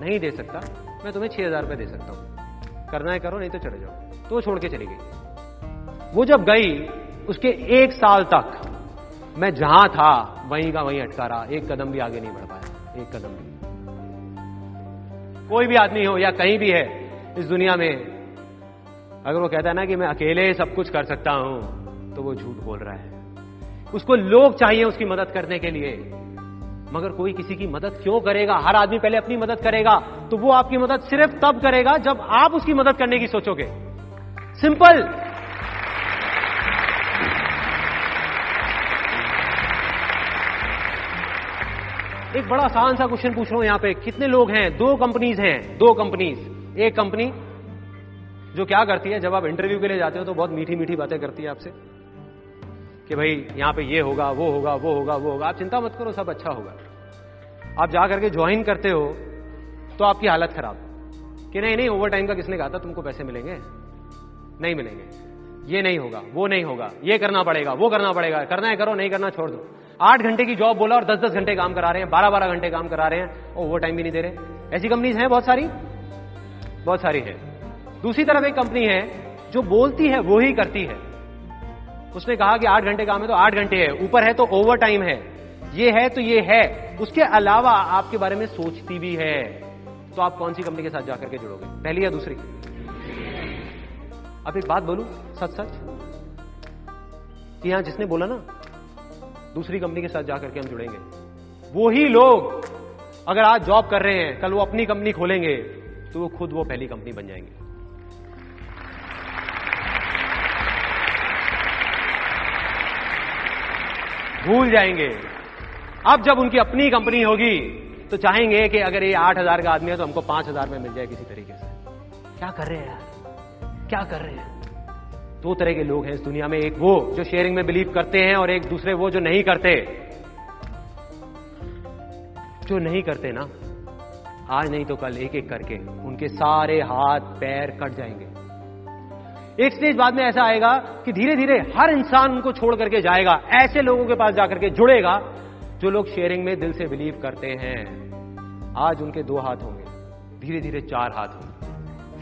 नहीं दे सकता, मैं तुम्हें छह हज़ार रुपये दे सकता हूँ। करना है करो, नहीं तो चले जाओ। तो छोड़ के चली गई। वो जब गई, उसके एक साल तक मैं जहाँ था, वहीं का वहीं अटका रहा। एक कदम भी आगे नहीं बढ़ पाया। एक कदम भी। कोई भी आदमी हो या कहीं भी है इस दुनिया में, अगर वो कहता है ना कि मैं अकेले सब कुछ कर सकता हूँ तो वो झूठ बोल रहा है। उसको लोग चाहिए उसकी मदद करने के लिए। मगर कोई किसी की मदद क्यों करेगा? हर आदमी पहले अपनी मदद करेगा तो वो आपकी मदद सिर्फ़ तब करेगा जब आप उसकी मदद करने की सोचोगे। सिंपल। एक बड़ा आसान सा क्वेश्चन पूछ रहा हूँ यहाँ पे। कितने लोग हैं? दो कंपनीज़ हैं। दो कंपनीज़ एक कंपनी जो क्या करती है? जब आप इंटरव्यू के लिए जाते हो तो बहुत मीठी मीठी बातें करती है आपसे कि भाई, यहाँ पे ये होगा, वो होगा वो होगा वो होगा। आप चिंता मत करो, सब अच्छा होगा। आप जा करके ज्वाइन करते हो तो आपकी हालत खराब। कि नहीं नहीं ओवर टाइम का किसने कहा था? तुमको पैसे मिलेंगे? नहीं मिलेंगे। ये नहीं होगा, वो नहीं होगा। ये करना पड़ेगा, वो करना पड़ेगा। करना है, करो, नहीं करना, छोड़ दो। आठ घंटे की जॉब बोला और दस दस घंटे काम करा रहे हैं बारह बारह घंटे काम करा रहे हैं। ओवर टाइम भी नहीं दे रहे। ऐसी कंपनीज़ हैं बहुत सारी? बहुत सारी है। दूसरी तरफ़ एक कंपनी है जो बोलती है, वो ही करती है। उसने कहा कि आठ घंटे काम है तो आठ घंटे है। ऊपर है तो ओवर टाइम है। ये है तो ये है। उसके अलावा आपके बारे में सोचती भी है। तो आप कौन सी कंपनी के साथ जाकर के जुड़ोगे? पहली या दूसरी? अब एक बात बोलू सच सच यहाँ जिसने बोला ना दूसरी कंपनी के साथ जाकर के हम जुड़ेंगे। वो ही लोग अगर आज जॉब कर रहे हैं, कल वो अपनी कंपनी खोलेंगे तो वो खुद वो पहली कंपनी बन जाएँगे। भूल जाएँगे। अब जब उनकी अपनी कंपनी होगी तो चाहेंगे कि अगर ये आठ हज़ार का आदमी है तो हमको पाँच हज़ार में मिल जाए किसी तरीके से। क्या कर रहे हैं यार? क्या कर रहे हैं? दो तरह के लोग हैं इस दुनिया में। एक वो जो शेयरिंग में बिलीव करते हैं और एक दूसरे वो जो नहीं करते। जो नहीं करते ना, आज नहीं तो कल एक एक करके उनके सारे हाथ, पैर कट जाएँगे। एक स्टेज बाद में ऐसा आएगा कि धीरे धीरे हर इंसान उनको छोड़ करके जाएगा, ऐसे लोगों के पास जाकर के जुड़ेगा, जो लोग शेयरिंग में दिल से बिलीव करते हैं। आज उनके दो हाथ होंगे धीरे धीरे चार हाथ होंगे।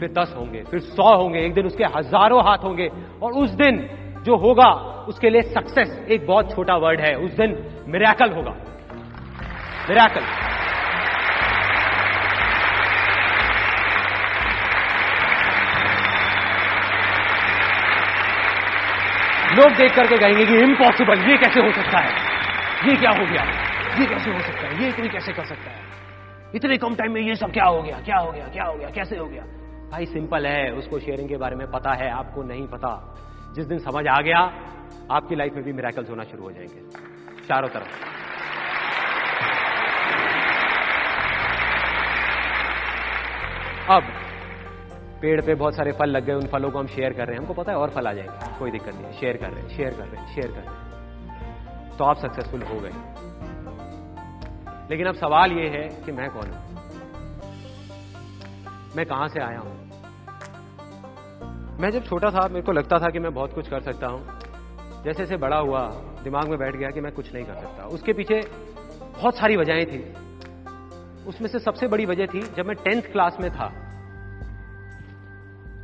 फिर दस होंगे, फिर सौ होंगे, एक दिन उसके हज़ारों हाथ होंगे। और उस दिन जो होगा, उसके लिए सक्सेस एक बहुत छोटा वर्ड है। उस दिन मिराकल होगा। मिराकल लोग देख करके कहेंगे कि इम्पॉसिबल ये कैसे हो सकता है? ये क्या हो गया? ये कैसे हो सकता है? ये इतनी कैसे कर सकता है? इतने कम टाइम में ये सब क्या हो गया? क्या हो गया? क्या हो गया? कैसे हो गया? भाई सिंपल है, उसको शेयरिंग के बारे में पता है, आपको नहीं पता। जिस दिन समझ आ गया, आपकी लाइफ में भी मेराकल्स होना शुरू हो जाएँगे। चारों तरफ़। अब, पेड़ पे बहुत सारे फल लग गए, उन फलों को हम शेयर कर रहे हैं। हमको पता है और फल आ जाएँगे। कोई दिक्कत नहीं है। शेयर कर रहे हैं शेयर कर रहे हैं शेयर कर रहे हैं। तो आप सक्सेसफुल हो गए। लेकिन अब सवाल यह है कि मैं कौन हूँ? मैं कहाँ से आया हूँ? मैं जब छोटा था, मेरे को लगता था कि मैं बहुत कुछ कर सकता हूँ। जैसे जैसे बड़ा हुआ, दिमाग में बैठ गया कि मैं कुछ नहीं कर सकता। उसके पीछे बहुत सारी वजहें थी। उसमें से सबसे बड़ी वजह थी, जब मैं टेंथ क्लास में था,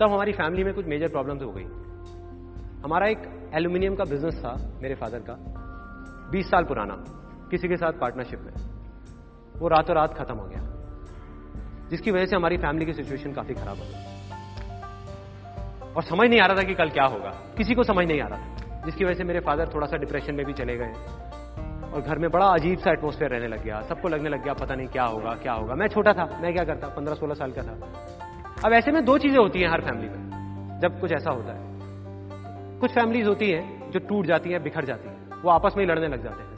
तब हमारी फैमिली में कुछ मेजर प्रॉब्लम्स हो गई। हमारा एक एल्यूमिनियम का बिज़नेस था, मेरे फादर का 20 साल पुराना, किसी के साथ पार्टनरशिप में। वो रातों रात खत्म हो गया, जिसकी वजह से हमारी फैमिली की सिचुएशन काफ़ी खराब हो गई। और समझ नहीं आ रहा था कि कल क्या होगा। किसी को समझ नहीं आ रहा था। जिसकी वजह से मेरे फादर थोड़ा सा डिप्रेशन में भी चले गए। और घर में बड़ा अजीब सा एटमोस्फेयर रहने लग गया। सबको लगने लग गया, पता नहीं क्या होगा क्या होगा। मैं छोटा था, मैं क्या करता पंद्रह सोलह साल का था। अब ऐसे में दो चीज़ें होती हैं हर फैमिली में, जब कुछ ऐसा होता है। कुछ फैमिलीज़ होती हैं जो टूट जाती हैं, बिखर जाती हैं, वो आपस में ही लड़ने लग जाते हैं।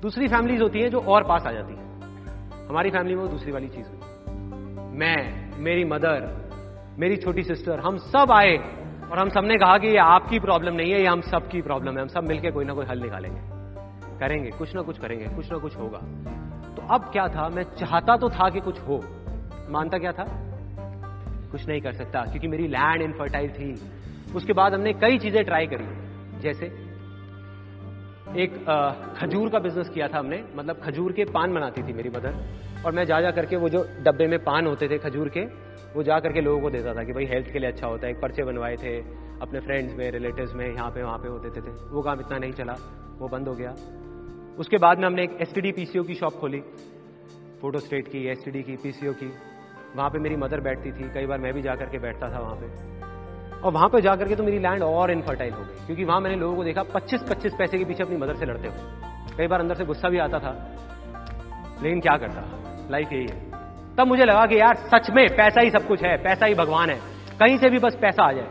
दूसरी फैमिलीज़ होती हैं जो और पास आ जाती हैं। हमारी फैमिली में वो दूसरी वाली चीज़ हुई मैं, मेरी मदर मेरी छोटी सिस्टर हम सब आए और हम सबने कहा कि ये आपकी प्रॉब्लम नहीं है, ये हम सबकी प्रॉब्लम है। हम सब मिलकर कोई ना कोई हल निकालेंगे। करेंगे, कुछ ना कुछ करेंगे, कुछ ना कुछ होगा। तो अब क्या था? मैं चाहता तो था कि कुछ हो। मानता क्या था? कुछ नहीं कर सकता, क्योंकि मेरी लैंड इनफर्टाइल थी। उसके बाद हमने कई चीज़ें ट्राई करी। जैसे, एक खजूर का बिज़नेस किया था हमने। मतलब खजूर के पान बनाती थी मेरी मदर और मैं जा जा करके वो जो डब्बे में पान होते थे खजूर के वो जा करके लोगों को देता था कि भाई हेल्थ के लिए अच्छा होता है। एक पर्चे बनवाए थे अपने फ्रेंड्स में रिलेटिव्स में यहाँ पे वहाँ पे होते थे, थे। वो काम इतना नहीं चला वो बंद हो गया। उसके बाद में हमने एक एस पीसीओ की शॉप खोली फ़ोटो स्टेट की एसटीडी की पीसीओ की। वहाँ पर मेरी मदर बैठती थी कई बार मैं भी जाकर के बैठता था वहाँ पर और वहाँ पे जाकर के तो मेरी लैंड और इनफर्टाइल हो गई क्योंकि वहाँ मैंने लोगों को देखा 25-25 पैसे के पीछे अपनी मदर से लड़ते हुए। कई बार अंदर से गुस्सा भी आता था लेकिन क्या करता? लाइफ यही है। तब मुझे लगा कि यार, सच में पैसा ही सब कुछ है, पैसा ही भगवान है। कहीं से भी बस पैसा आ जाए,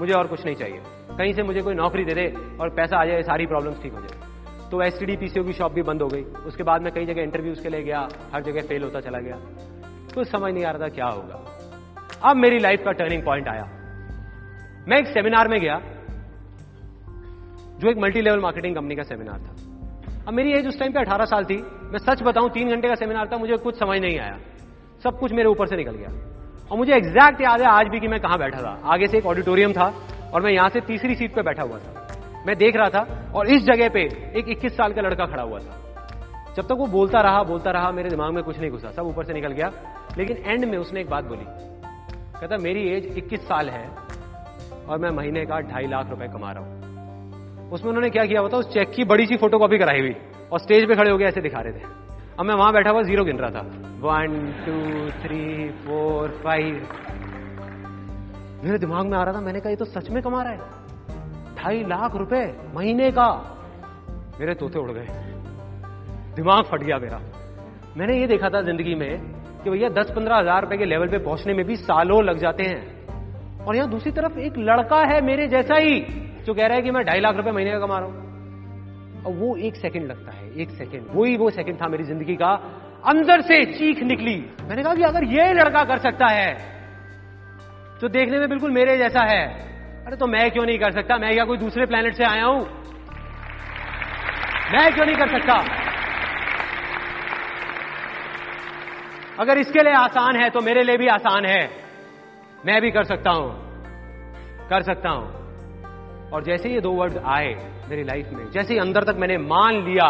मुझे और कुछ नहीं चाहिए। कहीं से मुझे कोई नौकरी दे दे और पैसा आ जाए, सारी प्रॉब्लम्स ठीक हो जाए। तो एस पीसीओ की शॉप भी बंद हो गई। उसके बाद मैं कई जगह इंटरव्यूज़ के लिए गया, हर जगह फेल होता चला गया। कुछ समझ नहीं आ रहा था क्या होगा। अब मेरी लाइफ का टर्निंग पॉइंट आया। मैं एक सेमिनार में गया, जो एक मल्टी लेवल मार्केटिंग कंपनी का सेमिनार था। अब मेरी एज उस टाइम पे 18 साल थी। मैं सच बताऊँ, तीन घंटे का सेमिनार था, मुझे कुछ समझ नहीं आया। सब कुछ मेरे ऊपर से निकल गया। और मुझे एग्जैक्ट याद है आज भी कि मैं कहाँ बैठा था। आगे से एक ऑडिटोरियम था और मैं यहाँ से तीसरी सीट पर बैठा हुआ था। मैं देख रहा था और इस जगह पे एक 21 साल का लड़का खड़ा हुआ था। जब तक वो बोलता रहा बोलता रहा, मेरे दिमाग में कुछ नहीं घुसा। सब ऊपर से निकल गया। लेकिन एंड में उसने एक बात बोली। कहता, मेरी एज 21 साल है और मैं महीने का ढाई लाख रुपए कमा रहा हूँ। उसमें उन्होंने क्या किया होता उस चेक की बड़ी सी फ़ोटो कॉपी कराई हुई। और स्टेज पे खड़े हो गए, ऐसे दिखा रहे थे। अब मैं वहाँ बैठा हुआ ज़ीरो गिन रहा था। One two three four five मेरे दिमाग में आ रहा था, मैंने कहा, ये तो सच में कमा रहा है। ढाई लाख रुपए महीने का। मेरे तोते उड़ गए। दिमाग फट गया मेरा। मैंने ये देखा था ज़िंदगी में कि भैया, दस पंद्रह हज़ार रुपए के लेवल पे पहुँचने में भी सालों लग जाते हैं। और यहाँ दूसरी तरफ़ एक लड़का है मेरे जैसा ही। जो कह रहा है कि मैं ढाई लाख रुपए महीने का कमा रहा हूँ। और वो एक सेकंड लगता है, एक सेकंड। वही वो वो सेकंड था मेरी ज़िंदगी का। अंदर से चीख निकली। मैंने कहा कि अगर ये लड़का कर सकता है जो देखने में बिल्कुल मेरे जैसा है। अरे तो मैं क्यों नहीं कर सकता? मैं क्या कोई दूसरे प्लेनेट से आया हूँ? मैं क्यों नहीं कर सकता? अगर इसके लिए आसान है तो मेरे लिए भी आसान है। मैं भी कर सकता हूँ। कर सकता हूँ। और जैसे ये दो वर्ड आए, मेरी लाइफ में, जैसे ही अंदर तक मैंने मान लिया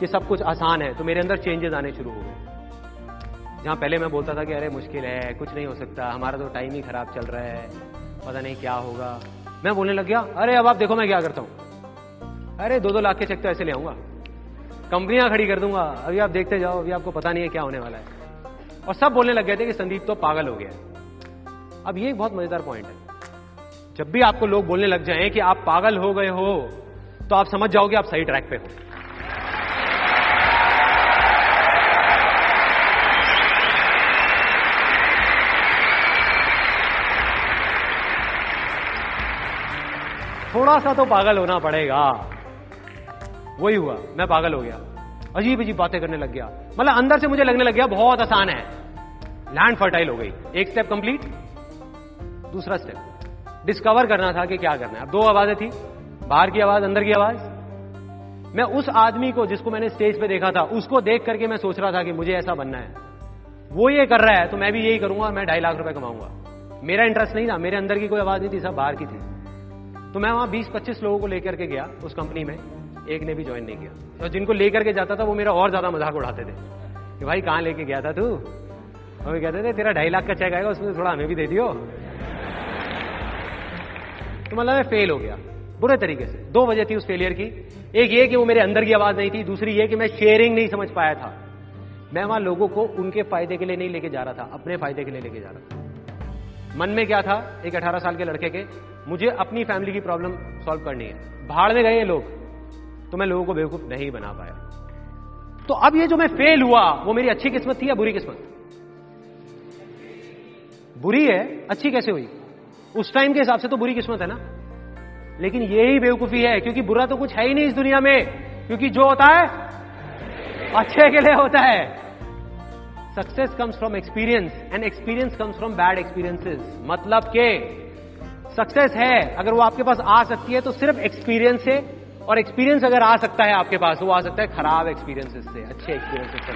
कि सब कुछ आसान है तो मेरे अंदर चेंजेस आने शुरू हो गए। जहाँ पहले मैं बोलता था कि अरे मुश्किल है, कुछ नहीं हो सकता, हमारा तो टाइम ही खराब चल रहा है, पता नहीं क्या होगा। मैं बोलने लग गया, अरे अब आप देखो मैं क्या करता हूँ। अरे दो दो लाख के चेक तो ऐसे ले आऊँगा। कंपनियाँ खड़ी कर दूँगा, अभी आप देखते जाओ, अभी आपको पता नहीं है क्या होने वाला है। और सब बोलने लग गए थे कि संदीप तो पागल हो गया अब ये एक बहुत मज़ेदार पॉइंट है। जब भी आपको लोग बोलने लग जाएँ कि आप पागल हो गए हो तो आप समझ जाओगे आप सही ट्रैक पे हो। थोड़ा सा तो पागल होना पड़ेगा। वही हुआ, मैं पागल हो गया। अजीब अजीब बातें करने लग गया। मतलब अंदर से मुझे लगने लग गया, बहुत आसान है। लैंड फर्टाइल हो गई। एक स्टेप कंप्लीट दूसरा स्टेप डिस्कवर करना था कि क्या करना है। अब दो आवाज़ें थी, बाहर की आवाज़, अंदर की आवाज़। मैं उस आदमी को, जिसको मैंने स्टेज पे देखा था, उसको देख करके मैं सोच रहा था कि मुझे ऐसा बनना है। वो ये कर रहा है तो मैं भी यही करूँगा, मैं ढाई लाख रुपए कमाऊँगा। मेरा इंटरेस्ट नहीं था, मेरे अंदर की कोई आवाज़ नहीं थी, सब बाहर की थी। तो मैं वहाँ 20-25 लोगों को लेकर के गया, उस कंपनी में। एक ने भी ज्वाइन नहीं किया। तो जिनको लेकर के जाता था, वो मेरा और ज़्यादा मज़ाक उड़ाते थे। कि भाई, कहाँ लेके गया था तू? और कहते थे, तेरा ढाई लाख का चेक आएगा, उसमें थोड़ा हमें भी दे दियो। तो मतलब मैं फेल हो गया। बुरे तरीके से। दो वजह थी उस फेलियर की। एक ये कि वो मेरे अंदर की आवाज़ नहीं थी, दूसरी ये कि मैं शेयरिंग नहीं समझ पाया था। मैं वहाँ लोगों को उनके फ़ायदे के लिए नहीं लेके जा रहा था, अपने फ़ायदे के लिए लेके जा रहा था। मन में क्या था, एक 18 साल के लड़के के, मुझे अपनी फैमिली की प्रॉब्लम सॉल्व करनी है। भाड़ में गए ये लोग तो मैं लोगों को बेवकूफ़ नहीं बना पाया। तो अब ये जो मैं फेल हुआ, वो मेरी अच्छी किस्मत थी या बुरी किस्मत? बुरी है, अच्छी कैसे हुई? उस टाइम के हिसाब से तो बुरी किस्मत है ना? लेकिन यही बेवकूफ़ी है, क्योंकि बुरा तो कुछ है ही नहीं इस दुनिया में। क्योंकि जो होता है, अच्छे के लिए होता है। Success comes from experience and experience comes from bad experiences मतलब के सक्सेस है, अगर वो आपके पास आ सकती है तो सिर्फ़ एक्सपीरियंस से, और एक्सपीरियंस अगर आ सकता है आपके पास तो वो आ सकता है खराब एक्सपीरियंसेस से, अच्छे एक्सपीरियंसेस से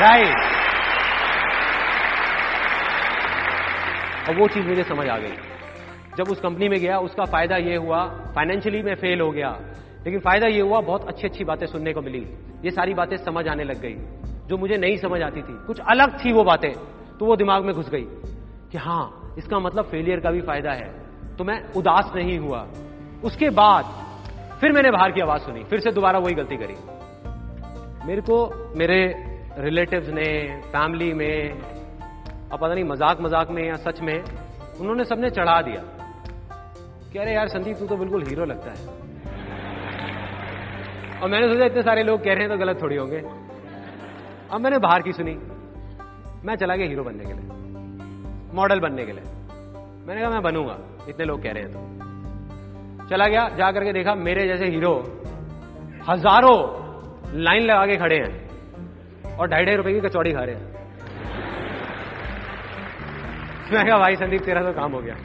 राइट और वो चीज़ मुझे समझ आ गई। जब उस कंपनी में गया, उसका फ़ायदा ये हुआ फाइनेंशियली मैं फेल हो गया, लेकिन फ़ायदा ये हुआ, बहुत अच्छी अच्छी बातें सुनने को मिली। ये सारी बातें समझ आने लग गई, जो मुझे नहीं समझ आती थी। कुछ अलग थी वो बातें तो वो दिमाग में घुस गई कि हाँ इसका मतलब फेलियर का भी फ़ायदा है। तो मैं उदास नहीं हुआ। उसके बाद फिर मैंने बाहर की आवाज़ सुनी, फिर से दोबारा वही गलती करी। मेरे को मेरे रिलेटिव्स ने फैमिली में अब पता नहीं मज़ाक मज़ाक में या सच में, उन्होंने सबने चढ़ा दिया। कह रहे यार संदीप, तू तो बिल्कुल हीरो लगता है। और मैंने सोचा इतने सारे लोग कह रहे हैं तो गलत थोड़ी होंगे। अब मैंने बाहर की सुनी, मैं चला गया हीरो बनने के लिए, मॉडल बनने के लिए। मैंने कहा, मैं बनूँगा, इतने लोग कह रहे हैं तो। चला गया, जा करके देखा, मेरे जैसे हीरो हज़ारों लाइन लगा के खड़े हैं और ढाई ढाई रुपए की कचौड़ी खा रहे हैं। मैं कहा, भाई संदीप, तेरा तो काम हो गया।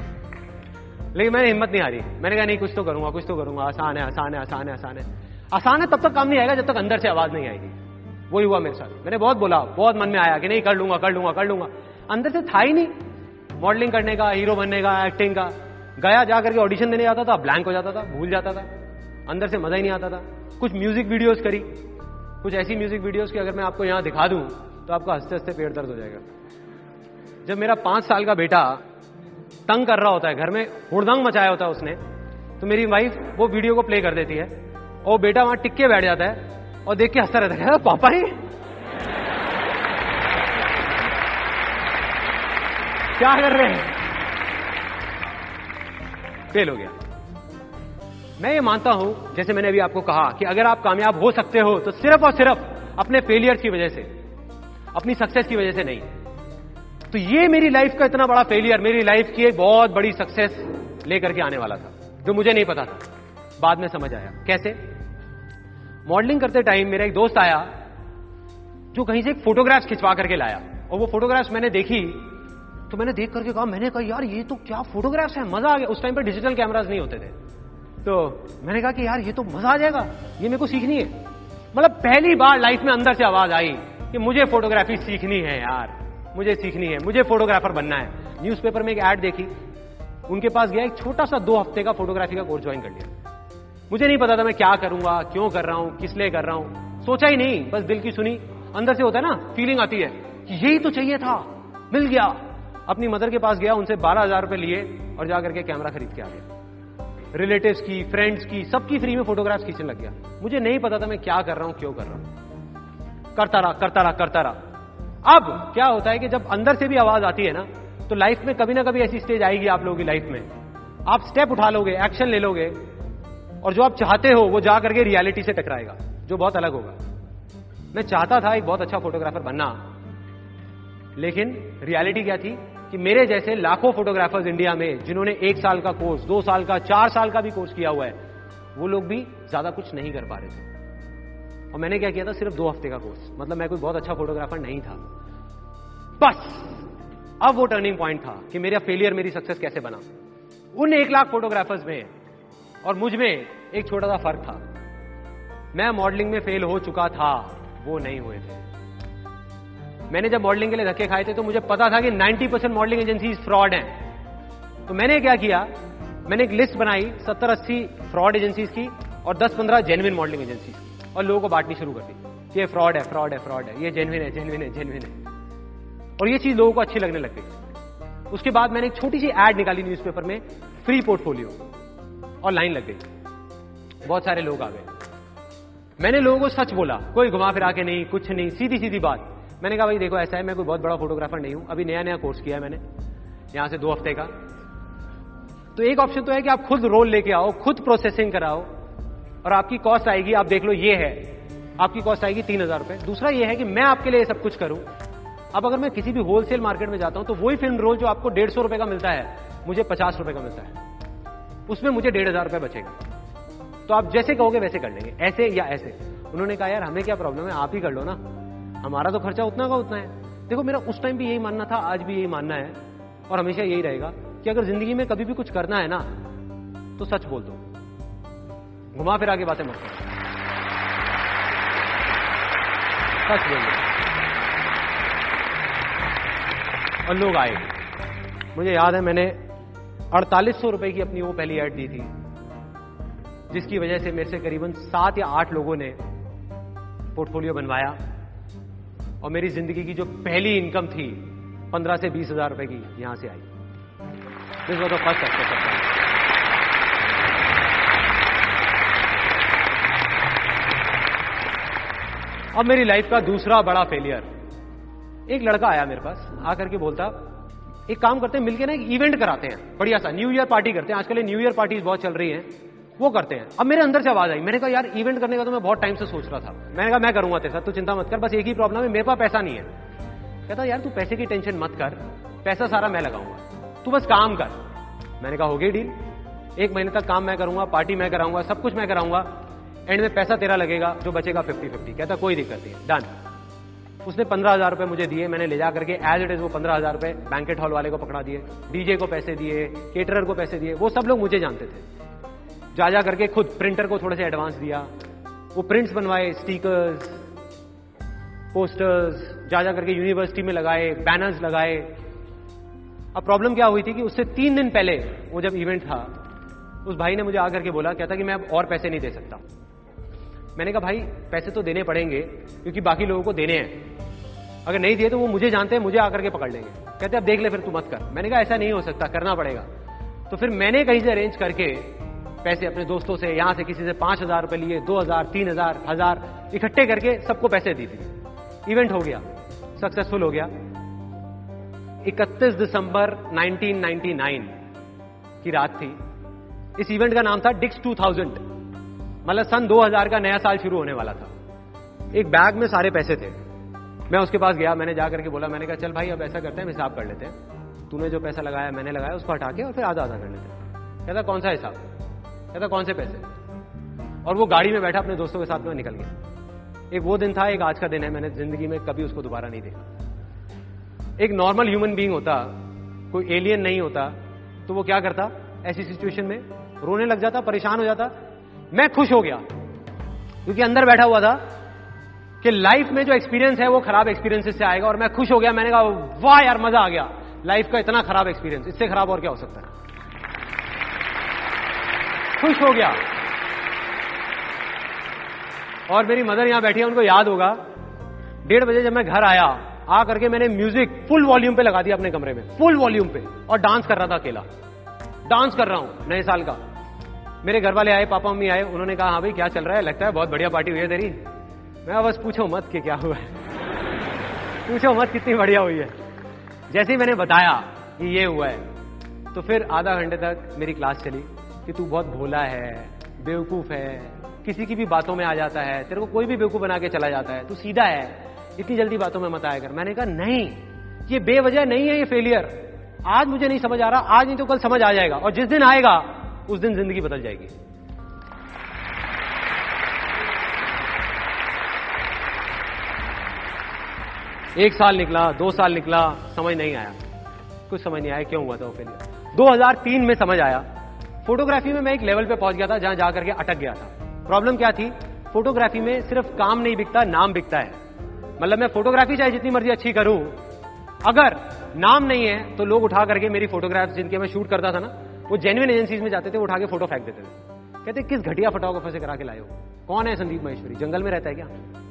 लेकिन मैंने हिम्मत नहीं हारी। मैंने कहा, नहीं, कुछ तो करूँगा, कुछ तो करूँगा। आसान है आसान है आसान है आसान है। आसान है, तब तक काम नहीं आएगा जब तक अंदर से आवाज़ नहीं आएगी। वही हुआ मेरे साथ। मैंने बहुत बोला, बहुत मन में आया कि नहीं, कर लूँगा कर लूँगा कर लूँगा। अंदर से था ही नहीं। मॉडलिंग करने का हीरो बनने का एक्टिंग का। गया जा करके ऑडिशन देने जाता था ब्लैंक हो जाता था, भूल जाता था। अंदर से मज़ा ही नहीं आता था। कुछ म्यूज़िक वीडियोस करी। कुछ ऐसी म्यूज़िक वीडियोस की अगर मैं आपको यहाँ दिखा दूँ तो आपका हँसते हँसते पेट दर्द हो जाएगा। जब मेरा पाँच साल का बेटा तंग कर रहा होता है, घर में हुड़दंग मचाया होता है उसने तो मेरी वाइफ वो वीडियो को प्ले कर देती है और बेटा वहाँ टिक के बैठ जाता है और देख के हंसता रहता है पापा ही क्या कर रहे हैं? फेल हो गया। मैं ये मानता हूँ, जैसे मैंने अभी आपको कहा कि अगर आप कामयाब हो सकते हो तो सिर्फ़ और सिर्फ़ अपने फेलियर की वजह से, अपनी सक्सेस की वजह से नहीं। तो ये मेरी लाइफ का इतना बड़ा फेलियर मेरी लाइफ की एक बहुत बड़ी सक्सेस लेकर के आने वाला था, जो मुझे नहीं पता था। बाद में समझ आया। कैसे? मॉडलिंग करते टाइम मेरा एक दोस्त आया, जो कहीं से एक फोटोग्राफ खिंचवा करके लाया। और वो फोटोग्राफ्स मैंने देखी तो मैंने देख करके कहा, मैंने कहा, यार, ये तो क्या फोटोग्राफ्स है? मज़ा आ गया। उस टाइम पर डिजिटल कैमराज नहीं होते थे। तो मैंने कहा कि, यार, ये तो मज़ा आ जाएगा। ये मेरे को सीखनी है। मतलब पहली बार लाइफ में अंदर से आवाज़ आई कि मुझे फोटोग्राफी सीखनी है, यार। मुझे सीखनी है, मुझे फोटोग्राफर बनना है। न्यूज़पेपर में एक ऐड देखी, उनके पास गया, एक छोटा सा दो हफ़्ते का फोटोग्राफी का कोर्स ज्वाइन कर लिया। मुझे नहीं पता था मैं क्या करूँगा, क्यों कर रहा हूँ, किस लिए कर रहा हूँ। सोचा ही नहीं, बस दिल की सुनी। अंदर से होता है ना फीलिंग आती है कि यही तो चाहिए था, मिल गया। अपनी मदर के पास गया, उनसे बारह हज़ार रुपए लिए और जाकर के कैमरा खरीद के आ गया। रिलेटिव्स की फ्रेंड्स की, सबकी फ्री में फोटोग्राफ्स खींचने लग गया। मुझे नहीं पता था मैं क्या कर रहा हूँ, क्यों कर रहा हूँ। करता रहा करता रहा करता रहा। अब क्या होता है कि जब अंदर से भी आवाज़ आती है ना तो लाइफ में कभी ना कभी ऐसी स्टेज आएगी आप लोगों की लाइफ में। आप स्टेप उठा लोगे एक्शन ले लोगे, और जो आप चाहते हो, वो जा करके रियलिटी से टकराएगा, जो बहुत अलग होगा। मैं चाहता था एक बहुत अच्छा फोटोग्राफर बनना, लेकिन रियलिटी क्या थी कि मेरे जैसे लाखों फोटोग्राफर्स इंडिया में, जिन्होंने एक साल का कोर्स दो साल का, चार साल का भी कोर्स किया हुआ है, वो लोग भी ज़्यादा कुछ नहीं कर पा रहे थे। और मैंने क्या किया था? सिर्फ़ दो हफ़्ते का कोर्स मतलब मैं कोई बहुत अच्छा फोटोग्राफर नहीं था। बस! अब वो टर्निंग पॉइंट था कि मेरा फेलियर मेरी सक्सेस कैसे बना? उन एक लाख फोटोग्राफर्स में और मुझमें एक छोटा सा फ़र्क था। मैं मॉडलिंग में फेल हो चुका था, वो नहीं हुए थे। मैंने जब मॉडलिंग के लिए धक्के खाए थे तो मुझे पता था कि 90 परसेंट मॉडलिंग एजेंसी फ्रॉड हैं। तो मैंने क्या किया? मैंने एक लिस्ट बनाई 70 80 फ्रॉड एजेंसीज की और 10 15 जेनविन मॉडलिंग एजेंसीज की। और लोगों को बांटनी शुरू कर दी। ये फ्रॉड है फ्रॉड है फ्रॉड है। ये जेनविन है जेनविन है जेनविन है। और ये चीज़ लोगों को अच्छी लगने लग गई उसके बाद मैंने एक छोटी सी एड निकाली न्यूज़पेपर में फ्री पोर्टफोलियो और लाइन लग गई। बहुत सारे लोग आ गए। मैंने लोगों को सच बोला, कोई घुमा फिरा के नहीं, कुछ नहीं, सीधी सीधी बात। मैंने कहा, भाई, देखो, ऐसा है, मैं कोई बहुत बड़ा फोटोग्राफर नहीं हूँ। अभी नया नया कोर्स किया है मैंने, यहाँ से दो हफ़्ते का। तो एक ऑप्शन तो है कि आप खुद रोल लेके आओ, खुद प्रोसेसिंग कराओ। और आपकी कॉस्ट आएगी, आप देख लो, ये है। आपकी कॉस्ट आएगी तीन हज़ार रुपए। दूसरा ये है कि मैं आपके लिए सब कुछ करूँ। अब अगर मैं किसी भी होलसेल मार्केट में जाता हूँ तो वही फ़िल्म रोल जो आपको डेढ़ सौ रुपए का मिलता है, मुझे पचास रुपए का मिलता है। उसमें मुझे डेढ़ हज़ार रुपए बचेगा। तो आप जैसे कहोगे वैसे कर लेंगे, ऐसे या ऐसे। उन्होंने कहा, यार, हमें क्या प्रॉब्लम है? आप ही कर लो ना। हमारा तो खर्चा उतना का उतना है। देखो, मेरा उस टाइम भी यही मानना था, आज भी यही मानना है, और हमेशा यही रहेगा कि अगर ज़िंदगी में कभी भी कुछ करना है ना तो सच बोल दो। घुमा फिरा के बातें मत सच बोल दो और लोग आए। मुझे याद है, मैंने अड़तालीस सौ रुपए की अपनी वो पहली ऐड दी थी, जिसकी वजह से मेरे से करीबन सात या आठ लोगों ने पोर्टफोलियो बनवाया और मेरी ज़िंदगी की जो पहली इनकम थी, पंद्रह से बीस हज़ार रुपए की, यहाँ से आई। This was the first success अब मेरी लाइफ का दूसरा बड़ा फेलियर एक लड़का आया मेरे पास, आकर के बोलता, एक काम करते हैं, मिलके ना एक इवेंट कराते हैं. बढ़िया सा न्यू ईयर पार्टी करते हैं, आजकल न्यू ईयर पार्टीज़ बहुत चल रही हैं, वो करते हैं। अब मेरे अंदर से आवाज़ आई, मैंने कहा, यार इवेंट करने का तो मैं बहुत टाइम से सोच रहा था। मैंने कहा, मैं करूँगा तेरे साथ, तू चिंता मत कर, बस एक ही प्रॉब्लम है, मेरे पास पैसा नहीं है। कहता, यार, तू पैसे की टेंशन मत कर, पैसा सारा मैं लगाऊँगा। तू बस काम कर। मैंने कहा, हो गई डील एक महीने तक काम मैं करूँगा पार्टी मैं कराऊँगा, सब कुछ मैं कराऊँगा। एंड में पैसा तेरा लगेगा, जो बचेगा फिफ्टी फिफ्टी कहता, कोई दिक्कत नहीं है डन उसने पंद्रह हज़ार रुपए मुझे दिए, मैंने ले जा करके एज इट इज़ वो पंद्रह हज़ार रुपए बैंकेट हॉल वाले को पकड़ा दिए डीजे को पैसे दिए केटरर को पैसे दिए, वो सब लोग मुझे जानते थे। जा जा करके खुद प्रिंटर को थोड़े से एडवांस दिया, वो प्रिंट्स बनवाए स्टिकर्स पोस्टर्स जा जा करके यूनिवर्सिटी में लगाए बैनर्स लगाए। अब प्रॉब्लम क्या हुई थी कि उससे तीन दिन पहले वो जब इवेंट था, उस भाई ने मुझे आकर के बोला, कहता कि मैं अब और पैसे नहीं दे सकता। मैंने कहा, भाई, पैसे तो देने पड़ेंगे, क्योंकि बाकी लोगों को देने हैं। अगर नहीं दिए तो वो मुझे जानते हैं, मुझे आकर के पकड़ लेंगे। कहते अब देख ले फिर तू मत कर। मैंने कहा, ऐसा नहीं हो सकता, करना पड़ेगा। तो फिर मैंने कहीं से अरेंज करके पैसे अपने दोस्तों से, यहाँ से किसी से पाँच हज़ार रुपए लिए, दो हज़ार, तीन हज़ार हज़ार, इकट्ठे करके सबको पैसे दी थी इवेंट हो गया सक्सेसफुल हो गया। 31 दिसंबर 1999 की रात थी। इस इवेंट का नाम था डिक्स 2000 मतलब सन 2000 का नया साल शुरू होने वाला था। एक बैग में सारे पैसे थे। मैं उसके पास गया, मैंने जाकर के बोला, मैंने कहा, चल भाई, अब ऐसा करते हैं हिसाब कर लेते हैं। तूने जो पैसा लगाया, मैंने लगाया, उसको हटा के और फिर आधा आधा कर लेते हैं। कहता, कौन सा हिसाब? कहता, कौन से पैसे? और वो गाड़ी में बैठा, अपने दोस्तों के साथ में निकल गया। एक वो दिन था, एक आज का दिन है, मैंने ज़िंदगी में कभी उसको दोबारा नहीं देखा। एक नॉर्मल ह्यूमन बींग होता, कोई एलियन नहीं होता तो वो क्या करता? ऐसी सिचुएशन में रोने लग जाता, परेशान हो जाता मैं खुश हो गया। क्योंकि अंदर बैठा हुआ था कि लाइफ में जो एक्सपीरियंस है वो खराब एक्सपीरियंस से आएगा और मैं खुश हो गया। मैंने कहा, वाह यार, मज़ा आ गया। लाइफ का इतना खराब एक्सपीरियंस इससे खराब और क्या हो सकता है? खुश हो गया। और मेरी मदर यहाँ बैठी है, उनको याद होगा, डेढ़ बजे जब मैं घर आया आ करके मैंने म्यूज़िक फुल वॉल्यूम पे लगा दिया अपने कमरे में फुल वॉल्यूम पे, और डांस कर रहा था अकेला। डांस कर रहा हूँ, नए साल का। मेरे घर वाले आए, पापा, मम्मी आए, उन्होंने कहा हाँ भाई, क्या चल रहा है? लगता है बहुत बढ़िया पार्टी हुई है तेरी। मैं बस पूछो मत कि क्या हुआ है। पूछो मत कितनी बढ़िया हुई है। जैसे ही मैंने बताया कि ये हुआ है तो फिर आधा घंटे तक मेरी क्लास चली कि तू बहुत भोला है, बेवकूफ़ है, किसी की भी बातों में आ जाता है, तेरे को कोई भी बेवकूफ़ बना के चला जाता है, तू सीधा है, इतनी जल्दी बातों में मत आया कर। मैंने कहा, नहीं, ये बेवजह नहीं है, ये फेलियर आज मुझे नहीं समझ आ रहा, आज नहीं तो कल समझ आ जाएगा और जिस दिन आएगा उस दिन ज़िंदगी बदल जाएगी। एक साल निकला, दो साल निकला, समझ नहीं आया। कुछ समझ नहीं आया क्यों हुआ था वो फेलियर 2003 में समझ आया। फोटोग्राफी में मैं एक लेवल पे पहुँच गया था, जहाँ जाकर के अटक गया था। प्रॉब्लम क्या थी? फोटोग्राफी में सिर्फ़ काम नहीं बिकता, नाम बिकता है। मतलब मैं फोटोग्राफी चाहे जितनी मर्ज़ी अच्छी करूँ, अगर नाम नहीं है तो लोग उठा करके मेरी फोटोग्राफ जिनके मैं शूट करता था ना वो जेन्युइन एजेंसीज में जाते थे, वो उठा के फ़ोटो फेंक देते थे। कहते, किस घटिया फोटोग्राफर से करा के लाए हो? कौन है संदीप महेश्वरी? जंगल में रहता है क्या?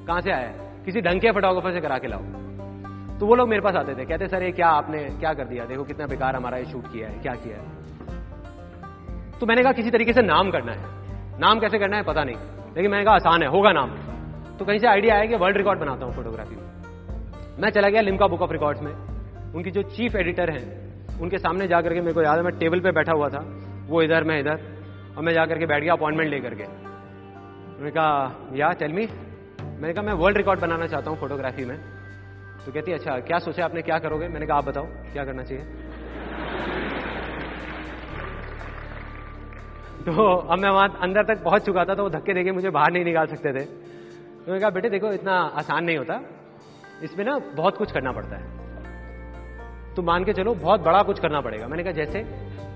कहाँ से आया है? किसी ढंग के फोटोग्राफर से करा के लाओ। तो वो लोग मेरे पास आते थे। कहते, सर, ये क्या आपने, क्या कर दिया? देखो, कितना बेकार हमारा ये शूट किया है, क्या किया है? तो मैंने कहा, किसी तरीके से नाम करना है। नाम कैसे करना है, पता नहीं। लेकिन मैंने कहा, आसान है, होगा नाम। तो कहीं से आइडिया आया कि वर्ल्ड रिकॉर्ड बनाता हूँ फोटोग्राफी में। मैं चला गया लिमका बुक ऑफ़ रिकॉर्ड्स में। उनकी जो चीफ एडिटर हैं उनके सामने जा करके मेरे को याद है, मैं टेबल पे बैठा हुआ था। वो इधर, मैं इधर। और मैं जाकर के बैठ गया अपॉइंटमेंट लेकर के। उन्होंने कहा, या टेल मी मैंने कहा, मैं वर्ल्ड रिकॉर्ड बनाना चाहता हूँ फोटोग्राफी में। तो कहती अच्छा क्या सोचा आपने? क्या करोगे? मैंने कहा, आप बताओ, क्या करना चाहिए? तो अब मैं वहाँ अंदर तक पहुँच चुका था तो वो धक्के देके मुझे बाहर नहीं निकाल सकते थे। तो मैंने कहा, बेटे, देखो, इतना आसान नहीं होता। इसमें ना बहुत कुछ करना पड़ता है। तुम मान के चलो, बहुत बड़ा कुछ करना पड़ेगा। मैंने कहा, जैसे?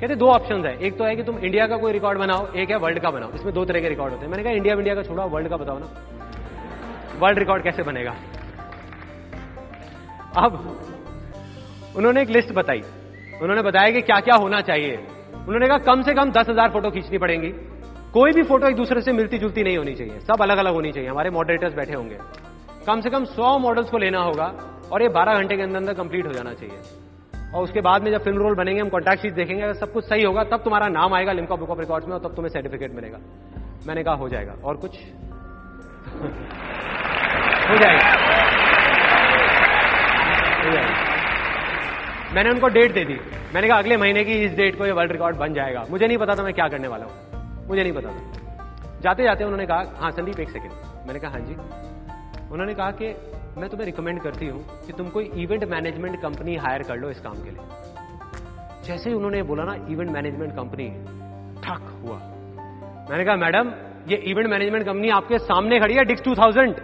कहते, दो ऑप्शन है। एक तो है कि तुम इंडिया का कोई रिकॉर्ड बनाओ, एक है वर्ल्ड का बनाओ। इसमें दो तरह के रिकॉर्ड होते हैं। मैंने कहा इंडिया इंडिया का छोड़ा वर्ल्ड का बताओ ना। वर्ल्ड रिकॉर्ड कैसे बनेगा? अब उन्होंने एक लिस्ट बताई। उन्होंने बताया कि क्या क्या होना चाहिए। उन्होंने कहा, कम से कम दस हज़ार फ़ोटो खींचनी पड़ेंगी। कोई भी फ़ोटो एक दूसरे से मिलती जुलती नहीं होनी चाहिए। सब अलग अलग होनी चाहिए। हमारे मॉडरेटर्स बैठे होंगे। कम से कम सौ मॉडल्स को लेना होगा और ये बारह घंटे के अंदर अंदर कंप्लीट हो जाना चाहिए। और उसके बाद में जब फ़िल्म रोल बनेंगे, हम कॉन्टैक्ट शीट देखेंगे, अगर सब कुछ सही होगा, तब तुम्हारा नाम आएगा लिमका बुक ऑफ़ रिकॉर्ड्स में और तब तुम्हें सर्टिफिकेट मिलेगा। मैंने कहा, हो जाएगा। और कुछ? हो जाएगा। मैंने उनको डेट दे दी। मैंने कहा, अगले महीने की इस डेट को ये वर्ल्ड रिकॉर्ड बन जाएगा। मुझे नहीं पता था मैं क्या करने वाला हूँ। मुझे नहीं पता था। जाते जाते उन्होंने कहा हाँ संदीप, एक सेकेंड मैंने कहा हाँ जी। उन्होंने कहा कि मैं तुम्हें रिकमेंड करती हूँ कि तुम कोई इवेंट मैनेजमेंट कंपनी हायर कर लो इस काम के लिए। जैसे ही उन्होंने बोला ना इवेंट मैनेजमेंट कंपनी ठक हुआ। मैंने कहा, मैडम, ये इवेंट मैनेजमेंट कंपनी आपके सामने खड़ी है डिक्स टू थाउज़ेंड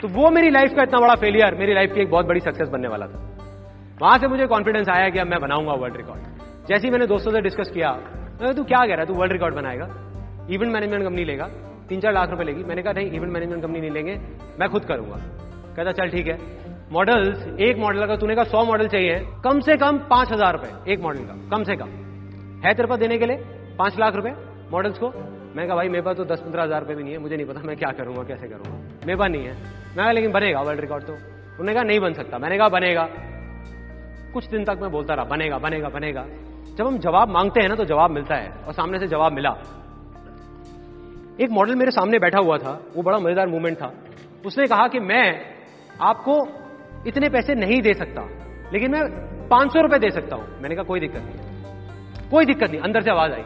तो वो मेरी लाइफ का इतना बड़ा फेलियर मेरी लाइफ की एक बहुत बड़ी सक्सेस बनने वाला था। वहाँ से मुझे कॉन्फिडेंस आया कि अब मैं बनाऊँगा वर्ल्ड रिकॉर्ड जैसे ही मैंने दोस्तों से डिस्कस किया तू क्या कह रहा है? तू वर्ल्ड रिकॉर्ड बनाएगा? इवेंट मैनेजमेंट कंपनी लेगा? तीन चार लाख रुपए लेगी। मैंने कहा, नहीं इवेंट मैनेजमेंट कंपनी नहीं लेंगे, मैं खुद करूँगा। कहता, चल, ठीक है। मॉडल्स एक मॉडल अगर तूने कहा, सौ मॉडल चाहिए कम से कम पाँच हज़ार रुपए, एक मॉडल का, कम से कम। है तेरे पास देने के लिए? पाँच लाख रुपए मॉडल्स को? मैं कहा, भाई, मेरे पास तो दस पंद्रह हज़ार रुपए भी नहीं है, मुझे नहीं पता मैं क्या करूँगा, कैसे करूँगा। मेरे पास नहीं है। मैं लेकिन बनेगा वर्ल्ड रिकॉर्ड तो। उन्होंने कहा, नहीं बन सकता। मैंने कहा, बनेगा। कुछ दिन तक मैं बोलता रहा, बनेगा बनेगा बनेगा। जब हम जवाब मांगते हैं ना तो जवाब मिलता है और सामने से जवाब मिला। एक मॉडल मेरे सामने बैठा हुआ था, वो बड़ा मज़ेदार मूवमेंट था। उसने कहा कि मैं आपको इतने पैसे नहीं दे सकता, लेकिन मैं पाँच सौ रुपए दे सकता हूँ। मैंने कहा, कोई दिक्कत नहीं। कोई दिक्कत नहीं, अंदर से आवाज़ आई।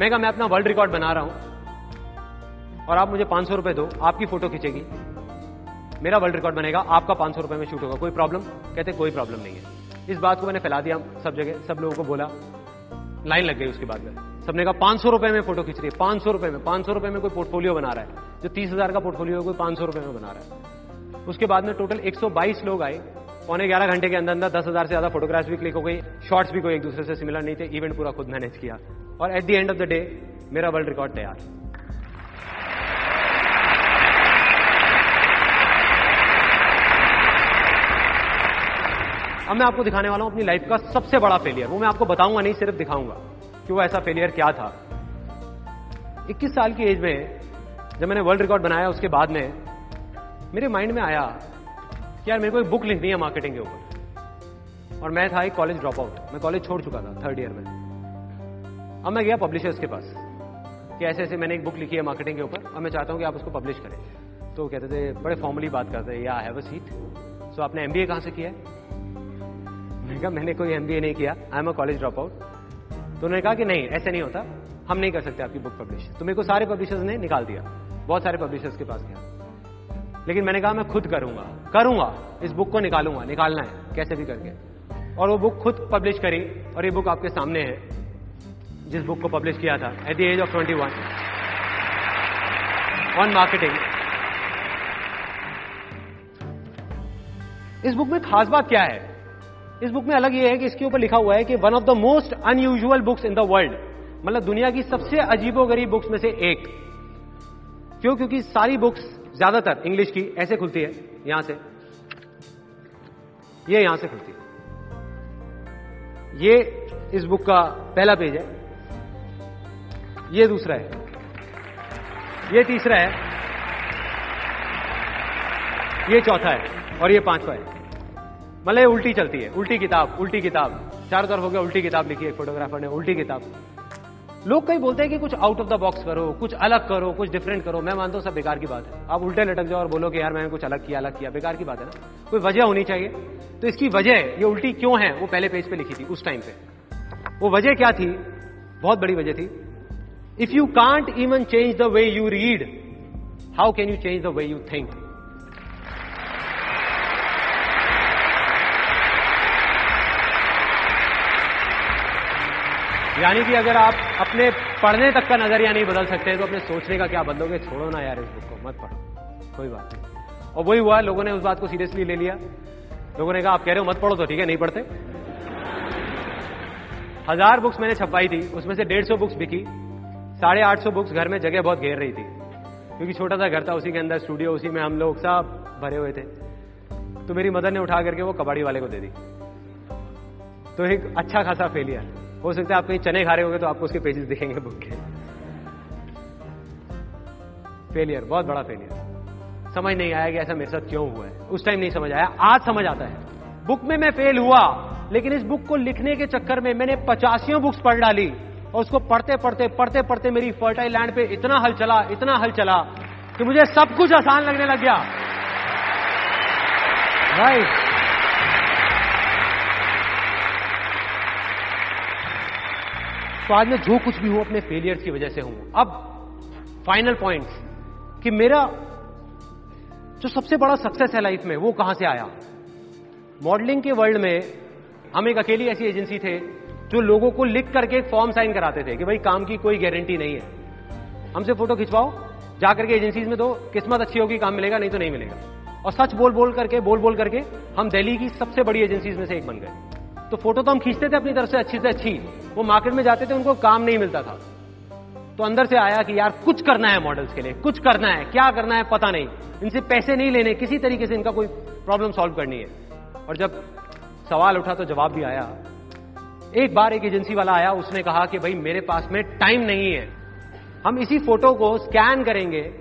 मैं कहा, मैं अपना वर्ल्ड रिकॉर्ड बना रहा हूँ, और आप मुझे पाँच सौ रुपए दो, आपकी फ़ोटो खींचेगी। मेरा वर्ल्ड रिकॉर्ड बनेगा, आपका पाँच सौ रुपए में शूट होगा, कोई प्रॉब्लम कहते, कोई प्रॉब्लम नहीं है। इस बात को मैंने फैला दिया, सब जगह, सब लोगों को बोला। लाइन लग गई उसके बाद में। सबने कहा, पाँच सौ रुपए में फ़ोटो खींच रही है, पाँच सौ रुपए में, पाँच सौ रुपए में कोई पोर्टफोलियो बना रहा है। जो तीस हज़ार का पोर्टफोलियो है, कोई पाँच सौ रुपए में बना रहा है। उसके बाद में टोटल 122 लोग आए, पौने ग्यारह घंटे के अंदर अंदर दस हज़ार से ज़्यादा फोटोग्राफ्स भी क्लिक हो गई शॉर्ट्स भी कोई एक दूसरे से सिमिलर नहीं थे इवेंट पूरा खुद मैनेज किया। और at the end of the day मेरा वर्ल्ड रिकॉर्ड तैयार। अब मैं आपको दिखाने वाला हूँ अपनी लाइफ का सबसे बड़ा फेलियर वो मैं आपको बताऊँगा नहीं, सिर्फ़ दिखाऊँगा। कि वो ऐसा फेलियर क्या था। 21 साल की एज में जब मैंने वर्ल्ड रिकॉर्ड बनाया, उसके बाद में मेरे माइंड में आया कि यार मेरे को एक बुक लिखनी है मार्केटिंग के ऊपर। और मैं था एक कॉलेज ड्रॉप आउट मैं कॉलेज छोड़ चुका था थर्ड ईयर में। अब मैं गया पब्लिशर्स के पास कि ऐसे ऐसे मैंने एक बुक लिखी है मार्केटिंग के ऊपर, और मैं चाहता हूँ कि आप उसको पब्लिश करें। तो कहते थे, बड़े फॉर्मली बात करते या हैव अ सीट सो आपने एमबीए कहाँ से किया है? कहा, मैंने कोई एमबीए नहीं किया। I am a college drop out तो उन्होंने कहा कि नहीं, ऐसे नहीं होता। हम नहीं कर सकते आपकी बुक पब्लिश तो मेरे को सारे पब्लिशर्स ने निकाल दिया। बहुत सारे पब्लिशर्स के पास गया। लेकिन मैंने कहा, मैं खुद करूँगा करूँगा। इस बुक को निकालूँगा, निकालना है, कैसे भी करके। और वो बुक खुद पब्लिश करी, और ये बुक आपके सामने है, जिस बुक को पब्लिश किया था at the age of twenty one on marketing इस बुक में खास बात क्या है? इस बुक में अलग यह है कि इसके ऊपर लिखा हुआ है कि one of the most unusual books in the world मतलब दुनिया की सबसे अजीबोगरीब बुक्स में से एक। क्यों? क्योंकि सारी बुक्स ज़्यादातर इंग्लिश की, ऐसे खुलती है, यहाँ से। ये यहाँ से खुलती है। ये इस बुक का पहला पेज है। ये दूसरा है। ये तीसरा है। ये चौथा है। और ये पांचवा है। मतलब उल्टी चलती है, उल्टी किताब उल्टी किताब। चारों तरफ़ हो गया, उल्टी किताब लिखी है फोटोग्राफर ने, उल्टी किताब। लोग कई बोलते हैं कि कुछ आउट ऑफ़ द बॉक्स करो, कुछ अलग करो, कुछ डिफरेंट करो। मैं मानता हूँ सब बेकार की बात है। आप उल्टे लटक जाओ और बोलो कि यार मैंने कुछ अलग किया अलग किया। बेकार की बात है ना? कोई वजह होनी चाहिए। तो इसकी वजह, ये उल्टी क्यों है, वो पहले पेज पे लिखी थी, उस टाइम पे। वो वजह क्या थी? बहुत बड़ी वजह थी। If you can't even change the way you read how can you change the way you think यानी कि अगर आप अपने पढ़ने तक का नज़रिया नहीं बदल सकते तो अपने सोचने का क्या बदलोगे? छोड़ो ना यार इस बुक को, मत पढ़ो। कोई बात नहीं। और वही हुआ, लोगों ने उस बात को सीरियसली ले लिया। लोगों ने कहा, आप कह रहे हो मत पढ़ो तो ठीक है, नहीं पढ़ते। हज़ार बुक्स मैंने छपवाई थी, उसमें से डेढ़ सौ बुक्स बिकी। साढ़े आठ सौ बुक्स घर में जगह बहुत घेर रही थी। क्योंकि छोटा सा घर था, उसी के अंदर स्टूडियो उसी में हम लोग सब भरे हुए थे। तो मेरी मदर ने उठा करके वो कबाड़ी वाले को दे दी। तो एक अच्छा खासा फेलियर हो सकता है आप कहीं चने खा रहे होंगे तो आपको उसके पेजेस दिखेंगे बुक के फेलियर बहुत बड़ा फेलियर समझ नहीं आया कि ऐसा मेरे साथ क्यों हुआ है। उस टाइम नहीं समझ आया, आज समझ आता है। बुक में मैं फेल हुआ, लेकिन इस बुक को लिखने के चक्कर में मैंने पचासियों बुक्स पढ़ डाली और उसको पढ़ते पढ़ते पढ़ते पढ़ते मेरी फर्टाइल लैंड पे इतना हल चला, इतना हल चला कि मुझे सब कुछ आसान लगने लग गया। राइट तो आज मैं जो कुछ भी हूँ, अपने फेलियर्स की वजह से हूँ। अब फाइनल पॉइंट कि मेरा जो सबसे बड़ा सक्सेस है लाइफ में, वो कहाँ से आया? मॉडलिंग के वर्ल्ड में, हम एक अकेली ऐसी एजेंसी थे, जो लोगों को लिख करके फॉर्म साइन कराते थे, कि भाई काम की कोई गारंटी नहीं है। हमसे फ़ोटो खिंचवाओ जाकर के एजेंसीज में तो किस्मत अच्छी होगी, काम मिलेगा, नहीं तो नहीं मिलेगा। और सच बोल बोल करके बोल बोल करके, हम दिल्ली की सबसे बड़ी एजेंसीज में से एक बन गए। तो फ़ोटो तो हम खींचते थे अपनी तरफ़ से अच्छी से अच्छी। वो मार्केट में जाते थे, उनको काम नहीं मिलता था। तो अंदर से आया कि यार, कुछ करना है मॉडल्स के लिए, कुछ करना है, क्या करना है पता नहीं। इनसे पैसे नहीं लेने, किसी तरीके से इनका कोई प्रॉब्लम सॉल्व करनी है। और जब सवाल उठा तो जवाब भी आया। एक बार एक एजेंसी वाला आया, उसने कहा कि भाई, मेरे पास में टाइम नहीं है। हम इसी फ़ोटो को स्कैन करेंगे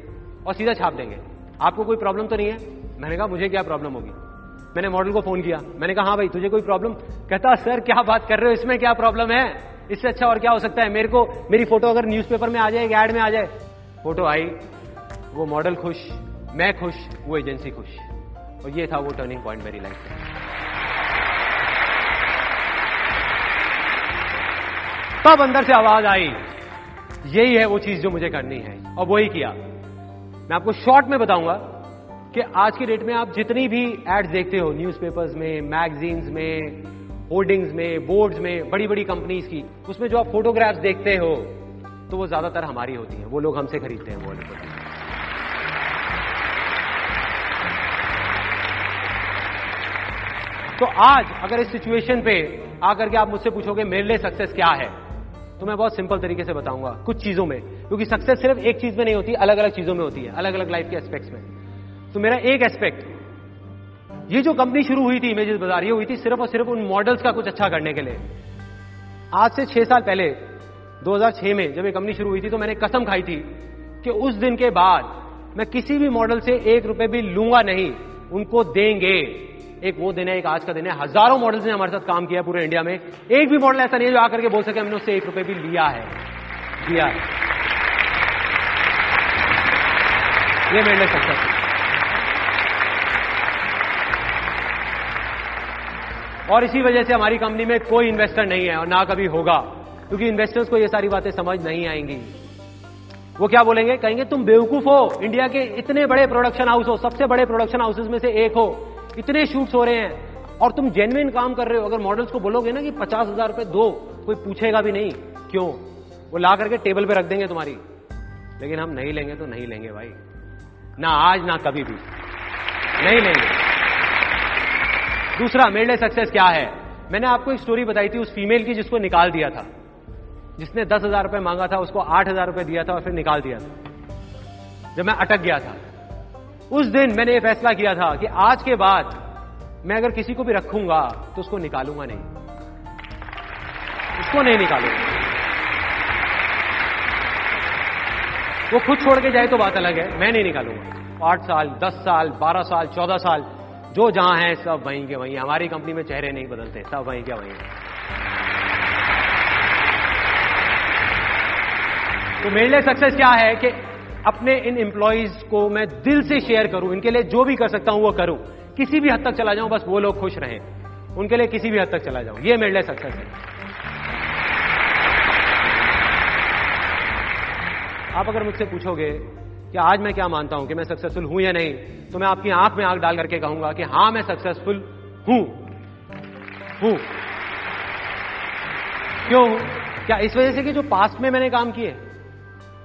और सीधा छाप देंगे। आपको कोई प्रॉब्लम तो नहीं है? मैंने कहा, मुझे क्या प्रॉब्लम होगी? मैंने मॉडल को फ़ोन किया। मैंने कहा हाँ भाई, तुझे कोई प्रॉब्लम कहता, सर, क्या बात कर रहे हो? इसमें क्या प्रॉब्लम है? इससे अच्छा और क्या हो सकता है? मेरे को, मेरी फ़ोटो अगर न्यूज़पेपर में आ जाए एड में आ जाए. फ़ोटो आई। वो मॉडल खुश, मैं खुश, वो एजेंसी खुश। और ये था वो टर्निंग पॉइंट मेरी लाइफ में। तब अंदर से आवाज़ आई। यही है वो चीज़ जो मुझे करनी है। और वही किया। मैं आपको शॉर्ट में बताऊँगा। कि आज की डेट में आप जितनी भी एड्स देखते हो न्यूज़पेपर्स में मैगजीन्स में होर्डिंग्स में बोर्ड्स में बड़ी बड़ी कंपनीज़ की, उसमें जो आप फोटोग्राफ्स देखते हो तो वो ज़्यादातर हमारी होती है। वो लोग हमसे खरीदते हैं वो लोग तो आज अगर इस सिचुएशन पे आकर के आप मुझसे पूछोगे, मेरे लिए सक्सेस क्या है? तो मैं बहुत सिंपल तरीके से बताऊँगा कुछ चीज़ों में। क्योंकि सक्सेस सिर्फ़ एक चीज़ में नहीं होती अलग अलग चीज़ों में होती है अलग अलग लाइफ के एस्पेक्ट्स में। तो मेरा एक एस्पेक्ट ये जो कंपनी शुरू हुई थी इमेजेस बाज़ार, ये हुई थी सिर्फ़ और सिर्फ़ उन मॉडल्स का कुछ अच्छा करने के लिए। आज से छह साल पहले 2006 में जब ये कंपनी शुरू हुई थी तो मैंने कसम खाई थी कि उस दिन के बाद मैं किसी भी मॉडल से एक रुपए भी लूँगा नहीं, उनको देंगे। एक वो दिन है, एक आज का दिन है। हज़ारों मॉडल्स ने हमारे साथ काम किया पूरे इंडिया में। एक भी मॉडल ऐसा नहीं है जो आकर के बोल सके हमने उससे एक रुपए भी लिया है। दिया है। ये मेरे लिए सक्सेस और इसी वजह से हमारी कंपनी में कोई इन्वेस्टर नहीं है और ना कभी होगा, क्योंकि इन्वेस्टर्स को ये सारी बातें समझ नहीं आएँगी। वो क्या बोलेंगे? कहेंगे, तुम बेवकूफ़ हो इंडिया के इतने बड़े प्रोडक्शन हाउस हो, सबसे बड़े प्रोडक्शन हाउसेस में से एक हो, इतने शूट्स हो रहे हैं, और तुम जेन्युइन काम कर रहे हो, अगर मॉडल्स को बोलोगे ना कि पचास हज़ार रुपए दो, कोई पूछेगा भी नहीं, क्यों? वो ला करके टेबल पे रख देंगे तुम्हारी। लेकिन हम नहीं लेंगे तो नहीं लेंगे भाई। ना आज, ना कभी भी। नहीं लेंगे। दूसरा मेरे लिए सक्सेस क्या है? मैंने आपको एक स्टोरी बताई थी उस फीमेल की जिसको निकाल दिया था। जिसने दस हज़ार रुपए मांगा था, उसको आठ हज़ार रुपए दिया था और फिर निकाल दिया था। जब मैं अटक गया था। उस दिन मैंने ये फैसला किया था कि आज के बाद मैं अगर किसी को भी रखूँगा तो उसको निकालूँगा नहीं। उसको नहीं निकालूँगा। वो खुद छोड़ के जाए तो बात अलग है। मैं नहीं निकालूँगा। आठ साल, दस साल, बारह साल, चौदह साल जो जहाँ है, सब वहीं के वहीं। हमारी कंपनी में चेहरे नहीं बदलते, सब वहीं के वहीं। तो मेरे लिए सक्सेस क्या है कि अपने इन एम्प्लॉयज़ को मैं दिल से शेयर करूँ, इनके लिए जो भी कर सकता हूँ, वो करूँ। किसी भी हद तक चला जाऊँ, बस वो लोग खुश रहें। उनके लिए किसी भी हद तक चला जाऊँ। ये मेरे लिए सक्सेस है। आप अगर मुझसे पूछोगे कि आज मैं क्या मानता हूँ कि मैं सक्सेसफुल हूँ या नहीं तो मैं आपकी आँख में आँख डाल करके कहूँगा कि हाँ, मैं सक्सेसफुल हूँ। हूँ। क्यों? क्या इस वजह से कि जो पास्ट में मैंने काम किए?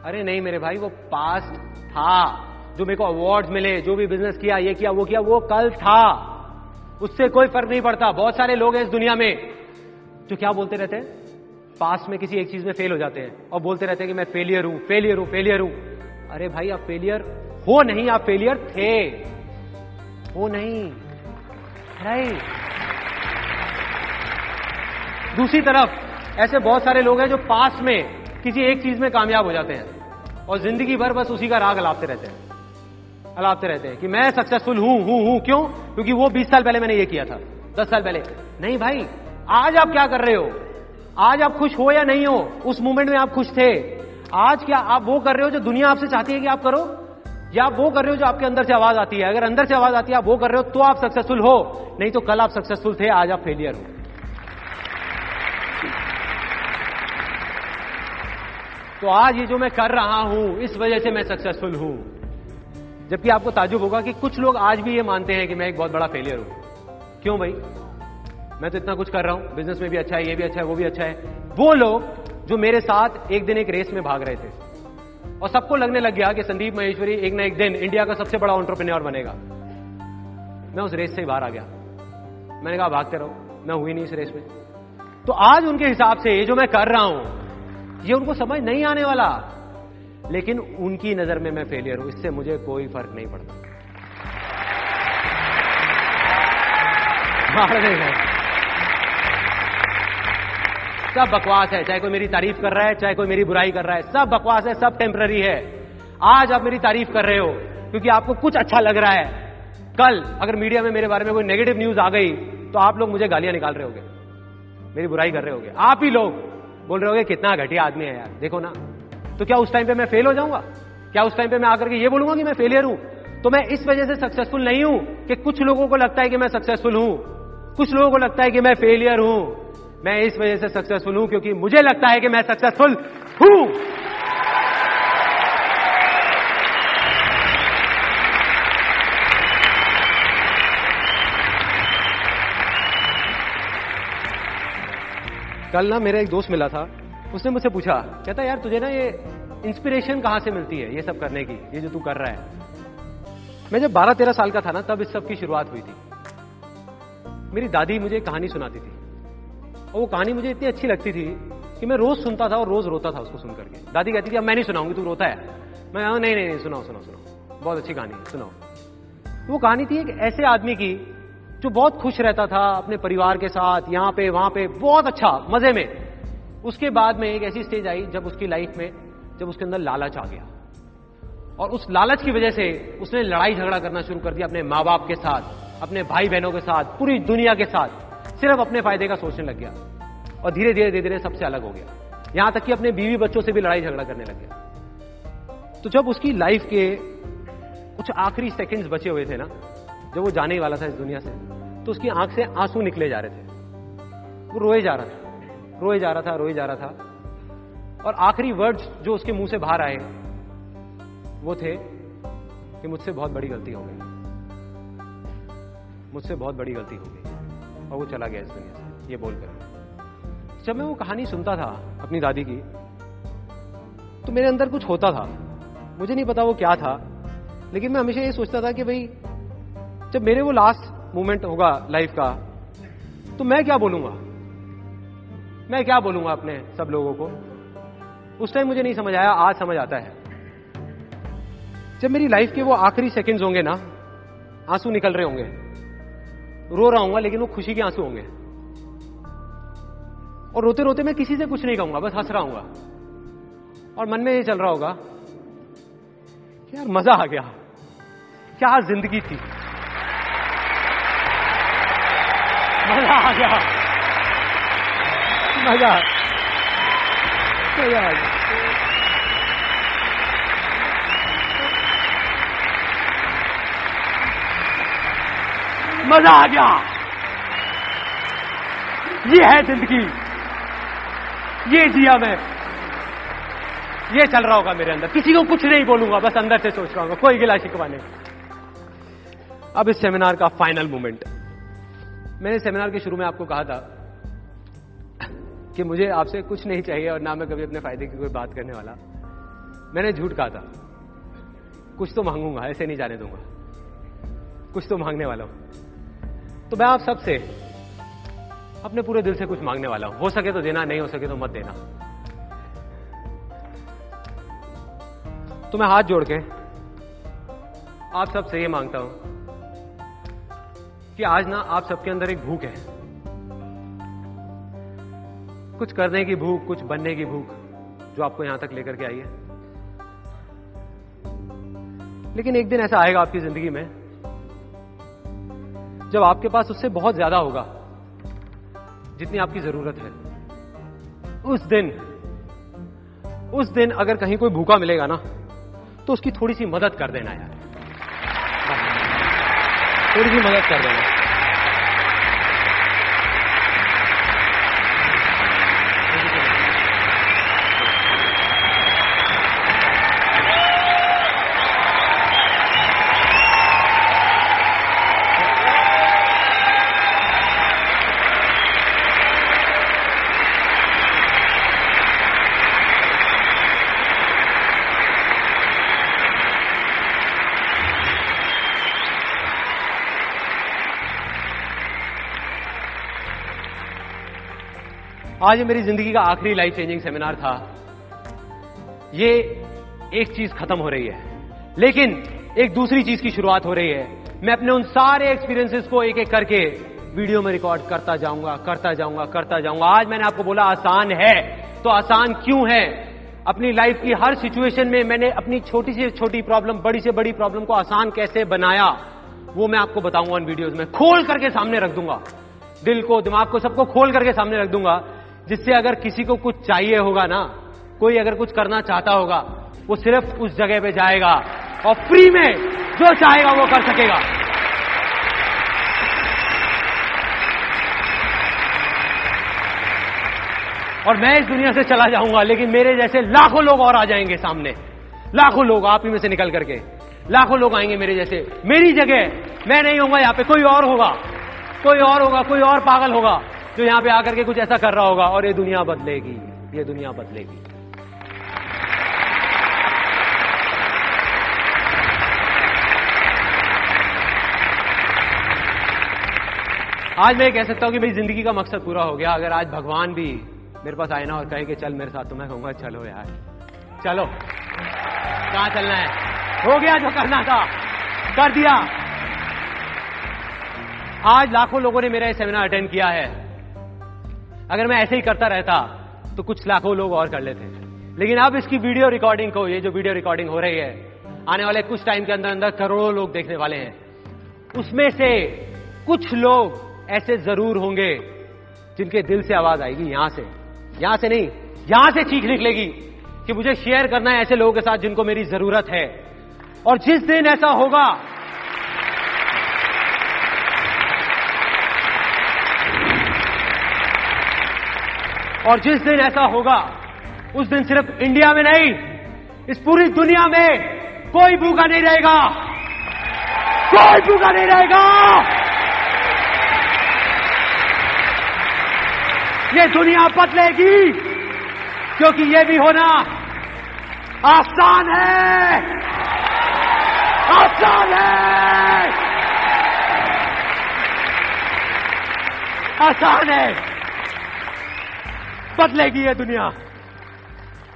अरे नहीं मेरे भाई, वो पास्ट था। जो मेरे को अवार्ड्स मिले, जो भी बिज़नेस किया, ये किया, वो किया, वो कल था। उससे कोई फ़र्क नहीं पड़ता। बहुत सारे लोग हैं इस दुनिया में। जो क्या बोलते रहते हैं? पास में किसी एक चीज़ में फेल हो जाते हैं और बोलते रहते हैं कि मैं फेलियर हूँ फेलियर हूँ फेलियर हूँ। अरे भाई, आप फेलियर हो नहीं, आप फेलियर थे। हो नहीं। राइट दूसरी तरफ़, ऐसे बहुत सारे लोग हैं जो पास में, किसी एक चीज़ में कामयाब हो जाते हैं और ज़िंदगी भर बस उसी का राग अलापते रहते हैं। अलापते रहते हैं कि मैं सक्सेसफुल हूँ हूँ हूँ। क्यों? क्योंकि वो 20 साल पहले मैंने ये किया था 10 साल पहले। नहीं भाई, आज आप क्या कर रहे हो? आज आप खुश हो या नहीं हो, उस मोमेंट में आप खुश थे। आज क्या आप वो कर रहे हो जो दुनिया आपसे चाहती है कि आप करो? या आप वो कर रहे हो जो आपके अंदर से आवाज़ आती है? अगर अंदर से आवाज़ आती है, आप वो कर रहे हो तो आप सक्सेसफुल हो। नहीं तो कल आप सक्सेसफुल थे, आज आप फेलियर हो। तो आज ये जो मैं कर रहा हूँ, इस वजह से मैं सक्सेसफुल हूँ। जबकि आपको ताजुब होगा कि कुछ लोग आज भी ये मानते हैं कि मैं एक बहुत बड़ा फेलियर हूँ। क्यों भाई? मैं तो इतना कुछ कर रहा हूँ। बिज़नेस में भी अच्छा है, ये भी अच्छा है, वो भी अच्छा है। वो लोग जो मेरे साथ एक दिन एक रेस में भाग रहे थे। और सबको लगने लग गया कि संदीप महेश्वरी एक ना एक दिन इंडिया का सबसे बड़ा ऑन्टरप्रेन्योर बनेगा। मैं उस रेस से ही बाहर आ गया। मैंने कहा, भागते रहो। मैं हुई नहीं इस रेस में। तो आज उनके हिसाब से ये जो मैं कर रहा हूँ, ये उनको समझ नहीं आने वाला। लेकिन उनकी नज़र में मैं फेलियर हूँ। इससे मुझे कोई फ़र्क नहीं पड़ता। सब बकवास है, चाहे कोई मेरी तारीफ़ कर रहा है, चाहे कोई मेरी बुराई कर रहा है, सब बकवास है, सब टेम्पररी है। आज आप मेरी तारीफ़ कर रहे हो, क्योंकि आपको कुछ अच्छा लग रहा है। कल अगर मीडिया में मेरे बारे में कोई नेगेटिव न्यूज़ आ गई तो आप लोग मुझे गालियाँ निकाल रहे होगे। मेरी बुराई कर रहे होगे। आप ही लोग बोल रहे होगे, कितना घटिया आदमी है यार, देखो ना। तो क्या उस टाइम पे मैं फेल हो जाऊँगा? क्या उस टाइम पे मैं आकर के ये बोलूँगा कि मैं फेलियर हूँ? तो मैं इस वजह से सक्सेसफुल नहीं हूँ कि कुछ लोगों को लगता है कि मैं सक्सेसफुल हूँ। कुछ लोगों को लगता है कि मैं फेलियर हूँ। मैं इस वजह से सक्सेसफुल हूँ क्योंकि मुझे लगता है कि मैं सक्सेसफुल हूँ। कल ना मेरा एक दोस्त मिला था। उसने मुझसे पूछा, कहता, यार, तुझे ना ये इंस्पिरेशन कहाँ से मिलती है, ये सब करने की, ये जो तू कर रहा है? मैं जब 12-13 साल का था ना, तब इस सब की शुरुआत हुई थी। मेरी दादी मुझे कहानी सुनाती थी। और वो कहानी मुझे इतनी अच्छी लगती थी कि मैं रोज सुनता था और रोज रोता था उसको सुन करके दादी कहती थी, अब मैं नहीं सुनाऊँगी, तू रोता है। मैं कहा, नहीं नहीं नहीं, सुनाओ सुनाओ सुनाओ। बहुत अच्छी कहानी है, सुनाओ। तो वो कहानी थी एक ऐसे आदमी की जो बहुत खुश रहता था अपने परिवार के साथ, यहाँ पे, वहाँ पे, बहुत अच्छा मज़े में। उसके बाद में एक ऐसी स्टेज आई जब उसकी लाइफ में, जब उसके अंदर लालच आ गया। और उस लालच की वजह से उसने लड़ाई झगड़ा करना शुरू कर दिया अपने माँ बाप के साथ, अपने भाई बहनों के साथ, पूरी दुनिया के साथ। सिर्फ़ अपने फ़ायदे का सोचने लग गया। और धीरे धीरे धीरे धीरे सबसे अलग हो गया। यहाँ तक कि अपने बीवी बच्चों से भी लड़ाई झगड़ा करने लग गया। तो जब उसकी लाइफ के कुछ आखिरी सेकंड्स बचे हुए थे ना, जब वो जाने वाला था इस दुनिया से तो उसकी आँख से आँसू निकले जा रहे थे। वो रोए जा रहा था, रोए जा रहा था, रोए जा रहा था। और आखिरी वर्ड्स जो उसके मुँह से बाहर आए, वो थे कि मुझसे बहुत बड़ी गलती हो गई। मुझसे बहुत बड़ी गलती हो गई। और वो चला गया इस दुनिया से, ये बोलकर। जब मैं वो कहानी सुनता था अपनी दादी की तो मेरे अंदर कुछ होता था। मुझे नहीं पता वो क्या था, लेकिन मैं हमेशा ये सोचता था कि भाई, जब मेरे वो लास्ट मोमेंट होगा लाइफ का तो मैं क्या बोलूँगा? मैं क्या बोलूँगा अपने सब लोगों को? उस टाइम मुझे नहीं समझ आया, आज समझ आता है। जब मेरी लाइफ के वो आखिरी सेकंड्स होंगे ना, आँसू निकल रहे होंगे। रो रहा हूँगा, लेकिन वो खुशी के आँसू होंगे। और रोते रोते मैं किसी से कुछ नहीं कहूँगा, बस हंस रहा हूँगा। और मन में ये चल रहा होगा कि यार मज़ा आ गया। क्या ज़िंदगी थी। मज़ा आ गया। मज़ा। मज़ा आ गया मज़ा आ गया। ये है ज़िंदगी। ये जिया मैं। ये चल रहा होगा मेरे अंदर। किसी को कुछ नहीं बोलूँगा, बस अंदर से सोच रहा होगा कोई गिला शिकवा नहीं अब इस सेमिनार का फाइनल मोमेंट मैंने सेमिनार के शुरू में आपको कहा था कि मुझे आपसे कुछ नहीं चाहिए और ना मैं कभी अपने फ़ायदे की कोई बात करने वाला। मैंने झूठ कहा था। कुछ तो मांगूँगा, ऐसे नहीं जाने दूँगा। कुछ तो मांगने वाला हूँ। तो मैं आप सबसे अपने पूरे दिल से कुछ मांगने वाला हूँ। हो सके तो देना, नहीं हो सके तो मत देना। तो मैं हाथ जोड़ के आप सबसे ये माँगता हूँ कि आज ना आप सबके अंदर एक भूख है। कुछ करने की भूख, कुछ बनने की भूख जो आपको यहाँ तक लेकर के आई है। लेकिन एक दिन ऐसा आएगा आपकी ज़िंदगी में जब आपके पास उससे बहुत ज़्यादा होगा, जितनी आपकी ज़रूरत है। उस दिन उस दिन अगर कहीं कोई भूखा मिलेगा ना तो उसकी थोड़ी सी मदद कर देना यार। थोड़ी सी मदद कर देना। आज मेरी ज़िंदगी का आखिरी लाइफ चेंजिंग सेमिनार था। ये एक चीज़ खत्म हो रही है। लेकिन एक दूसरी चीज़ की शुरुआत हो रही है। मैं अपने उन सारे एक्सपीरियंसेस को एक एक करके वीडियो में रिकॉर्ड करता जाऊँगा करता जाऊँगा करता जाऊँगा। आज मैंने आपको बोला, आसान है। तो आसान क्यों है? अपनी लाइफ की हर सिचुएशन में मैंने अपनी छोटी से छोटी प्रॉब्लम बड़ी से बड़ी प्रॉब्लम को आसान कैसे बनाया, वो मैं आपको बताऊँगा इन वीडियोस में। खोल करके सामने रख दूँगा। दिल को, दिमाग को सबको खोल करके सामने रख दूँगा। जिससे अगर किसी को कुछ चाहिए होगा ना, कोई अगर कुछ करना चाहता होगा, वो सिर्फ़ उस जगह पे जाएगा और फ्री में जो चाहेगा वो कर सकेगा। और मैं इस दुनिया से चला जाऊँगा, लेकिन मेरे जैसे लाखों लोग और आ जाएँगे सामने। लाखों लोग, आप ही में से निकल करके। लाखों लोग आएँगे मेरे जैसे। मेरी जगह, मैं नहीं होऊँगा यहाँ पे, कोई और होगा। कोई और होगा, कोई और पागल होगा। जो यहाँ पे आकर के कुछ ऐसा कर रहा होगा और ये दुनिया बदलेगी, ये दुनिया बदलेगी। आज मैं कह सकता हूँ कि मेरी ज़िंदगी का मकसद पूरा हो गया, अगर आज भगवान भी मेरे पास आए ना और कहे कि चल मेरे साथ तो मैं कहूँगा, चलो यार। चलो। कहाँ चलना है? हो गया जो करना था। कर दिया। आज लाखों लोगों ने मेरा ये सेमिनार अटेंड किया है। अगर मैं ऐसे ही करता रहता तो कुछ लाखों लोग और कर लेते। लेकिन अब इसकी वीडियो रिकॉर्डिंग को, ये जो वीडियो रिकॉर्डिंग हो रही है, आने वाले कुछ टाइम के अंदर अंदर करोड़ों लोग देखने वाले हैं। उसमें से कुछ लोग ऐसे ज़रूर होंगे, जिनके दिल से आवाज़ आएगी, यहाँ से। यहाँ से नहीं, यहाँ से चीख निकलेगी कि मुझे शेयर करना है ऐसे लोगों के साथ जिनको मेरी ज़रूरत है। और जिस दिन ऐसा होगा और जिस दिन ऐसा होगा, उस दिन सिर्फ़ इंडिया में नहीं, इस पूरी दुनिया में कोई भूखा नहीं रहेगा। कोई भूखा नहीं रहेगा। ये दुनिया बदलेगी, क्योंकि ये भी होना आसान है। आसान है। आसान है। बदलेगी ये दुनिया।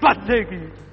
बदलेगी।